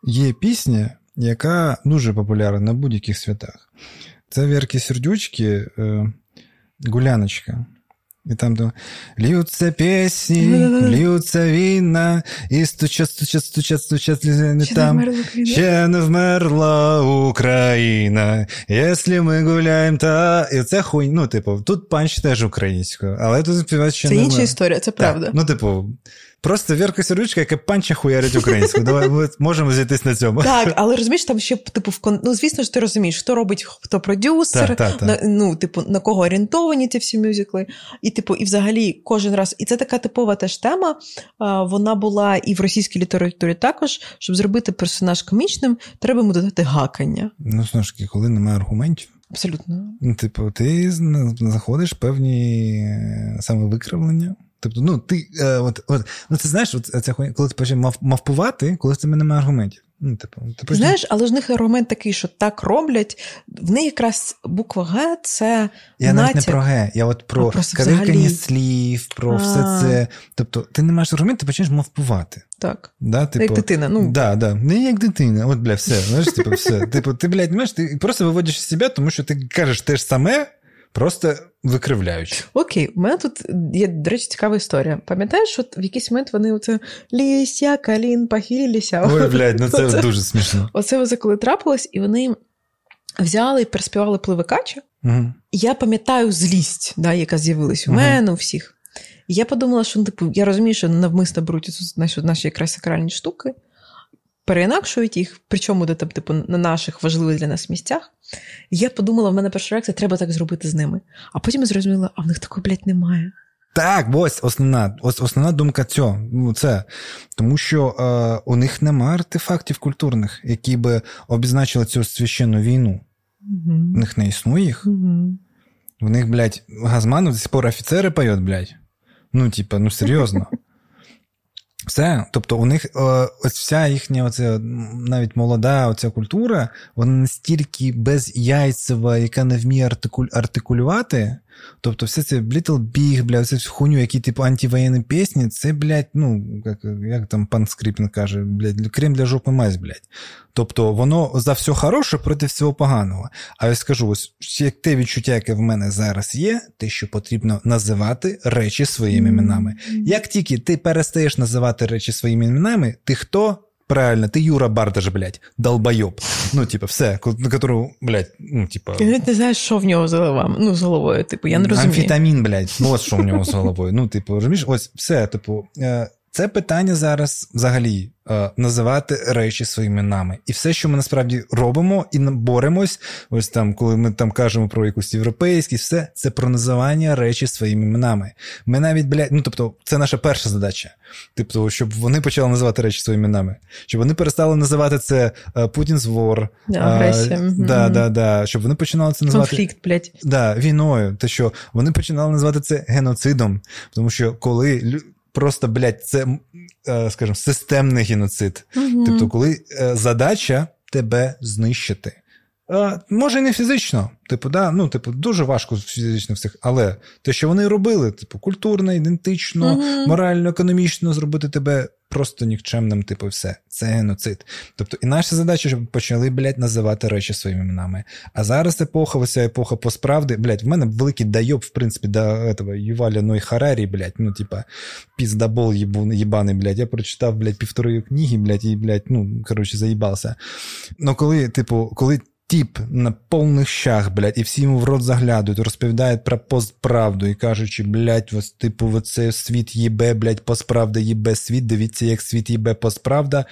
є пісня, яка дуже популярна на будь-яких святах. Це Вірки Сердючки, е, Гуляночка. І там думаю, льются пісні, льются війна, і стучать, стучат, стучать, стучать не там. Ще вмерла Україна. Якщо ми гуляємо, та. І це хуйня, ну, типу, тут панч теж українською, але тут співають ще це інша історія, це правда. Так. Ну, типу, Просто Вірка Сердючка, яка панча хуярить українську. Давай ми можемо зійтись на цьому. Так, але розумієш, там ще типу в ну, звісно ж, ти розумієш, хто робить, хто продюсер, так, так. На, ну, типу, на кого орієнтовані ці всі мюзикли. І, типу, і взагалі кожен раз. І це така типова теж тема. Вона була і в російській літературі також, щоб зробити персонаж комічним, треба йому додати гакання. Ну, знову ж таки, коли немає аргументів. Абсолютно. Ну, типу, ти знаходиш певні е, саме викривлення. Тобто, ну ти е, от, от, ну це знаєш, от ця коли ти почав мав, мавпувати, коли в тебе немає аргументів. Ну, типу, ти потім... Знаєш, але ж в них аргумент такий, що так роблять. В них якраз буква Г це. Я навіть не про Г, я от про кавикання слів, про А-а-а. все це. Тобто, ти не маєш аргумент, ти почнеш мавпувати. Так. Да, типу, Як дитина. ну. Да, да. Не як дитина. От, бля, все. Знаєш, типу, все. Типу, ти, блядь, знаєш, ти просто виводиш себе, тому що ти кажеш те ж саме. Просто викривляючи. Окей, у мене тут є, до речі, цікава історія. Пам'ятаєш, що в якийсь момент вони оце лістя, калін, похилілися. Ой, блядь, ну це оце, дуже смішно. Оце оце коли трапилось, і вони взяли і переспівали пливикача. Угу. я пам'ятаю злість, да, яка з'явилась у угу. мене, у всіх. І я подумала, що ну, типу, я розумію, що навмисно беруть наші, наші якраз сакральні штуки переінакшують їх, причому де там, типу, на наших важливих для нас місцях. Я подумала, в мене перша реакція, треба так зробити з ними. А потім я зрозуміла, а в них такого, блядь, немає. Так, ось основна ось основна думка цього. Ну, це тому, що е, у них немає артефактів культурних, які би обізначили цю священну війну. Mm-hmm. У них не існує їх. Mm-hmm. В них, блядь, Газманов до сих пор офіцери поють, блядь. Ну, типа, ну серйозно. Все, тобто у них ось вся їхня, оця, навіть молода оця культура, вона настільки безяйцева, яка не вміє артикуль, артикулювати, Тобто, все це Little Big, бля, все всю хуйню, які типу антивоєнні пісні, це, блядь, ну, як як там пан Скрипін каже, блядь, крем для жопи мазь, блядь. Тобто, воно за все хороше проти всього поганого. А я скажу, ось як те відчуття, яке в мене зараз є, те, що потрібно називати речі своїми іменами. Як тільки ти перестаєш називати речі своїми іменами, ти хто? Правильно, ты Юра Бардаш, блядь, долбойоб. Ну, типа, все, на которого, блядь, ну, типа. Ти не знаєш, що в нього з головами, ну, з головою, типу, я не розумію. Амфетамін, блядь, ось що в нього з головою. Ну, типу, розумієш, ось все, типу, це питання зараз взагалі Е, називати речі своїми іменами. І все, що ми насправді робимо і боремось, ось там, коли ми там кажемо про якусь європейськість, все це про називання речі своїми іменами. Ми навіть, блядь, ну тобто, це наша перша задача. Тобто, щоб вони почали називати речі своїми іменами, щоб вони перестали називати це Путін's War, агресія. Да, да, да, щоб вони починали це називати Конфлікт, блядь. Да, війною. Те, що вони починали називати це геноцидом, тому що коли просто, блядь, це, е, скажімо, системний геноцид. Угу. Тобто, коли е, задача тебе знищити. А, Може, не фізично, типу, да, ну, типу, дуже важко фізично всіх, але те, що вони робили, типу, культурно, ідентично, uh-huh. морально, економічно зробити тебе просто нікчемним, типу, все. Це геноцид. Тобто, і наша задача, щоб почали, блядь, називати речі своїми іменами. А зараз епоха, ось ця епоха посправди, блядь, в мене великий дайоб, в принципі, до этого Юваля Ной Харарі, блядь, ну, типа, піздабол єбаний, блядь. Я прочитав, блядь, півтори книги, блядь, і, блядь, ну, коротше, заїбався. Ну, коли, типу, коли тіп на повних щах, блядь, і всі йому в рот заглядують, розповідають про постправду і кажучи, блядь, ось, типу, оце світ їбе, блядь, постправда їбе світ, дивіться, як світ їбе постправда.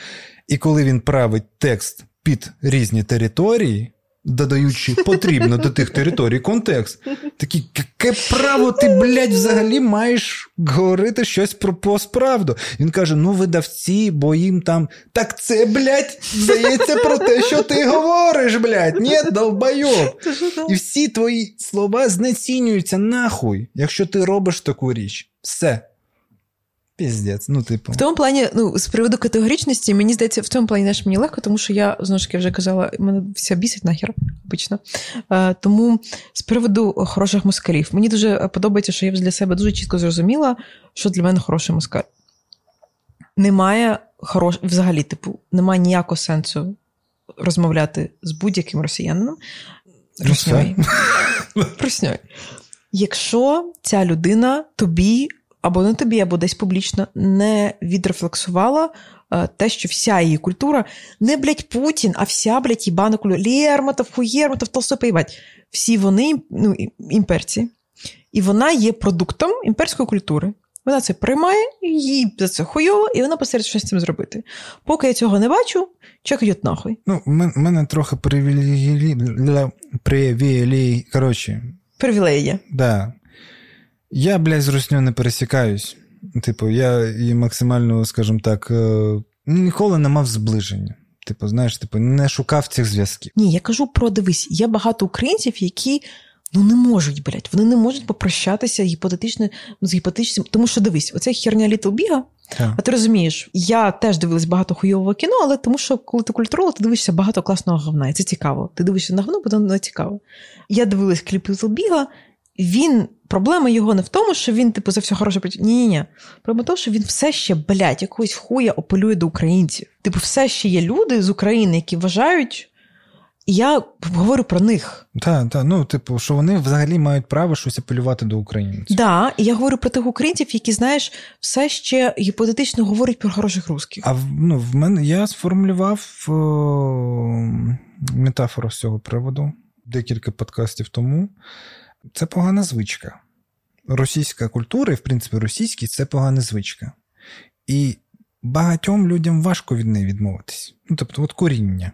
І коли він править текст під різні території, додаючи потрібно до тих територій контекст. Такий, яке право ти, блядь, взагалі маєш говорити щось про посправду? Він каже: ну, видавці, бо їм там. Так це, блядь, здається про те, що ти говориш, блядь. Ні, долбайоб. І всі твої слова знецінюються нахуй, якщо ти робиш таку річ. Все. Піздець, ну типу. В тому плані, ну, з приводу категоричності, мені здається, в цьому плані знаєш, мені легко, тому що я знову ж таки вже казала, мене все бісить нахер, обично. Е, тому з приводу хороших москалів, мені дуже подобається, що я для себе дуже чітко зрозуміла, що для мене хороший москаль. Немає хорош... взагалі, типу, немає ніякого сенсу розмовляти з будь-яким росіянином. Русньою. Русньою. Якщо ця людина тобі або на тобі, або десь публічно не відрефлексувала е, те, що вся її культура не блядь, Путін, а вся блядь, їбана культура. Лермонтов, Хуєрмонтов, Толстой, поїбать. Всі вони ну, імперці. І вона є продуктом імперської культури. Вона це приймає, їй за це хуйово, і вона постарається щось з цим зробити. Поки я цього не бачу, чек йде нахуй. Ну, мене трохи привілі... Коротше. Привілеї. Да. Я, блядь, з русню не пересікаюсь. Типу, я і максимально, скажімо так, е, ніколи не мав зближення. Типу, знаєш, типу, не шукав цих зв'язків. Ні, я кажу про дивись, є багато українців, які ну не можуть, блядь, вони не можуть попрощатися гіпотетично з гіпотетичним. Тому що дивись, оця херня Літл Біга. А ти розумієш, я теж дивилась багато хуйового кіно, але тому що коли ти культуролог, ти дивишся багато класного говна, і це цікаво. Ти дивишся на говно, бо не цікаво. Я дивилась кліп Літл Біга, він проблема його не в тому, що він, типу, за все хороше Ні, ні, ні. Проблема в тому, що він все ще, блядь, якогось хуя апелює до українців. Типу, все ще є люди з України, які вважають. І я говорю про них. Так, так, ну, типу, що вони взагалі мають право щось апелювати до українців. Так, і я говорю про тих українців, які, знаєш, все ще гіпотетично говорять про хороших русських. А ну, в мене я сформулював о, метафору з цього приводу декілька подкастів тому. Це погана звичка. Російська культура, і, в принципі, російський це погана звичка. І багатьом людям важко від неї відмовитись. Ну, тобто, от коріння.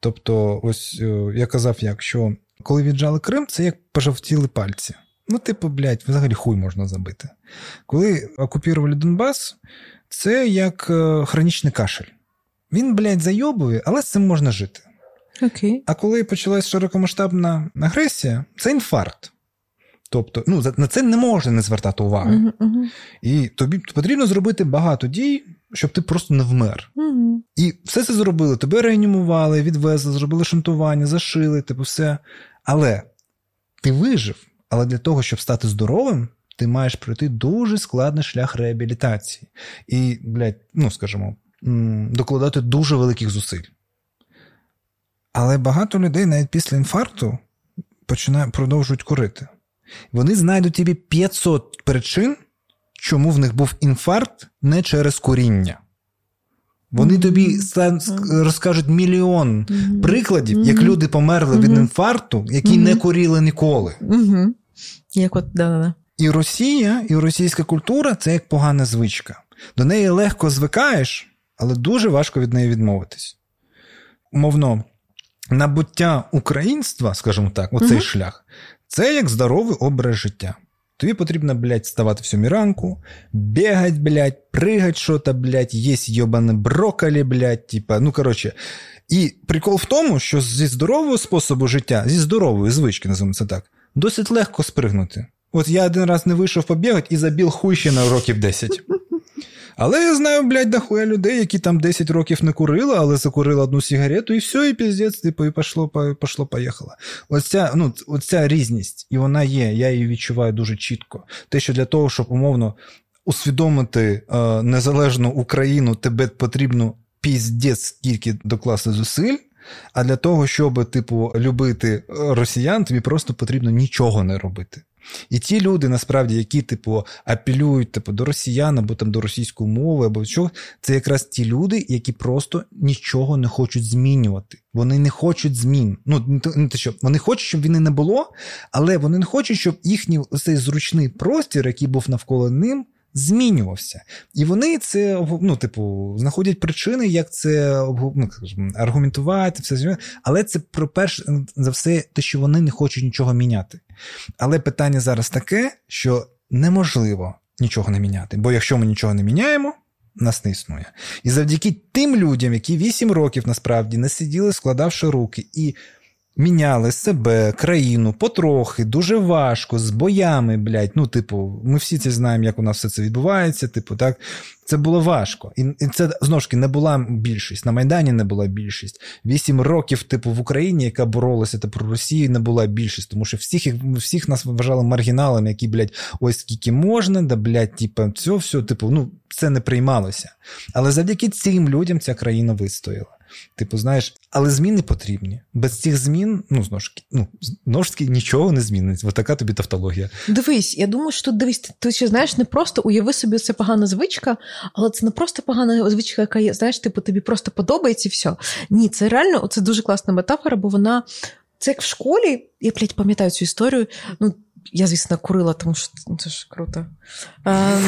Тобто, ось е, я казав, як, що коли віджали Крим, це як пожовтіли пальці. Ну, типу, блядь, взагалі хуй можна забити. Коли окупірували Донбас, це як е, хронічний кашель. Він, блядь, зайобує, але з цим можна жити. Okay. А коли почалась широкомасштабна агресія, це інфаркт. Тобто, ну, на це не можна не звертати уваги. Uh-huh, uh-huh. І тобі потрібно зробити багато дій, щоб ти просто не вмер. Uh-huh. І все це зробили. Тебе реанімували, відвезли, зробили шантування, зашили, типу, все. Але ти вижив. Але для того, щоб стати здоровим, ти маєш пройти дуже складний шлях реабілітації. І, блядь, ну скажімо, докладати дуже великих зусиль. Але багато людей навіть після інфаркту починають продовжують курити. Вони знайдуть тобі 500 причин, чому в них був інфаркт не через куріння. Вони тобі розкажуть мільйон прикладів, як люди померли від інфаркту, які не куріли ніколи. Як от, да-да-да. І Росія, і російська культура це як погана звичка. До неї легко звикаєш, але дуже важко від неї відмовитись. Умовно, набуття українства, скажімо так, оцей угу. шлях, це як здоровий образ життя. Тобі потрібно, блядь, вставати в сьомій ранку, бігать, блядь, пригать що-то, блядь, єсть йобане брокколі, блядь, типа, ну, коротше. І прикол в тому, що зі здорового способу життя, зі здорової звички, називаємо це так, досить легко спригнути. От я один раз не вийшов побігати і забіл хуй ще на років 10. Але я знаю, блядь, дохуя людей, які там 10 років не курили, але закурили одну сигарету, і все, і піздець, типу, і пішло, пошло, поїхало. Оця, ну, оця різність, і вона є, я її відчуваю дуже чітко. Те, що для того, щоб умовно усвідомити е, незалежну Україну, тебе потрібно піздець скільки докласти зусиль. А для того, щоб, типу, любити росіян, тобі просто потрібно нічого не робити. І ті люди, насправді, які, типу, апелюють типу, до росіян або там до російської мови, або чого, це якраз ті люди, які просто нічого не хочуть змінювати. Вони не хочуть змін. Ну, не те, що вони хочуть, щоб війни не було, але вони не хочуть, щоб їхній цей зручний простір, який був навколо ним змінювався. І вони це ну, типу, знаходять причини, як це ну, аргументувати, все але це про перш за все, те, що вони не хочуть нічого міняти. Але питання зараз таке, що неможливо нічого не міняти. Бо якщо ми нічого не міняємо, нас не існує. І завдяки тим людям, які 8 років насправді не сиділи, складавши руки, і міняли себе, країну потрохи, дуже важко, з боями, блядь. Ну, типу, ми всі це знаємо, як у нас все це відбувається. Типу, так. Це було важко. І це знову ж таки не була більшість. На Майдані не була більшість. Вісім років, типу, в Україні, яка боролася типу, про Росію, не була більшість. Тому що всіх всіх нас вважали маргіналами, які, блядь, ось скільки можна, да, блядь, типу, все, все, типу, ну, це не приймалося. Але завдяки цим людям ця країна вистояла. Типу, знаєш, але зміни потрібні. Без цих змін, ну знову ж ну, знову ж таки, нічого не зміниться. Ось така тобі тавтологія. Дивись, я думаю, що тут дивись, ти ще знаєш, не просто уяви собі це погана звичка, але це не просто погана звичка, яка є, знаєш, типу, тобі просто подобається і все. Ні, це реально це дуже класна метафора, бо вона. Це як в школі, я блядь, пам'ятаю цю історію. Ну, я, звісно, курила, тому що ну, це ж круто. А,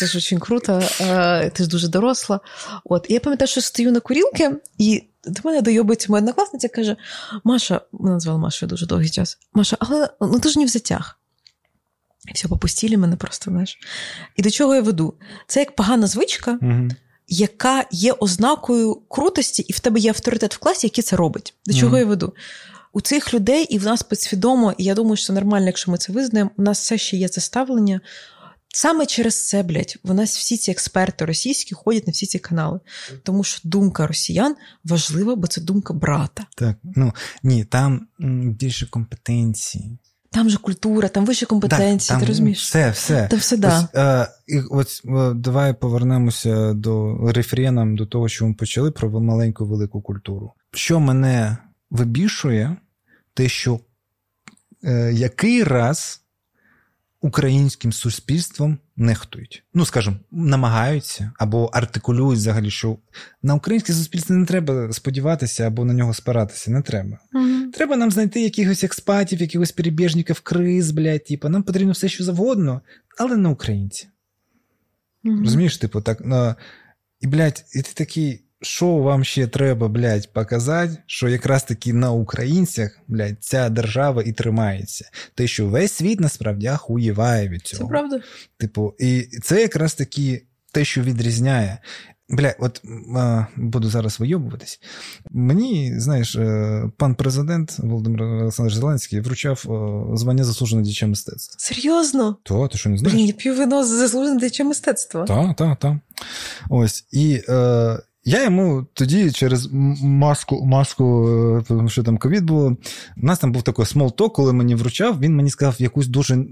це ж дуже круто, а, ти ж дуже доросла. От. І я пам'ятаю, що стою на курілки, і до мене дойобується моя однокласниця каже: Маша, мене назвала Машою дуже довгий час. Маша, але ну ти ж не в затяг. І все, попустили мене просто, знаєш. І до чого я веду? Це як погана звичка, угу. яка є ознакою крутості, і в тебе є авторитет в класі, який це робить. До чого угу. я веду? У цих людей, і в нас підсвідомо, і я думаю, що нормально, якщо ми це визнаємо, у нас все ще є це ставлення. Саме через це, блядь, у нас всі ці експерти російські ходять на всі ці канали. Тому що думка росіян важлива, бо це думка брата. Так, ну ні, там більше компетенції. Там же культура, там вищі компетенції, так, там ти розумієш? Все, все. Та все, да. Ось, а, і ось давай повернемося до рефреном, до того, що ми почали про маленьку велику культуру. Що мене вибішує, те, що е, який раз українським суспільством нехтують. Ну, скажімо, намагаються або артикулюють взагалі, що на українське суспільство не треба сподіватися або на нього спиратися. Не треба. mm Треба нам знайти якихось експатів, якихось перебіжників криз, блядь, типу, нам потрібно все, що завгодно, але не українці. mm Розумієш, типу, так. Ну, і, блядь, і ти такий що вам ще треба, блядь, показати, що якраз таки на українцях, блядь, ця держава і тримається. Те, що весь світ насправді ахуєває від цього. Це правда. Типу, і це якраз таки те, що відрізняє. Бля, от а, буду зараз вийобуватись. Мені, знаєш, е, пан президент Володимир Олександрович Зеленський вручав е, звання заслуженого діяча мистецтва. Серйозно? То, ти що не знаєш? Блін, я п'ю вино заслуженого діяча мистецтва. Так, так, так. Ось. І е, я йому тоді через маску, маску, е, тому що там ковід було. У нас там був такий small talk, коли мені вручав, він мені сказав якусь дуже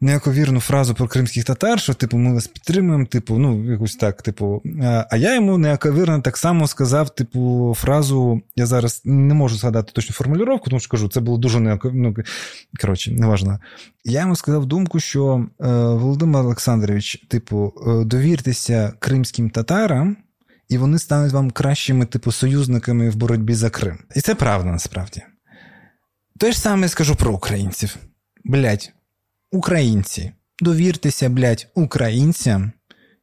неяковірну фразу про кримських татар, що, типу, ми вас підтримуємо, типу, ну, якусь так, типу. А я йому неяковірно так само сказав, типу, фразу, я зараз не можу згадати точну формулювання, тому що кажу, це було дуже неяковірно. Ну, коротше, неважно. Я йому сказав думку, що е, Володимир Олександрович, типу, е, довіртеся кримським татарам і вони стануть вам кращими, типу, союзниками в боротьбі за Крим. І це правда насправді. Те ж саме скажу про українців. Блять, українці. Довіртеся, блять, українцям,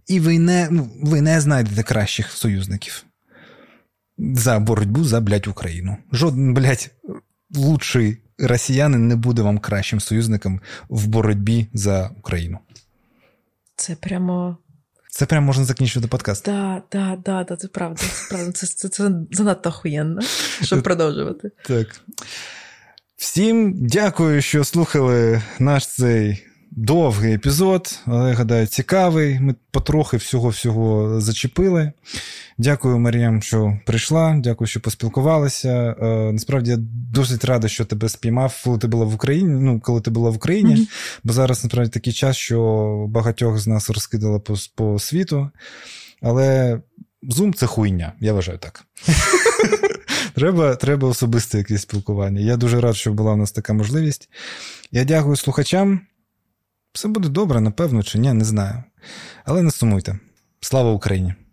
і ви не ну, ви не знайдете кращих союзників за боротьбу за, блять, Україну. Жоден, блять, лучший росіянин не буде вам кращим союзником в боротьбі за Україну. Це прямо це прямо можна закінчувати подкаст. Так, так, так, да, це правда. Це правда. Це, це, це занадто охуєнно, щоб продовжувати. Так. Всім дякую, що слухали наш цей довгий епізод, але гадаю, цікавий. Ми потрохи всього-всього зачепили. Дякую, Маріям, що прийшла. Дякую, що поспілкувалася. Е, насправді я досить рада, що тебе спіймав, коли ти була в Україні. Ну, коли ти була в Україні, mm-hmm. бо зараз насправді такий час, що багатьох з нас розкидало по, по світу. Але Zoom це хуйня, я вважаю так. Треба треба особисте якесь спілкування. Я дуже рад, що була у нас така можливість. Я дякую слухачам. Все буде добре, напевно, чи ні, не знаю. Але не сумуйте. Слава Україні!